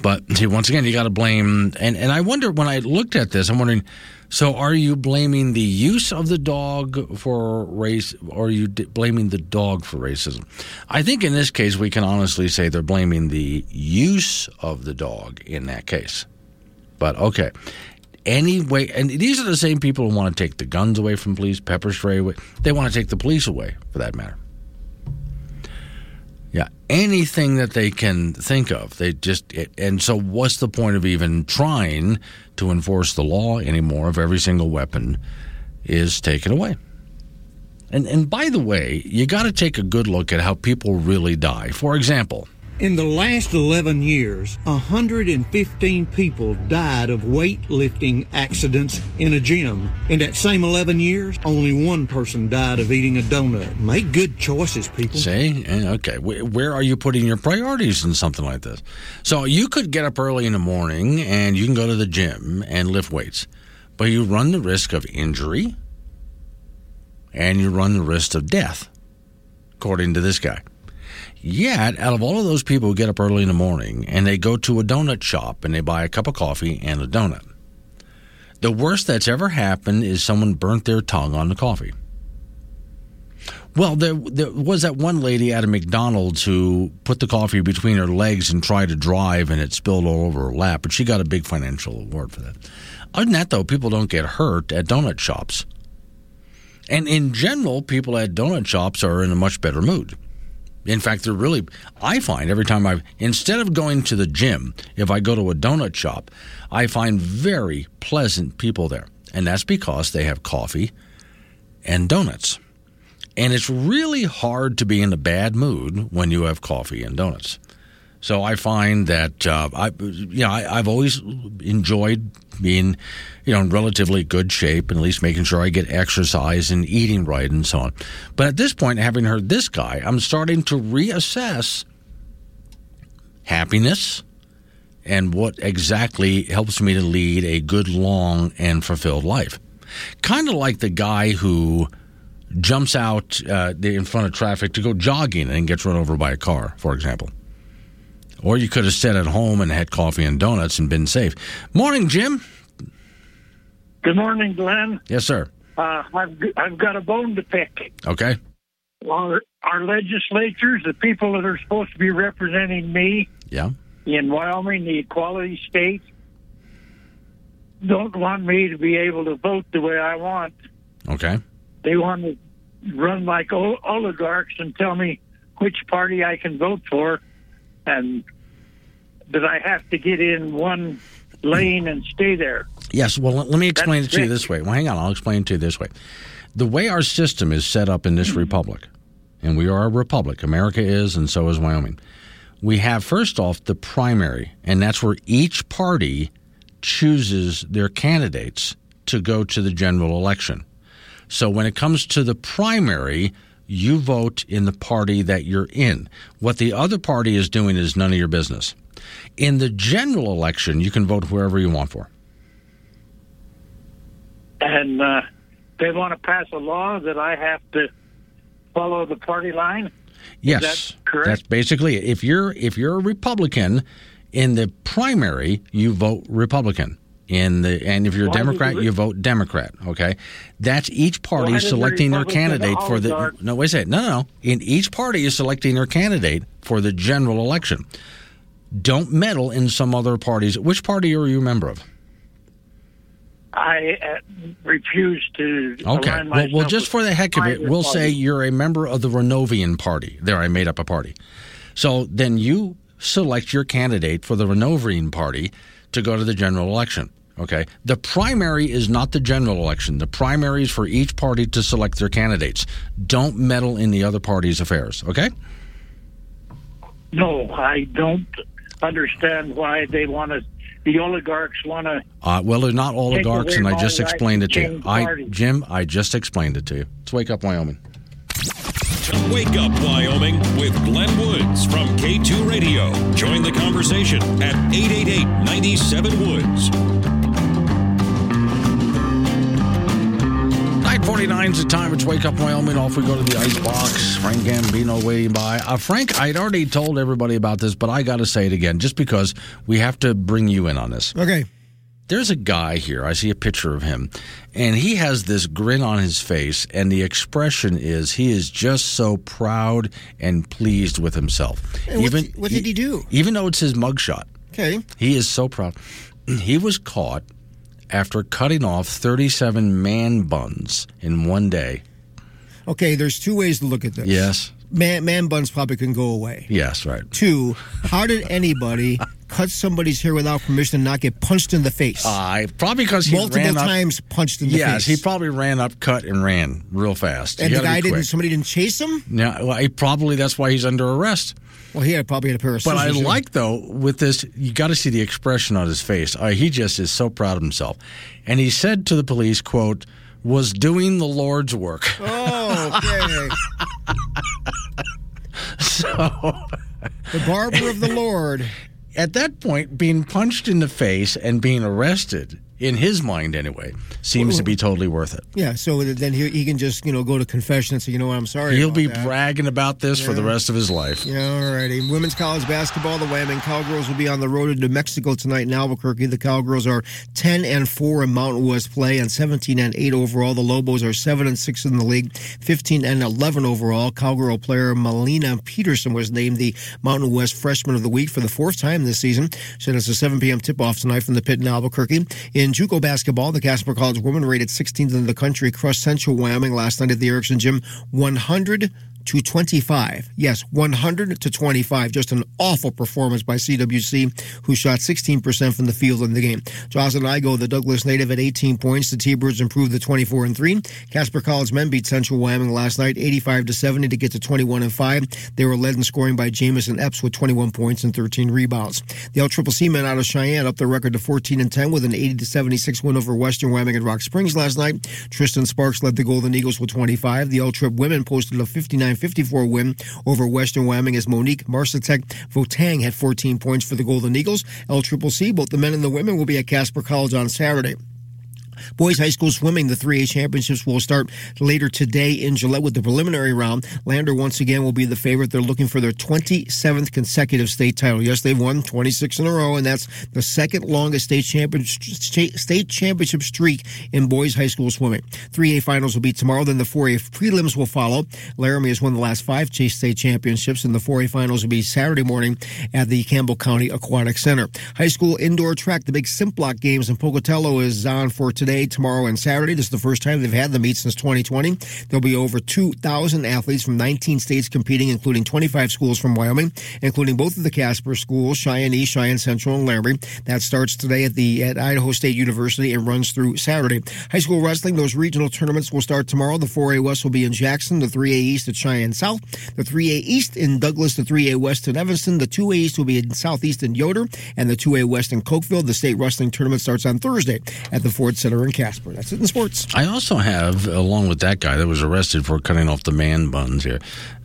But see, [laughs] once again, you got to blame. And, and I wonder when I looked at this, I'm wondering so are you blaming the use of the dog for race, or are you d- blaming the dog for racism? I think in this case, we can honestly say they're blaming the use of the dog in that case. But okay. Anyway, and these are the same people who want to take the guns away from police, pepper spray away. They want to take the police away, for that matter. Yeah, anything that they can think of. They just and so what's the point of even trying to enforce the law anymore if every single weapon is taken away? And and by the way, you got to take a good look at how people really die. For example, In the last 11 years, 115 people died of weightlifting accidents in a gym. In that same 11 years, only one person died of eating a donut. Make good choices, people. See, Eh, okay, where, where are you putting your priorities in something like this? So you could get up early in the morning and you can go to the gym and lift weights, but you run the risk of injury and you run the risk of death, according to this guy. Yet, out of all of those people who get up early in the morning and they go to a donut shop and they buy a cup of coffee and a donut, the worst that's ever happened is someone burnt their tongue on the coffee. Well, there, there was that one lady at a McDonald's who put the coffee between her legs and tried to drive, and it spilled all over her lap, but she got a big financial award for that. Other than that, though, people don't get hurt at donut shops. And in general, people at donut shops are in a much better mood. In fact, they're really, I find every time I've, instead of going to the gym, if I go to a donut shop, I find very pleasant people there. And that's because they have coffee and donuts. And it's really hard to be in a bad mood when you have coffee and donuts. So I find that uh, I, you know, I, I've always enjoyed being, you know, in relatively good shape and at least making sure I get exercise and eating right and so on. But at this point, having heard this guy, I'm starting to reassess happiness and what exactly helps me to lead a good, long, and fulfilled life. Kind of like the guy who jumps out uh, in front of traffic to go jogging and gets run over by a car, for example. Or you could have sat at home and had coffee and donuts and been safe. Morning, Jim. Good morning, Glenn. Yes, sir. Uh, I've I've got a bone to pick. Okay. Our, our legislatures, the people that are supposed to be representing me Yeah. in Wyoming, the equality state, don't want me to be able to vote the way I want. Okay. They want to run like oligarchs and tell me which party I can vote for, and that I have to get in one lane and stay there. Yes. Well, let me explain That's it to you this way. Well, hang on. I'll explain it to you this way. The way our system is set up in this mm-hmm. republic, and we are a republic, America is, and so is Wyoming. We have, first off, the primary, and that's where each party chooses their candidates to go to the general election. So when it comes to the primary, you vote in the party that you're in. What the other party is doing is none of your business. In the general election, you can vote wherever you want for. And uh, they want to pass a law that I have to follow the party line. Yes, that correct? That's basically it. If you're if you're a Republican in the primary, you vote Republican. In the and if you're a Why Democrat, you vote Democrat. Okay, that's each party Why selecting their candidate for the. No, wait a second. No, no, no. In each party is selecting their candidate for the general election. Don't meddle in some other parties. Which party are you a member of? I uh, refuse to Okay. align Well, well, just for the heck of it, we'll party. say you're a member of the Renovian Party. There, I made up a party. So then you select your candidate for the Renovian Party to go to the general election. Okay. The primary is not the general election. The primary is for each party to select their candidates. Don't meddle in the other party's affairs. Okay. No, I don't understand why they want to. The oligarchs want to. Uh, well, they're not oligarchs, and I just explained to it to you. change I. Jim, I just explained it to you. Let's wake up, Wyoming. Wake Up Wyoming with Glenn Woods from K2 Radio. Join the conversation at 888 97 Woods. 949 is the time. It's Wake Up Wyoming. Off we go to the ice box. Frank Gambino waiting by. Uh, Frank, I'd already told everybody about this, but I got to say it again just because we have to bring you in on this. Okay. There's a guy here. I see a picture of him, and he has this grin on his face, and the expression is he is just so proud and pleased with himself. And what, what did he do? Even though it's his mugshot, Okay. he is so proud. [clears throat] He was caught after cutting off 37 man buns in one day. Okay, there's two ways to look at this. Yes. Man, man buns probably can go away. Yes, right. Two, how did anybody [laughs] cut somebody's hair without permission and not get punched in the face? Uh, probably because he Multiple ran up- times punched in the yes, face. he probably ran up, cut, and ran real fast. and He the guy didn't. Somebody didn't chase him. Yeah, well, he probably that's why he's under arrest. Well, he had probably had a pair of. But I in. like though with this, you got to see the expression on his face. Uh, he just is so proud of himself, and he said to the police, "quote Was doing the Lord's work." Oh, okay. [laughs] so the barber of the Lord. At that point, being punched in the face and being arrested, in his mind anyway, seems to be totally worth it. Yeah, so then he, he can just you know go to confession and say, you know what, I'm sorry. He'll be that. bragging about this for the rest of his life. Yeah, all righty. Women's college basketball, the Wyoming Cowgirls will be on the road to New Mexico tonight in Albuquerque. The Cowgirls are 10 and 4 in Mountain West play and 17 and 8 overall. The Lobos are 7 and 6 in the league, 15 and 11 overall. Cowgirl player Melina Peterson was named the Mountain West Freshman of the Week for the fourth time this season. So it's a 7 p.m. tip-off tonight from the pit in Albuquerque. In JUCO basketball, the Casper College women rated 16th in the country, crushed Central Wyoming last night at the Erickson Gym, 100 to 25. Yes, 100 to 25. Just an awful performance by CWC, who shot 16% from the field in the game. Jocelyn Igo, the Douglas native, at 18 points. The T-Birds improved to 24 and 3. Casper College men beat Central Wyoming last night, 85 to 70 to get to 21 and 5. They were led in scoring by Jamison Epps with 21 points and 13 rebounds. The LCCC men out of Cheyenne up their record to 14 and 10 with an 80 to 76 win over Western Wyoming at Rock Springs last night. Tristan Sparks led the Golden Eagles with 25. The L Trip women posted a 59 54 win over Western Wyoming as Monique Marsatek Votang had 14 points for the Golden Eagles. L Triple C, both the men and the women will be at Casper College on Saturday. Boys High School Swimming, the 3A championships will start later today in Gillette with the preliminary round. Lander once again will be the favorite. They're looking for their 27th consecutive state title. Yes, they've won 26 in a row, and that's the second longest state champion state championship streak in boys high school swimming. 3A finals will be tomorrow. Then the 4A prelims will follow. Laramie has won the last five Chase state championships, and the 4A finals will be Saturday morning at the Campbell County Aquatic Center. High school indoor track, the big Simplot games in Pocatello is on for today, tomorrow, and Saturday. This is the first time they've had the meet since 2020. There'll be over 2,000 athletes from 19 states competing, including 25 schools from Wyoming, including both of the Casper schools, Cheyenne East, Cheyenne Central, and Laramie. That starts today at the at Idaho State University and runs through Saturday. High school wrestling, those regional tournaments will start tomorrow. The 4A West will be in Jackson, the 3A East at Cheyenne South, the 3A East in Douglas, the 3A West in Evanston, the 2A East will be in Southeast in Yoder, and the 2A West in Cokeville. The state wrestling tournament starts on Thursday at the Ford Center in Casper. That's it in sports. I also have, along with that guy that was arrested for cutting off the man buns here,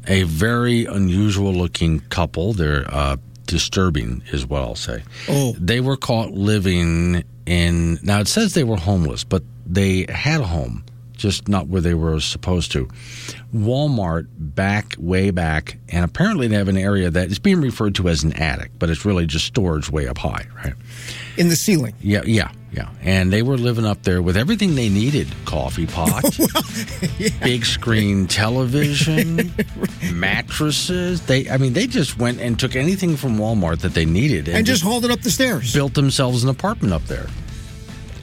a very unusual looking couple. They're uh, disturbing, is what I'll say. Oh. They were caught living in, now it says they were homeless, but they had a home, just not where they were supposed to. Walmart back, way back, and apparently they have an area that is being referred to as an attic, but it's really just storage way up high, right? In the ceiling. Yeah, yeah, yeah. And they were living up there with everything they needed coffee [laughs] pot, big screen television, [laughs] mattresses. They, I mean, they just went and took anything from Walmart that they needed And just hauled it up the stairs. built themselves an apartment up there.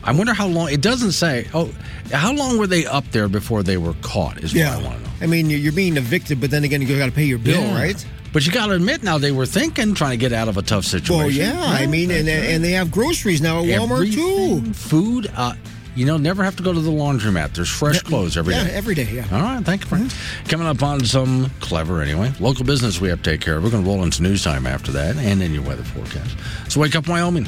I wonder how long, it doesn't say, oh, how long were they up there before they were caught, is what I want to know. I mean, you're being evicted, but then again, you got to pay your bill, Yeah. right? But you got to admit now they were thinking, trying to get out of a tough situation. Well, yeah. I mean, and, and they have groceries now at Walmart too. Food, uh, you know, never have to go to the laundromat. There's fresh clothes every day. yeah, every day. Yeah. All right, thank you, Frank. Coming up on some clever, anyway. Local business we have to take care of. We're going to roll into news time after that and then your weather forecast. So wake up, Wyoming.